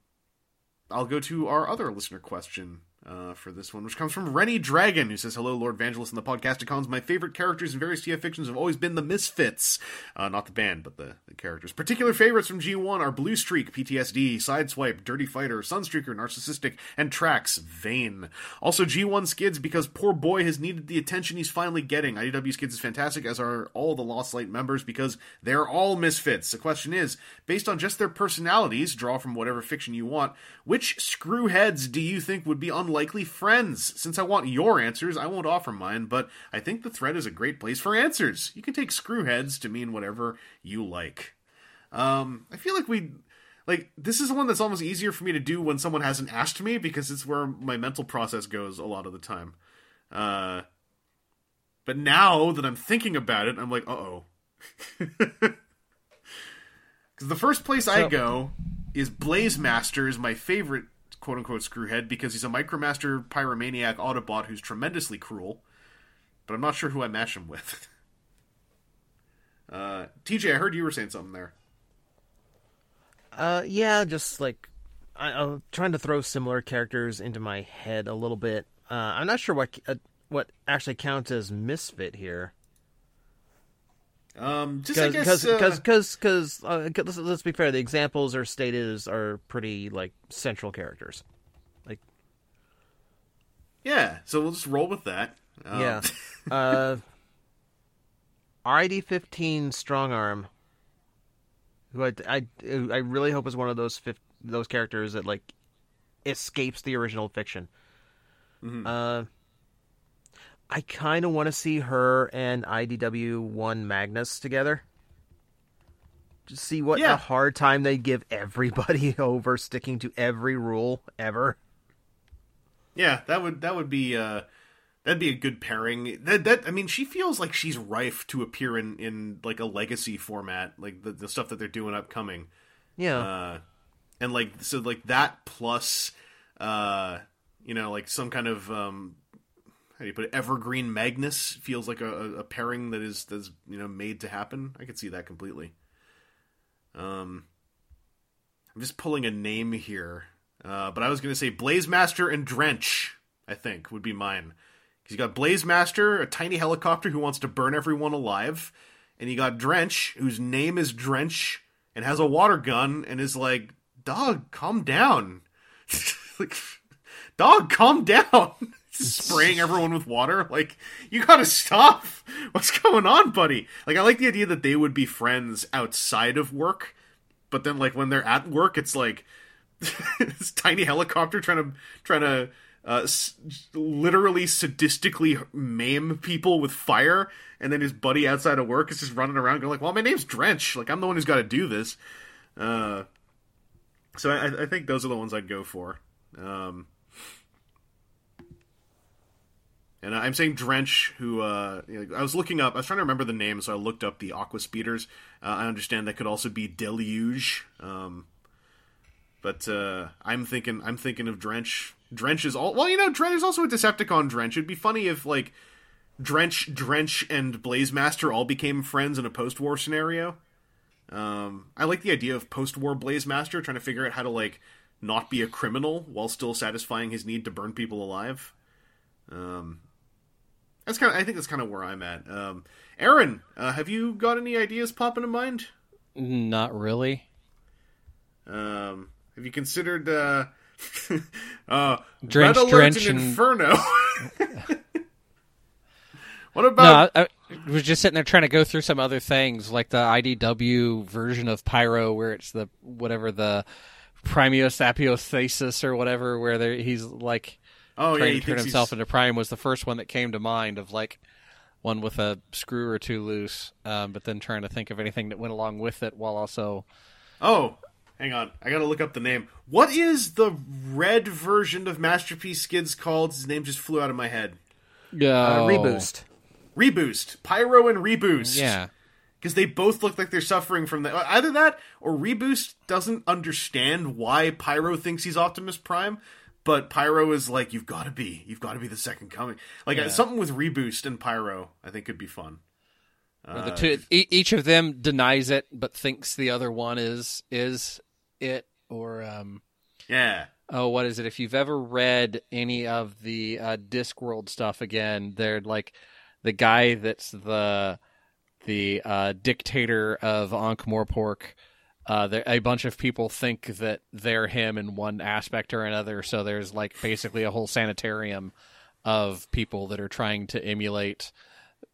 I'll go to our other listener question uh, for this one, which comes from Rennie Dragon, who says, Hello, Lord Vangelist and the Podcasticons. My favorite characters in various TF fictions have always been the Misfits. Uh, not the band, but the, the characters. Particular favorites from G1 are Blue Streak, PTSD, Sideswipe, Dirty Fighter, Sunstreaker, Narcissistic, and Tracks, Vane. Also, G1 Skids, because poor boy has needed the attention he's finally getting. IDW Skids is fantastic, as are all the Lost Light members, because they're all misfits. The question is, based on just their personalities, draw from whatever fiction you want, which screwheads do you think would be unlikely friends? Since I want your answers, I won't offer mine, but I think the thread is a great place for answers. You can take screwheads to mean whatever you like. Um, I feel like we like this is one that's almost easier for me to do when someone hasn't asked me because it's where my mental process goes a lot of the time. Uh, but now that I'm thinking about it, I'm like, uh oh. Because the first place I go is Blaze Master is my favorite quote unquote screwhead because he's a Micromaster pyromaniac Autobot who's tremendously cruel. But I'm not sure who I match him with. Uh, TJ, I heard you were saying something there. Uh, yeah, just like I, I'm trying to throw similar characters into my head a little bit. Uh, I'm not sure what uh, what actually counts as misfit here. Um, just I because guess because uh, because because uh, let's, let's be fair. The examples are stated as are pretty like central characters. Like yeah. So we'll just roll with that. Um, yeah, uh, RID fifteen strong arm. Who I, I I really hope is one of those those characters that like escapes the original fiction. Uh, I kind of want to see her and IDW one Magnus together. Just see what Yeah. a hard time they give everybody over sticking to every rule ever. Yeah, that would that would be uh that'd be a good pairing. That that I mean, she feels like she's rife to appear in in like a legacy format, like the the stuff that they're doing upcoming. Yeah, Uh and like so like that plus uh you know, like some kind of um how do you put it? Evergreen Magnus feels like a, a, pairing that is that's you know made to happen. I could see that completely. Um, I'm just pulling a name here, uh, but I was going to say Blazemaster and Drench. I think would be mine you got Blazemaster, a tiny helicopter who wants to burn everyone alive, and you got Drench, whose name is Drench and has a water gun and is like, "Dog, calm down." like, dog, calm down. Spraying everyone with water. Like, you gotta stop. What's going on, buddy? Like, I like the idea that they would be friends outside of work, but then, like, when they're at work, it's like this tiny helicopter trying to, trying to, uh, s- literally sadistically maim people with fire, and then his buddy outside of work is just running around going like, "Well, my name's Drench. Like, I'm the one who's got to do this." Uh, so I, I think those are the ones I'd go for. Um, and I'm saying Drench, who uh, you know, I was looking up. I was trying to remember the name, so I looked up the Aqua Speeders. Uh, I understand that could also be Deluge. Um, but uh, I'm thinking, I'm thinking of Drench. Drench is all well, you know. Drench is also a Decepticon. Drench. It'd be funny if like Drench, Drench, and Blazemaster all became friends in a post-war scenario. Um, I like the idea of post-war Blazemaster trying to figure out how to like not be a criminal while still satisfying his need to burn people alive. Um, that's kind of. I think that's kind of where I'm at. Um, Aaron, uh, have you got any ideas popping in mind? Not really. Um, have you considered uh, uh, Drench, Red Alert Drench, and and- Inferno? what No, about? I, I was just sitting there trying to go through some other things, like the IDW version of Pyro, where it's the whatever the Primiosapiosthesis or whatever, where there, he's like oh yeah, trying he to turn himself he's- into Prime was the first one that came to mind of like one with a screw or two loose, um, but then trying to think of anything that went along with it while also Oh, hang on. I gotta look up the name. What is the red version of Masterpiece Skids called? His name just flew out of my head. uh, oh, reboost. Reboost. Pyro and Reboost. Yeah, Because they both look like they're suffering from that. Either that or Reboost doesn't understand why Pyro thinks he's Optimus Prime, but Pyro is like, you've got to be. You've got to be the second coming. Like, uh, Yeah. something with Reboost and Pyro, I think could be fun. Or the two, e- each of them denies it, but thinks the other one is is it. Or um, Yeah. oh, what is it? If you've ever read any of the uh, Discworld stuff, again, they're like the guy that's the the uh, dictator of Ankh-Morpork. Uh, there, a bunch of people think that they're him in one aspect or another. So there's like basically a whole sanitarium of people that are trying to emulate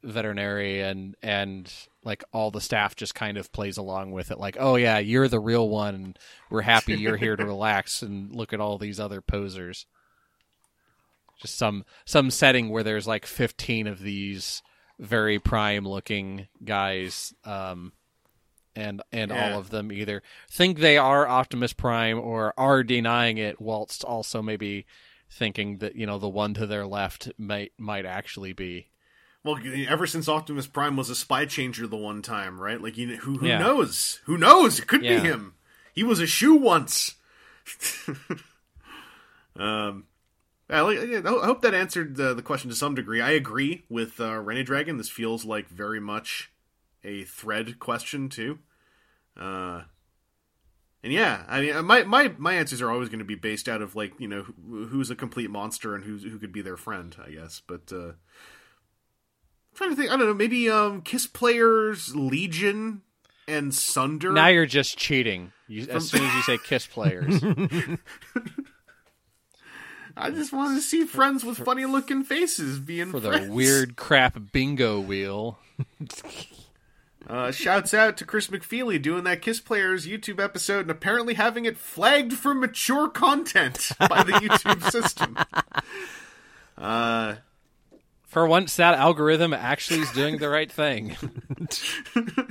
Vetinari and and like all the staff just kind of plays along with it. Like oh yeah you're the real one. And we're happy you're here to relax and look at all these other posers. Just some some setting where there's like 15 of these very prime looking guys um and and Yeah. all of them either think they are Optimus Prime or are denying it whilst also maybe thinking that you know the one to their left might might actually be Well, ever since Optimus Prime was a spy changer the one time, right? Like, you, who who Yeah. knows? Who knows? It could Yeah. be him. He was a shoe once. um, I, I hope that answered the, the question to some degree. I agree with uh, Rennie Dragon. This feels like very much a thread question too. Uh, and yeah, I mean, my my my answers are always going to be based out of like you know who, who's a complete monster and who's who could be their friend, I guess. But uh, trying to think. I don't know. Maybe um, Kiss Players, Legion, and Sunder. Now you're just cheating. You, as soon as you say Kiss players, I just want to see friends with funny looking faces being for the friends. weird crap bingo wheel. Uh, shouts out to Chris McFeely doing that Kiss Players YouTube episode and apparently having it flagged for mature content by the YouTube system. Uh, For once, that algorithm actually is doing the right thing.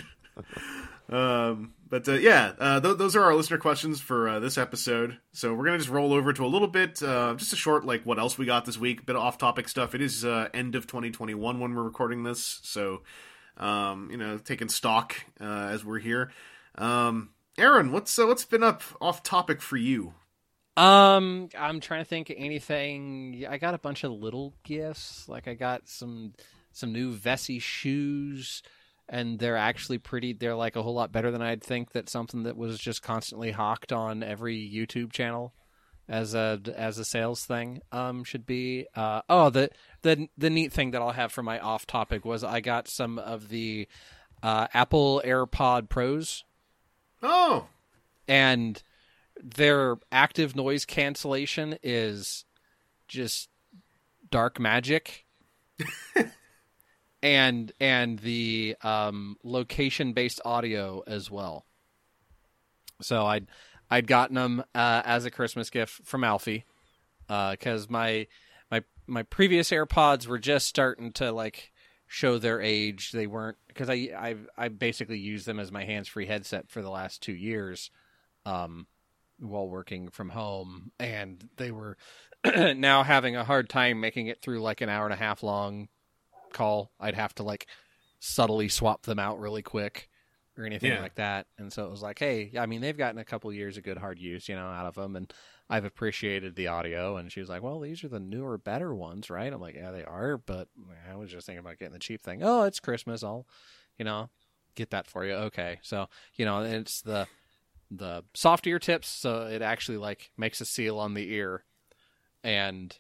um, but uh, yeah, uh, th- those are our listener questions for uh, this episode. So we're gonna just roll over to a little bit, uh, just a short like what else we got this week, a bit of off topic stuff. It is uh, end of 2021 when we're recording this, so um, you know, taking stock uh, as we're here. Um, Aaron, what's uh, what's been up off topic for you? Um, I'm trying to think anything. I got a bunch of little gifts. Like I got some some new Vessi shoes, and they're actually pretty. They're like a whole lot better than I'd think. That something that was just constantly hawked on every YouTube channel as a as a sales thing um should be. Uh oh the the the neat thing that I'll have for my off topic was I got some of the uh, Apple AirPod Pros. Oh, and their active noise cancellation is just dark magic. And and the um, location based audio as well. So i'd i'd gotten them uh, as a christmas gift from alfie because my my my previous airpods were just starting to like show their age. They weren't because i i i basically used them as my hands free headset for the last two years um while working from home. And they were now having a hard time making it through like an hour and a half long call. I'd have to like subtly swap them out really quick or anything Yeah. like that. And so it was like hey i mean they've gotten a couple years of good hard use you know out of them and i've appreciated the audio. And she was like well these are the newer better ones right? I'm like yeah they are. But i was just thinking about getting the cheap thing. Oh it's christmas. I'll you know get that for you. Okay. So you know it's the the soft ear tips. So it actually like makes a seal on the ear. And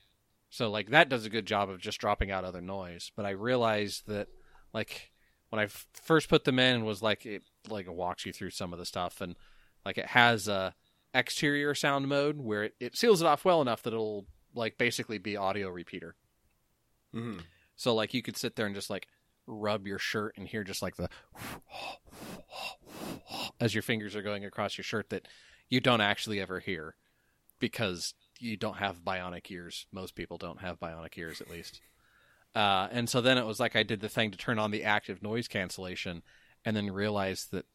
so like that does a good job of just dropping out other noise. But i realized that like when i f- first put them in was like it like it walks you through some of the stuff and like it has a exterior sound mode where it, it seals it off well enough that it'll like basically be audio repeater Mhm. so like you could sit there and just like rub your shirt and hear just like the as your fingers are going across your shirt that you don't actually ever hear because you don't have bionic ears. Most people don't have bionic ears, at least. Uh, and so then it was like I did the thing to turn on the active noise cancellation, and then realized that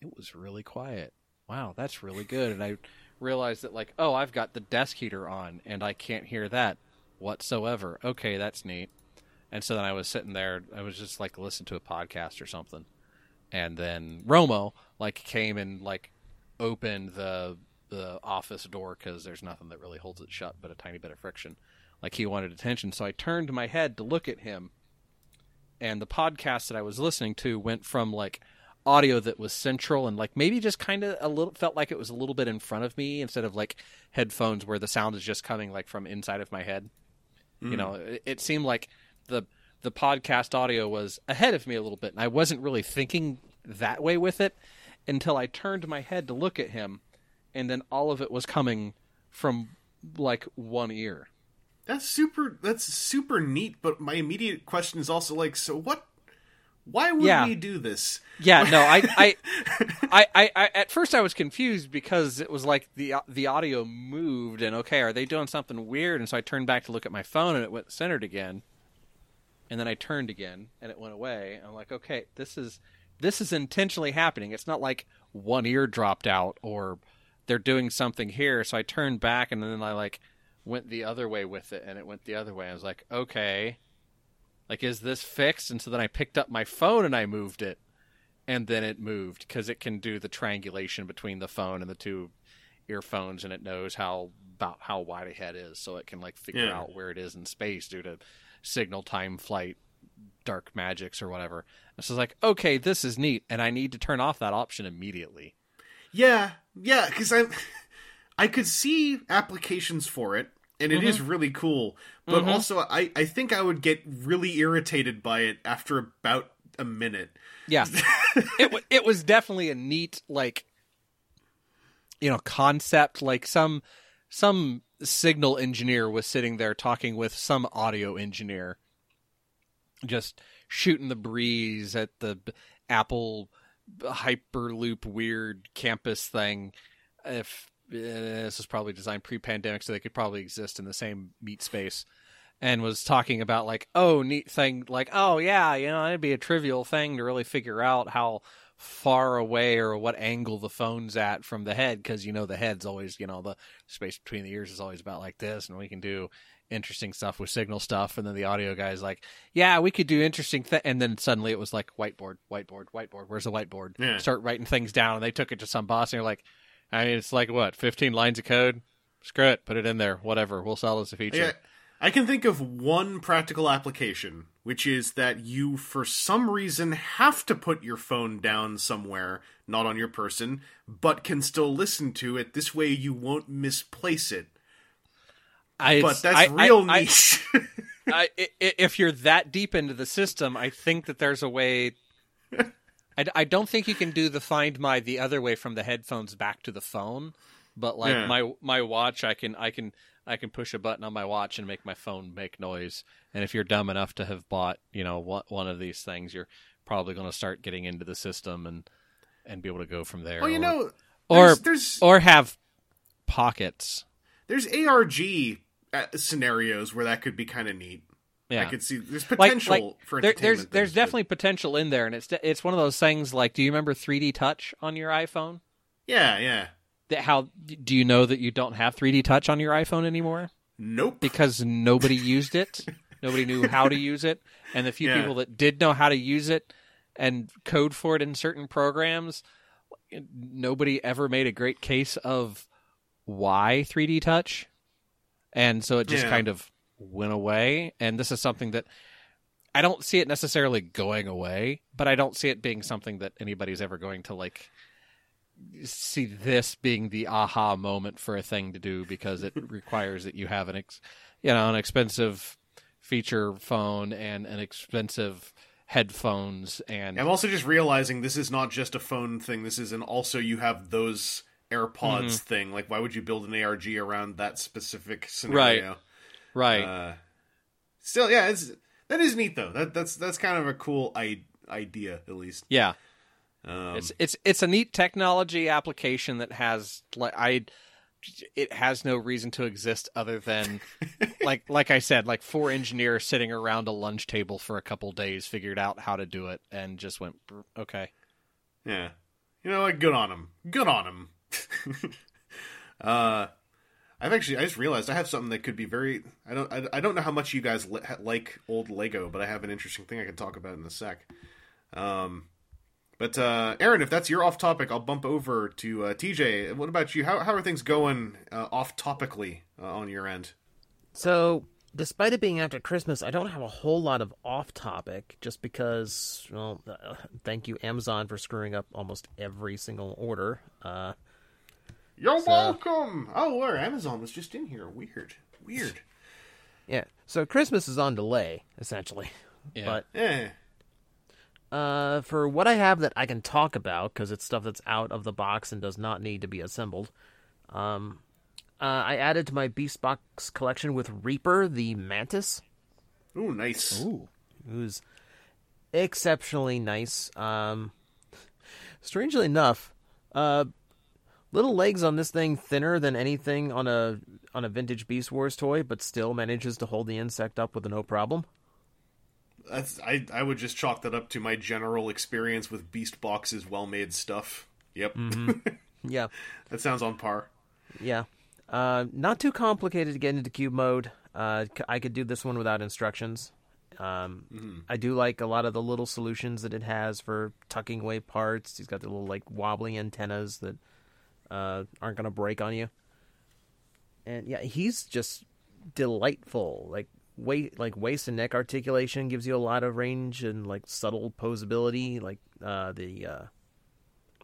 it was really quiet. Wow, that's really good. And I realized that like, oh, I've got the desk heater on, and I can't hear that whatsoever. Okay, that's neat. And so then I was sitting there, I was just like listening to a podcast or something, and then Romo like came and like opened the the office door because there's nothing that really holds it shut but a tiny bit of friction. Like he wanted attention, so I turned my head to look at him, and the podcast that I was listening to went from like audio that was central and like maybe just kind of a little felt like it was a little bit in front of me instead of like headphones where the sound is just coming like from inside of my head. You hmm. know, it, it seemed like the the podcast audio was ahead of me a little bit, and I wasn't really thinking that way with it until I turned my head to look at him, and then all of it was coming from like one ear. That's super. That's super neat. But my immediate question is also like, so what? Why would Yeah. we do this? Yeah, no, I, I, I, I, I, at first I was confused because it was like the the audio moved, and okay, are they doing something weird? And so I turned back to look at my phone, and it went centered again. And then I turned again, and it went away. I'm like, okay, this is this is intentionally happening. It's not like one ear dropped out or they're doing something here. So I turned back, and then I like went the other way with it, and it went the other way. I was like, okay, like is this fixed? And so then I picked up my phone and I moved it and then it moved because it can do the triangulation between the phone and the two earphones and it knows how about how wide a head is so it can like figure Yeah. out where it is in space due to signal time flight dark magics or whatever and so it's like okay this is neat and i need to turn off that option immediately Yeah, yeah, because I, I could see applications for it, and it is mm-hmm. really cool. But mm-hmm. also, I I think I would get really irritated by it after about a minute. Yeah, it it was definitely a neat like you know concept. Like some some signal engineer was sitting there talking with some audio engineer, just shooting the breeze at the Apple Hyperloop weird campus thing. If Eh, this was probably designed pre-pandemic, so they could probably exist in the same meat space and was talking about like, oh, neat thing, like, oh yeah, you know, it'd be a trivial thing to really figure out how far away or what angle the phone's at from the head, because you know the head's always, you know, the space between the ears is always about like this, and we can do interesting stuff with signal stuff, and then the audio guy's like, yeah, we could do interesting thing, and then suddenly it was like whiteboard, whiteboard, whiteboard. Where's the whiteboard? Yeah. Start writing things down, and they took it to some boss, and you're like, I mean, it's like what, 15 lines of code? Screw it, put it in there, whatever. We'll sell it as a feature. Yeah, I can think of one practical application, which is that you, for some reason, have to put your phone down somewhere, not on your person, but can still listen to it. This way, you won't misplace it. I, But that's I- real I, niche. I, I, if you're that deep into the system, I think that there's a way. I, I don't think you can do the find my the other way from the headphones back to the phone, but like Yeah. my my watch, I can I can I can push a button on my watch and make my phone make noise. And if you're dumb enough to have bought you know one one of these things, you're probably going to start getting into the system and and be able to go from there. well, you or- know, or there's, there's or have pockets. there's ARG uh, scenarios where that could be kind of neat. Yeah, I could see there's potential like, for there, entertainment. there's there's but- definitely potential in there, and it's it's one of those things. Like, do you remember 3D Touch on your iPhone? yeah, yeah. That how do you know that you don't have 3D Touch on your iPhone anymore? Nope. Because nobody used it, nobody knew how to use it, and the few Yeah. people that did know how to use it and code for it in certain programs, nobody ever made a great case of why 3D Touch, and so it just Yeah. kind of went away. And this is something that I don't see it necessarily going away, but I don't see it being something that anybody's ever going to like see this being the aha moment for a thing to do because it requires that you have an ex, you know an expensive feature phone and an expensive headphones and I'm also just realizing this is not just a phone thing. This is an also you have those AirPods Mm-hmm. thing. Like, why would you build an ARG around that specific scenario? right Uh, still, yeah, it's that is neat though. That that's that's kind of a cool I- idea, at least. yeah Um, it's it's it's a neat technology application that has like I it has no reason to exist other than like like I said like four engineers sitting around a lunch table for a couple days figured out how to do it and just went okay yeah, you know, like good on them. Good on them. uh, I've actually I just realized I have something that could be very. I don't I, I don't know how much you guys li- like old Lego, but I have an interesting thing I can talk about in a sec. Um. But uh, Aaron, if that's your off topic, I'll bump over to uh, TJ. What about you? How how are things going uh, off topically uh, on your end? So, despite it being after Christmas, I don't have a whole lot of off topic just because, well, uh, thank you, Amazon, for screwing up almost every single order. You're So- welcome. Oh, where Amazon was just in here. Weird, weird. yeah, so Christmas is on delay, essentially. Yeah. But Eh. uh, for what I have that I can talk about, because it's stuff that's out of the box and does not need to be assembled, um, uh, I added to my Beast Box collection with Reaper, the Mantis. Ooh, nice. Ooh, who's exceptionally nice. Um, strangely enough, uh, little legs on this thing thinner than anything on a on a vintage Beast Wars toy, but still manages to hold the insect up with no problem. That's I. I would just chalk that up to my general experience with Beast Box's well-made stuff. Yep, Yeah, that sounds on par. yeah. Uh, not too complicated to get into cube mode. Uh, I could do this one without instructions. Um, I do like a lot of the little solutions that it has for tucking away parts. He's got the little like wobbly antennas that uh, aren't going to break on you. And yeah, he's just delightful. Like weight, like waist and neck articulation gives you a lot of range and like subtle posability. Like uh, the uh,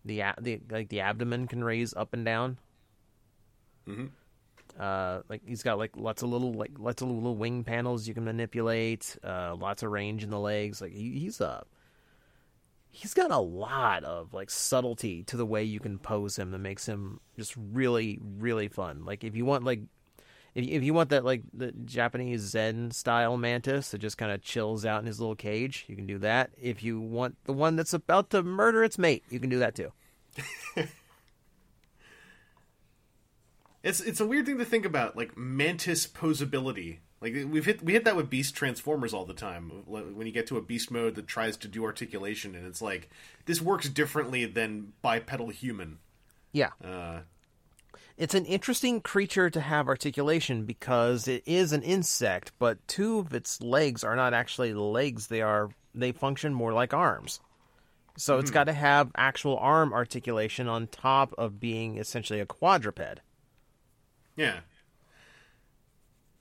the the like the abdomen can raise up and down. Uh, like he's got like lots of little like lots of little wing panels you can manipulate. Uh, lots of range in the legs. Like he, he's a he's got a lot of like subtlety to the way you can pose him that makes him just really really fun. Like if you want like if if you want that like the Japanese Zen style mantis that just kind of chills out in his little cage, you can do that. If you want the one that's about to murder its mate, you can do that too. It's it's a weird thing to think about, like mantis posability. Like we've hit we hit that with beast transformers all the time. When you get to a beast mode that tries to do articulation, and it's like this works differently than bipedal human. Yeah. Uh, It's an interesting creature to have articulation because it is an insect, but two of its legs are not actually legs. They are they function more like arms. So it's got to have actual arm articulation on top of being essentially a quadruped. yeah,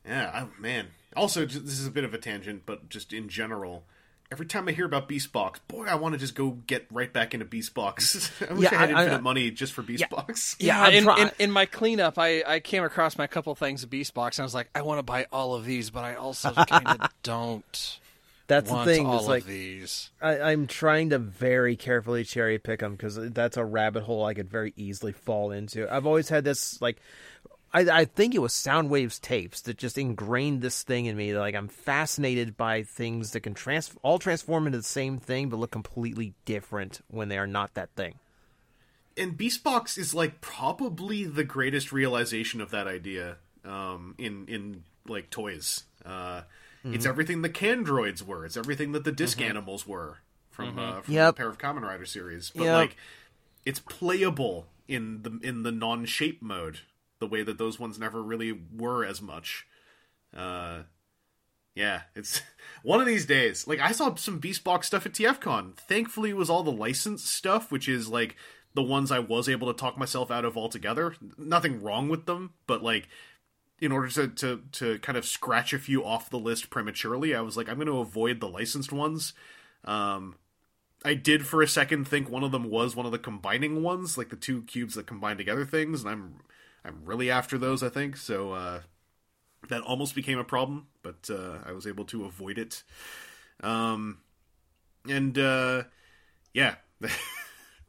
yeah. Oh, man. Also, j- this is a bit of a tangent, but just in general. Every time I hear about Beastbox, boy, I want to just go get right back into Beastbox. I wish Yeah, I had I- I- infinite money just for Beastbox. Yeah, I'm in, try- in, in my cleanup, I, I came across my couple things of Beast Box, and I was like, I want to buy all of these, but I also kind of don't That's want the thing. all Is like of these. I, I'm trying to very carefully cherry pick them because that's a rabbit hole I could very easily fall into. I've always had this like, I, I think it was Soundwaves tapes that just ingrained this thing in me. Like I'm fascinated by things that can trans all transform into the same thing but look completely different when they are not that thing. and Beastbox is like probably the greatest realization of that idea um, in in like toys. Uh, It's everything the Candroids were. It's everything that the Disc Animals were from uh, from Yep. the Pair of Kamen Rider series. But Yep. like, it's playable in the in the non shape mode, the way that those ones never really were as much. Uh, yeah, it's one of these days. Like I saw some Beastbox stuff at TFCon. Thankfully, it was all the licensed stuff, which is like the ones I was able to talk myself out of altogether. Nothing wrong with them, but like in order to to to kind of scratch a few off the list prematurely, I was like, I'm going to avoid the licensed ones. Um, I did for a second think one of them was one of the combining ones, like the two cubes that combine together things, and I'm I'm really after those. I think so. Uh, that almost became a problem, but uh, I was able to avoid it. Um, and uh, yeah,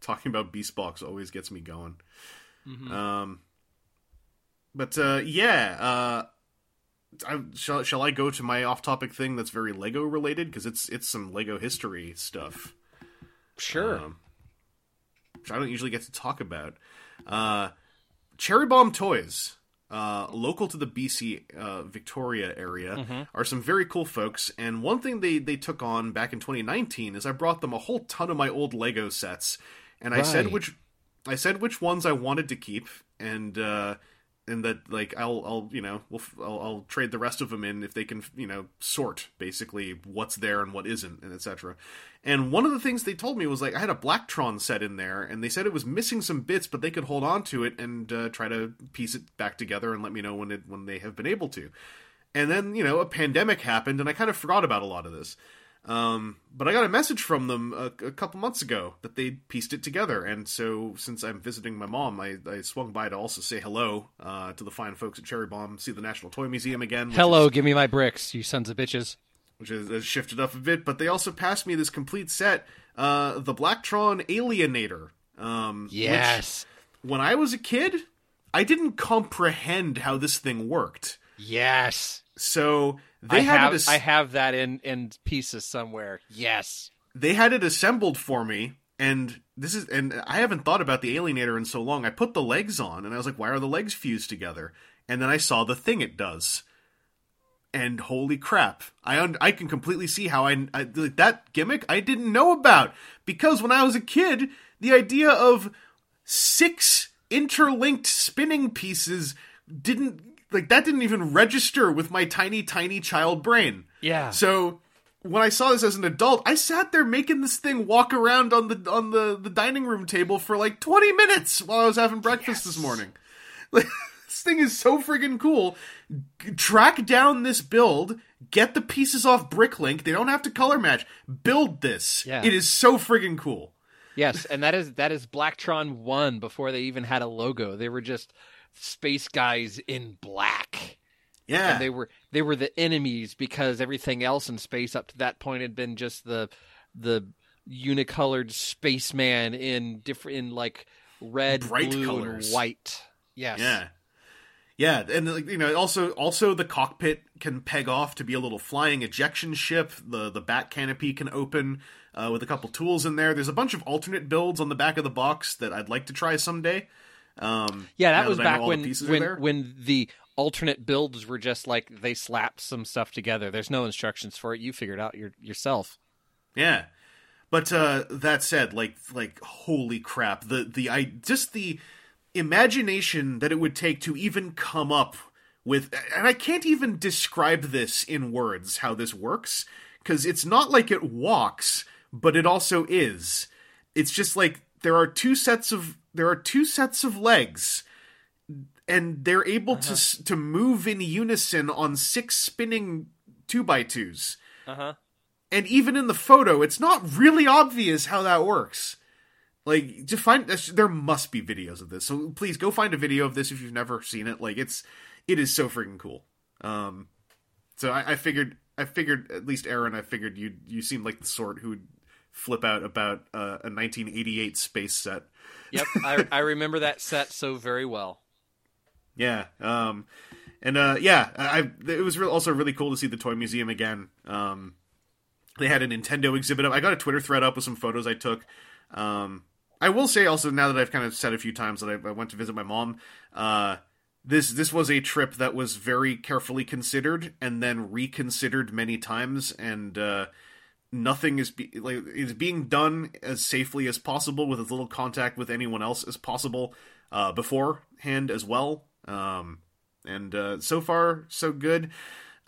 talking about Beastbox always gets me going. Um, but uh, yeah, uh, I, shall shall I go to my off-topic thing that's very Lego related because it's it's some Lego history stuff. Sure. Um, which I don't usually get to talk about. Uh, Cherry Bomb Toys, uh, local to the BC uh, Victoria area, are some very cool folks. And one thing they, they took on back in 2019 is I brought them a whole ton of my old Lego sets, and I said which I said which ones I wanted to keep, and uh, and that like I'll I'll you know we'll, I'll, I'll trade the rest of them in if they can you know sort basically what's there and what isn't and etc. And one of the things they told me was like I had a Blacktron set in there, and they said it was missing some bits, but they could hold on to it and uh, try to piece it back together and let me know when it when they have been able to. And then you know a pandemic happened, and I kind of forgot about a lot of this. Um, but I got a message from them a, a couple months ago that they pieced it together, and so since I'm visiting my mom, I, I swung by to also say hello uh, to the fine folks at Cherry Bomb, see the National Toy Museum again. Hello, is- give me my bricks, you sons of bitches. which has, has shifted up a bit. But they also passed me this complete set, uh, the Blacktron Alienator. Um, which, Yes. when I was a kid, I didn't comprehend how this thing worked. Yes. So they I had have it. As- I have that in in pieces somewhere. Yes. they had it assembled for me and this is and i haven't thought about the alienator in so long i put the legs on and i was like why are the legs fused together and then i saw the thing it does and holy crap i un- i can completely see how I, I like, that gimmick i didn't know about because when i was a kid the idea of six interlinked spinning pieces didn't like that didn't even register with my tiny tiny child brain Yeah. so when I saw this as an adult, I sat there making this thing walk around on the on the, the dining room table for like 20 minutes while I was having breakfast this morning. Like, this thing is so friggin' cool. G- Track down this build, get the pieces off Bricklink. They don't have to color match. Build this. Yeah. It is so friggin' cool. Yes, and that is that is Blacktron one before they even had a logo. They were just space guys in black. Yeah, And they were they were the enemies because everything else in space up to that point had been just the the unicolored spaceman in different in like red, Bright blue, colors. and white. Yes. Yeah. Yeah, and you know, also also the cockpit can peg off to be a little flying ejection ship. The the bat canopy can open uh, with a couple tools in there. There's a bunch of alternate builds on the back of the box that I'd like to try someday. Um, Yeah, that was back when when when the alternate builds were just like they slapped some stuff together. There's no instructions for it. You figured out your, yourself. Yeah. But uh that said, like like holy crap, the the I just the imagination that it would take to even come up with and I can't even describe this in words how this works cuz it's not like it walks, but it also is. It's just like there are two sets of there are two sets of legs and they're able to s to move in unison on six spinning 2 by 2s Uh-huh. and even in the photo, it's not really obvious how that works. Like, to find there must be videos of this, so please go find a video of this if you've never seen it. Like, it's it is so freaking cool. Um, so I, I figured, I figured at least Aaron, I figured you you seemed like the sort who would flip out about uh, a 1988 space set. Yep, I, I remember that set so very well. Yeah. Um, and uh, yeah, I, it was also really cool to see the toy museum again. Um, they had a Nintendo exhibit up. I got a Twitter thread up with some photos I took. Um, I will say also now that I've kind of said a few times that I, I went to visit my mom. Uh, this this was a trip that was very carefully considered and then reconsidered many times, and uh, nothing is be, like is being done as safely as possible with as little contact with anyone else as possible uh, beforehand as well. Um, and uh, so far so good.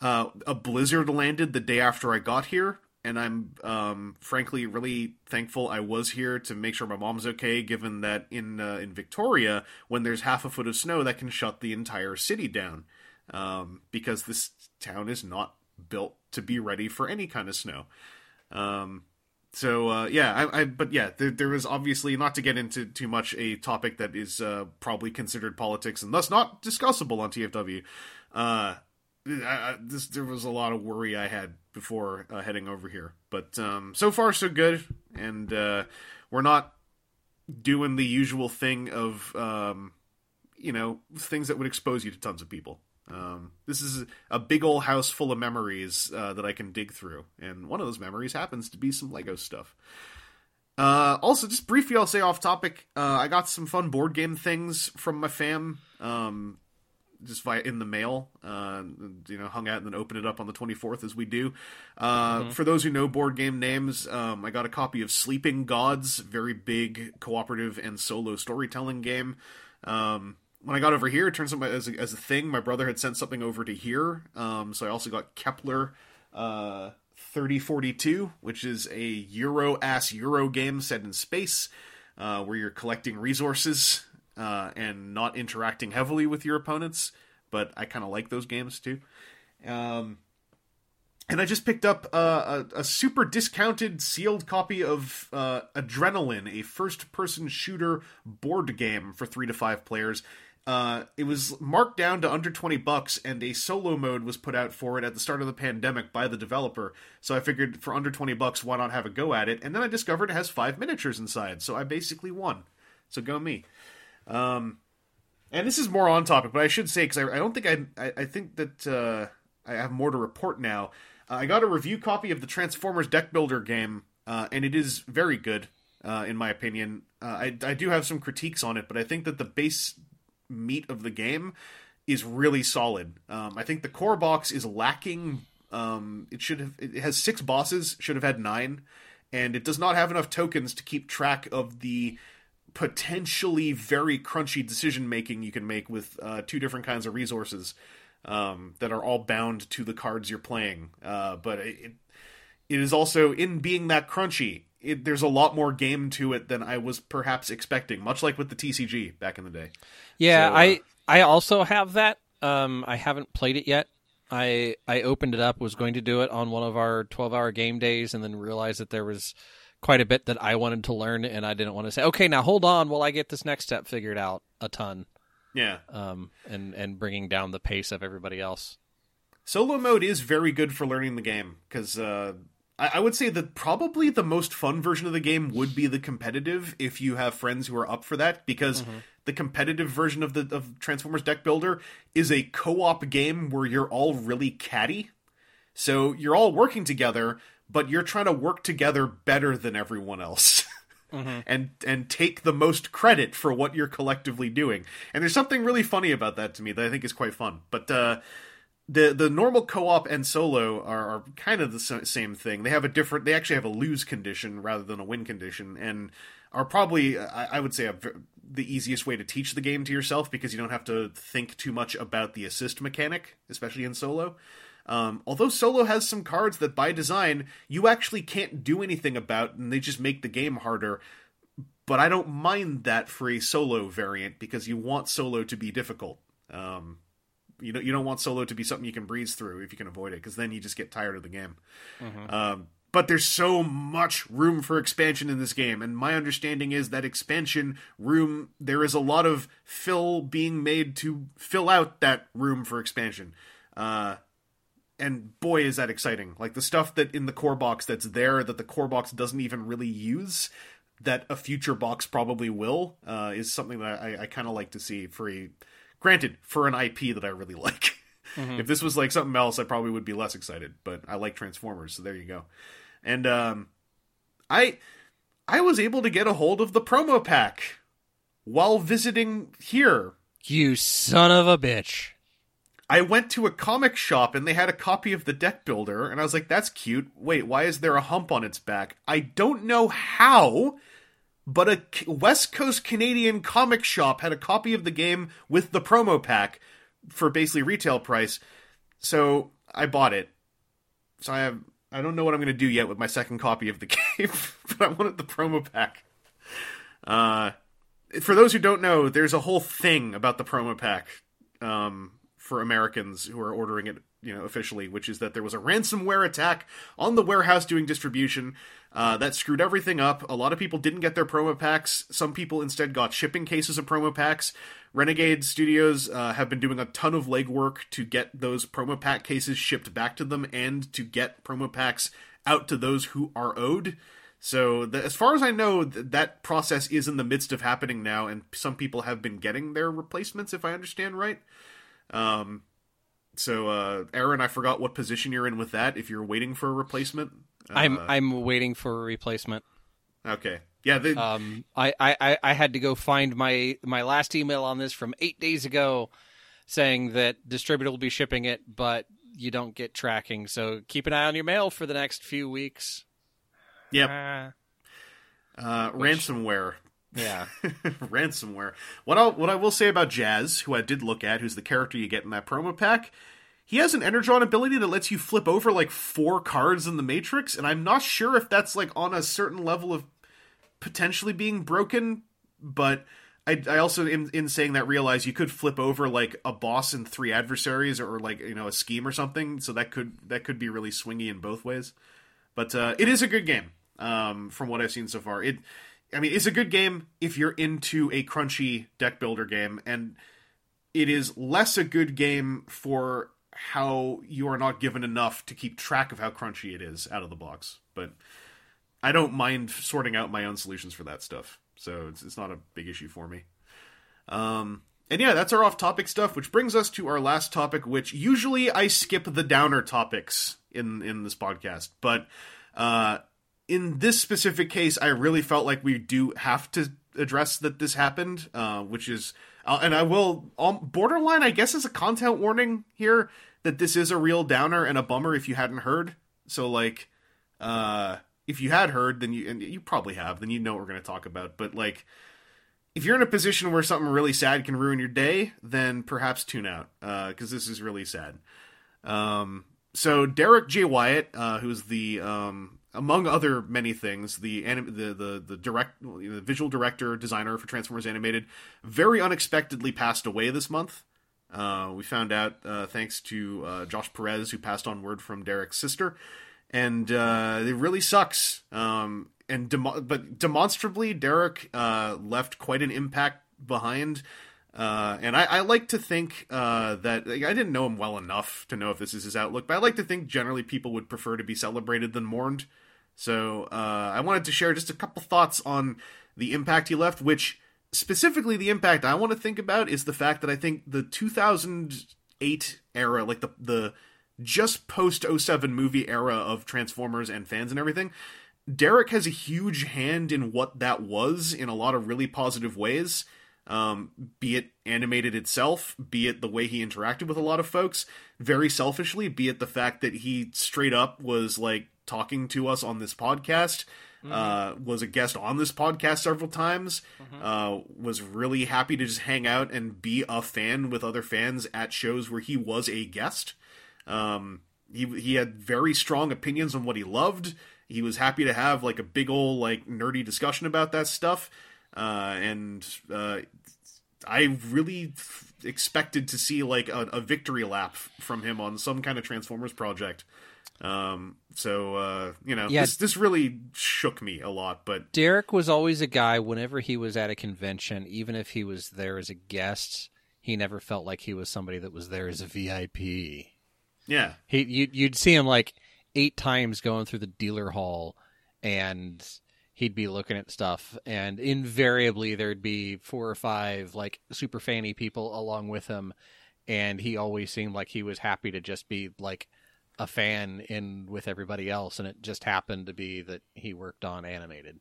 Uh, a blizzard landed the day after I got here, and I'm um, frankly really thankful I was here to make sure my mom's okay. Given that in uh, in Victoria, when there's half a foot of snow, that can shut the entire city down um, because this town is not built to be ready for any kind of snow. Um, so uh, yeah, I, I but yeah, there, there is obviously not to get into too much a topic that is uh, probably considered politics and thus not discussable on TFW. Uh, I, this there was a lot of worry I had before uh, heading over here, but um, so far so good, and uh, we're not doing the usual thing of um, you know things that would expose you to tons of people. Um, this is a big old house full of memories uh, that I can dig through, and one of those memories happens to be some Lego stuff. Uh, also, just briefly, I'll say off topic. Uh, I got some fun board game things from my fam, um, just via in the mail. Uh, you know, hung out and then opened it up on the twenty fourth as we do. Uh, For those who know board game names, um, I got a copy of Sleeping Gods, very big cooperative and solo storytelling game. Um, when I got over here, it turns out my, as a, as a thing, my brother had sent something over to here. Um, so I also got Kepler uh, 3042, which is a Euro ass Euro game set in space, uh, where you're collecting resources uh, and not interacting heavily with your opponents. But I kind of like those games too. Um, and I just picked up uh, a, a super discounted sealed copy of uh, Adrenaline, a first-person shooter board game for three to five players. Uh, it was marked down to under 20 bucks, and a solo mode was put out for it at the start of the pandemic by the developer. So I figured for under 20 bucks, why not have a go at it? And then I discovered it has five miniatures inside, so I basically won. So go me. Um, and this is more on topic, but I should say because I, I don't think I, I I think that uh, I have more to report now. Uh, I got a review copy of the Transformers Deck Builder game, uh, and it is very good, uh, in my opinion. Uh, I I do have some critiques on it, but I think that the base meat of the game is really solid. Um, I think the core box is lacking. Um, it should have it has six bosses, should have had nine, and it does not have enough tokens to keep track of the potentially very crunchy decision making you can make with uh, two different kinds of resources um, that are all bound to the cards you're playing. Uh, but it, it is also in being that crunchy. It, there's a lot more game to it than I was perhaps expecting. Much like with the TCG back in the day. Yeah, So, uh, I I also have that. Um, I haven't played it yet. I I opened it up, was going to do it on one of our twelve hour game days, and then realized that there was quite a bit that I wanted to learn, and I didn't want to say, okay, now hold on while I get this next step figured out a ton. Yeah. um, and and bringing down the pace of everybody else. Solo mode is very good for learning the game because uh, I, I would say that probably the most fun version of the game would be the competitive if you have friends who are up for that because the competitive version of the of Transformers Deck Builder is a co-op game where you're all really catty. So you're all working together, but you're trying to work together better than everyone else. and and take the most credit for what you're collectively doing. And there's something really funny about that to me that I think is quite fun. But uh, the the normal co-op and solo are, are kind of the same thing. They have a different. They actually have a lose condition rather than a win condition, and are probably I, I would say a, the easiest way to teach the game to yourself because you don't have to think too much about the assist mechanic, especially in solo. Um, although solo has some cards that by design you actually can't do anything about, and they just make the game harder. But I don't mind that for a solo variant because you want solo to be difficult. Um, you don't you don't want solo to be something you can breeze through if you can avoid it because then you just get tired of the game. Um, but there's so much room for expansion in this game, and my understanding is that expansion room there is a lot of fill being made to fill out that room for expansion. Uh, and boy is that exciting! Like the stuff that in the core box that's there that the core box doesn't even really use. That a future box probably will uh, is something that I, I kind of like to see for a granted for an IP that I really like. If this was like something else, I probably would be less excited. But I like Transformers, so there you go. And um, I I was able to get a hold of the promo pack while visiting here. You son of a bitch! I went to a comic shop and they had a copy of the deck builder, and I was like, "That's cute." Wait, why is there a hump on its back? I don't know how, but a West Coast Canadian comic shop had a copy of the game with the promo pack for basically retail price. So I bought it. So I have I don't know what I'm going to do yet with my second copy of the game, but I wanted the promo pack. Uh, for those who don't know, there's a whole thing about the promo pack um, for Americans who are ordering it, you know, officially, which is that there was a ransomware attack on the warehouse doing distribution uh, that screwed everything up. A lot of people didn't get their promo packs. Some people instead got shipping cases of promo packs. Renegade Studios uh, have been doing a ton of legwork to get those promo pack cases shipped back to them and to get promo packs out to those who are owed. So, the, as far as I know, th- that process is in the midst of happening now, and some people have been getting their replacements, if I understand right. Um, so, uh, Aaron, I forgot what position you're in with that. If you're waiting for a replacement, uh, I'm I'm waiting for a replacement. okay. Yeah, Um, I, I, I- I had to go find my my last email on this from eight days ago, saying that distributor will be shipping it, but you don't get tracking. So keep an eye on your mail for the next few weeks. yep. Ah, Uh, ransomware. Yeah. ransomware. What I what I will say about Jazz, who I did look at, who's the character you get in that promo pack, he has an Energon ability that lets you flip over like four cards in the Matrix, and I'm not sure if that's like on a certain level of potentially being broken, but. I, I also in, in saying that realize you could flip over like a boss and three adversaries or like you know a scheme or something so that could that could be really swingy in both ways but uh, it is a good game um, from what I've seen so far. It, I mean, it's a good game if you're into a crunchy deck builder game, and it is less a good game for how you are not given enough to keep track of how crunchy it is out of the box. But I don't mind sorting out my own solutions for that stuff, so it's, it's not a big issue for me. Um, and yeah, that's our off-topic stuff, which brings us to our last topic, which usually I skip the downer topics in in this podcast, but uh, in this specific case, I really felt like we do have to address that this happened, uh, which is, uh, and I will um, borderline, I guess, is a content warning here that this is a real downer and a bummer if you hadn't heard. So like, uh, if you had heard, then you and you probably have, then you know what we're going to talk about. But like, if you're in a position where something really sad can ruin your day, then perhaps tune out because this is really sad. Um, so Derek J. Wyatt, uh, who's the um, among other many things, the anim- the the the direct the visual director designer for Transformers Animated, very unexpectedly passed away this month. Uh, we found out uh, thanks to uh, Josh Perez, who passed on word from Derek's sister, and uh, it really sucks. Um, and demo- but demonstrably, Derek uh, left quite an impact behind. Uh, and I, I like to think uh, that like, I didn't know him well enough to know if this is his outlook, but I like to think generally people would prefer to be celebrated than mourned. So uh, I wanted to share just a couple thoughts on the impact he left, which specifically the impact I want to think about is the fact that I think the 2008 era, like the the just post 07 movie era of Transformers and fans and everything, Derek has a huge hand in what that was in a lot of really positive ways. Um, be it animated itself, be it the way he interacted with a lot of folks, very selfishly, be it the fact that he straight up was like talking to us on this podcast, mm-hmm. uh, was a guest on this podcast several times, mm-hmm. uh, was really happy to just hang out and be a fan with other fans at shows where he was a guest. Um, he he had very strong opinions on what he loved. He was happy to have like a big old like nerdy discussion about that stuff uh, and uh, I really expected to see like a, a, victory lap from him on some kind of Transformers project. Um, so uh, you know, yeah. this this really shook me a lot. But Derek was always a guy. Whenever he was at a convention, even if he was there as a guest, he never felt like he was somebody that was there as a VIP. Yeah, he you, you'd see him like eight times going through the dealer hall, and he'd be looking at stuff and invariably there'd be four or five like super fanny people along with him and he always seemed like he was happy to just be like a fan in with everybody else and it just happened to be that he worked on animated.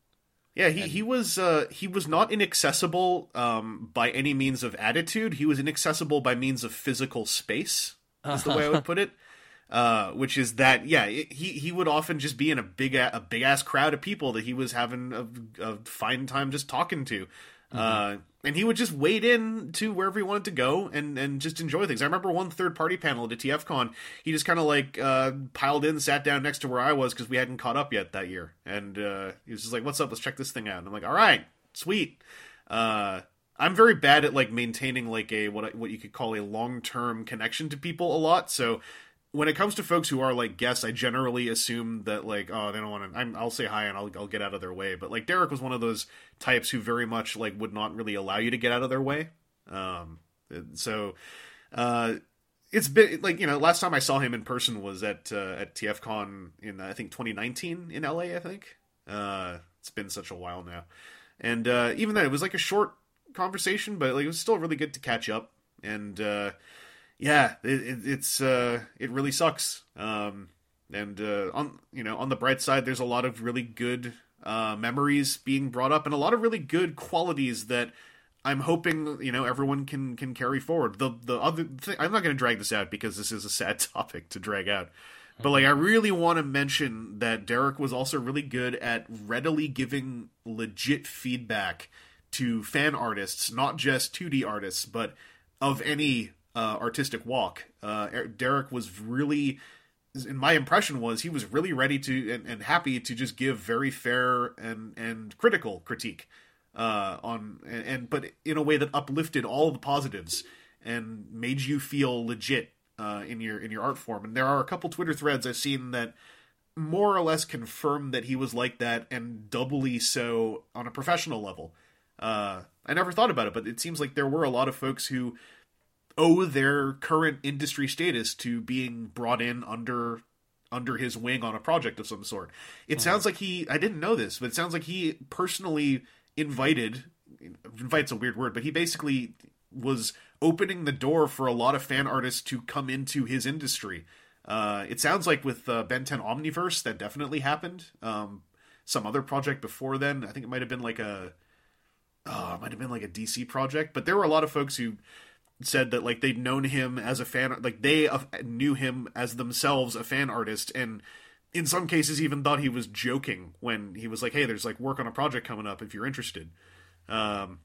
Yeah he, and... he was uh, he was not inaccessible um, by any means of attitude. He was inaccessible by means of physical space is the way i would put it. Uh, which is that yeah it, he he would often just be in a big a big ass crowd of people that he was having a, a fine time just talking to. Mm-hmm. Uh, and he would just wade in to wherever he wanted to go and, and just enjoy things. I remember one third party panel at a TFCon. He just kind of like uh, piled in, sat down next to where I was because we hadn't caught up yet that year, and uh, he was just like, "What's up? Let's check this thing out." And I'm like, "All right, sweet." Uh, I'm very bad at like maintaining like a what what you could call a long term connection to people a lot. So when it comes to folks who are like guests, I generally assume that like oh they don't want to. I'll say hi and I'll I'll get out of their way. But like Derek was one of those types who very much like would not really allow you to get out of their way. Um, so uh, it's been like you know last time I saw him in person was at uh, at TFCon in I think 2019 in LA. I think uh, it's been such a while now, and uh, even then it was like a short conversation, but like it was still really good to catch up and. Uh, yeah, it, it, it's uh, it really sucks. Um, and uh, on you know on the bright side, there's a lot of really good uh, memories being brought up, and a lot of really good qualities that I'm hoping you know everyone can can carry forward. The the other thing, I'm not going to drag this out because this is a sad topic to drag out. But like I really want to mention that Derek was also really good at readily giving legit feedback to fan artists, not just 2D artists, but of any uh, artistic walk. Uh, Derek was really, and my impression was he was really ready to and, and happy to just give very fair and and critical critique uh, on and, and, but in a way that uplifted all the positives and made you feel legit uh, in your in your art form. And there are a couple Twitter threads I've seen that more or less confirm that he was like that and doubly so on a professional level. Uh, I never thought about it, but it seems like there were a lot of folks who owe their current industry status to being brought in under under his wing on a project of some sort. It mm-hmm. sounds like he I didn't know this, but it sounds like he personally invited invite's a weird word, but he basically was opening the door for a lot of fan artists to come into his industry. Uh, it sounds like with uh, Ben 10 Omniverse that definitely happened. Um, some other project before then, I think it might have been like a, oh, it might have been like a DC project. But there were a lot of folks who said that like they'd known him as a fan like they uh, knew him as themselves a fan artist and in some cases even thought he was joking when he was like hey there's like work on a project coming up if you're interested. Um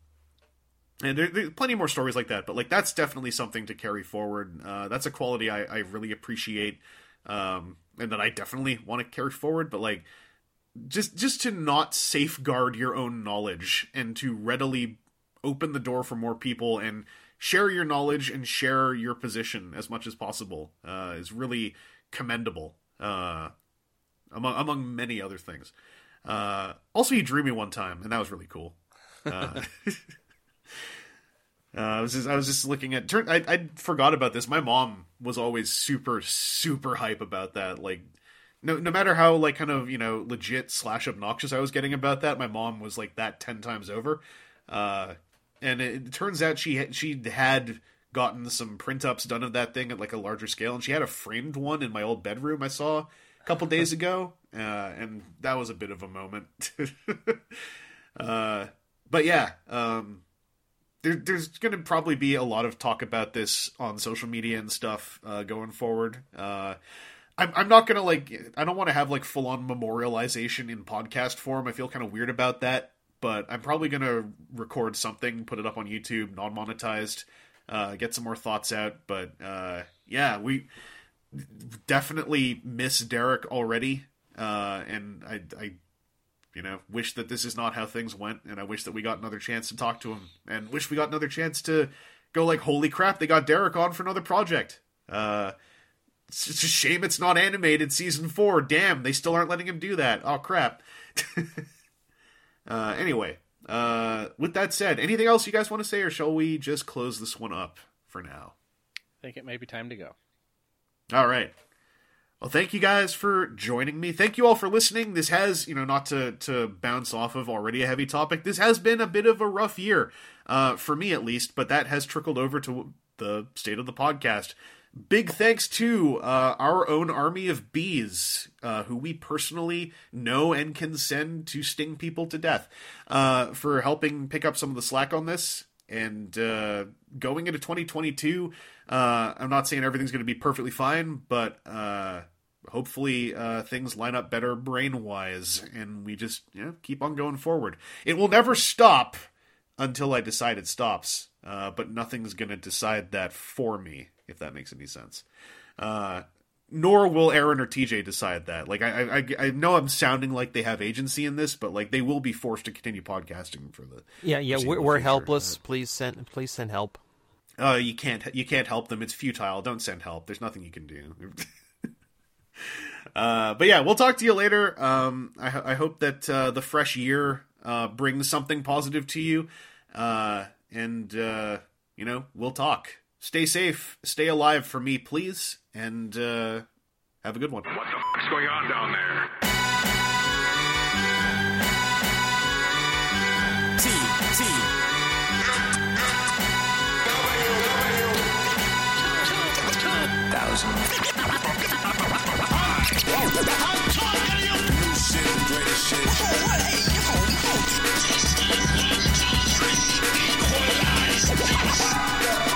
and there, there's plenty more stories like that but like that's definitely something to carry forward. Uh, that's a quality I, I really appreciate um and that i definitely want to carry forward but like just just to not safeguard your own knowledge and to readily open the door for more people and share your knowledge and share your position as much as possible uh, is really commendable uh, among among many other things. Uh, also, he drew me one time, and that was really cool. Uh, Uh, I was just I was just looking at. Turn, I I forgot about this. My mom was always super super hype about that. Like, no no matter how like kind of you know legit slash obnoxious I was getting about that, my mom was like that ten times over. Uh, and it, turns out she had, she had gotten some print ups done of that thing at like a larger scale, and she had a framed one in my old bedroom. I saw a couple days ago, uh, and that was a bit of a moment. uh, but yeah, um, there, there's going to probably be a lot of talk about this on social media and stuff uh, going forward. Uh, I'm, not to like, I don't want to have like full on memorialization in podcast form. I feel kind of weird about that, but I'm probably going to record something, put it up on YouTube, non monetized, uh, get some more thoughts out. But uh, yeah, we definitely miss Derek already. Uh, and I, I you know, wish that this is not how things went, and I wish that we got another chance to talk to him, and wish we got another chance to go like, holy crap, they got Derek on for another project. Uh, it's a shame it's not animated season four. Damn, they still aren't letting him do that. Oh crap. uh, anyway, uh, with that said, anything else you guys want to say, or shall we just close this one up for now? I think it may be time to go. All right. Well, thank you guys for joining me. Thank you all for listening. This has, you know, not to to bounce off of already a heavy topic. This has been a bit of a rough year, uh, for me at least, but that has trickled over to the state of the podcast. Big thanks to uh, our own army of bees, uh, who we personally know and can send to sting people to death, uh, for helping pick up some of the slack on this. And uh, going into 2022, uh, I'm not saying everything's going to be perfectly fine, but uh, hopefully uh, things line up better brain wise, and we just you know, keep on going forward. It will never stop until I decide it stops, uh, but nothing's going to decide that for me, if that makes any sense. Uh, nor will Aaron or TJ decide that. Like I, I, I know I'm sounding like they have agency in this, but like they will be forced to continue podcasting for the Yeah, yeah, we're, we're helpless. Please send, please send help. Uh, you can't you can't help them. It's futile. Don't send help. There's nothing you can do. uh, but yeah, we'll talk to you later. Um, I, I hope that uh, the fresh year uh, brings something positive to you. Uh, and uh, you know, we'll talk. Stay safe. Stay alive for me, please. And uh, have a good one. What the fuck's going on down there? T, T. Thousand. Add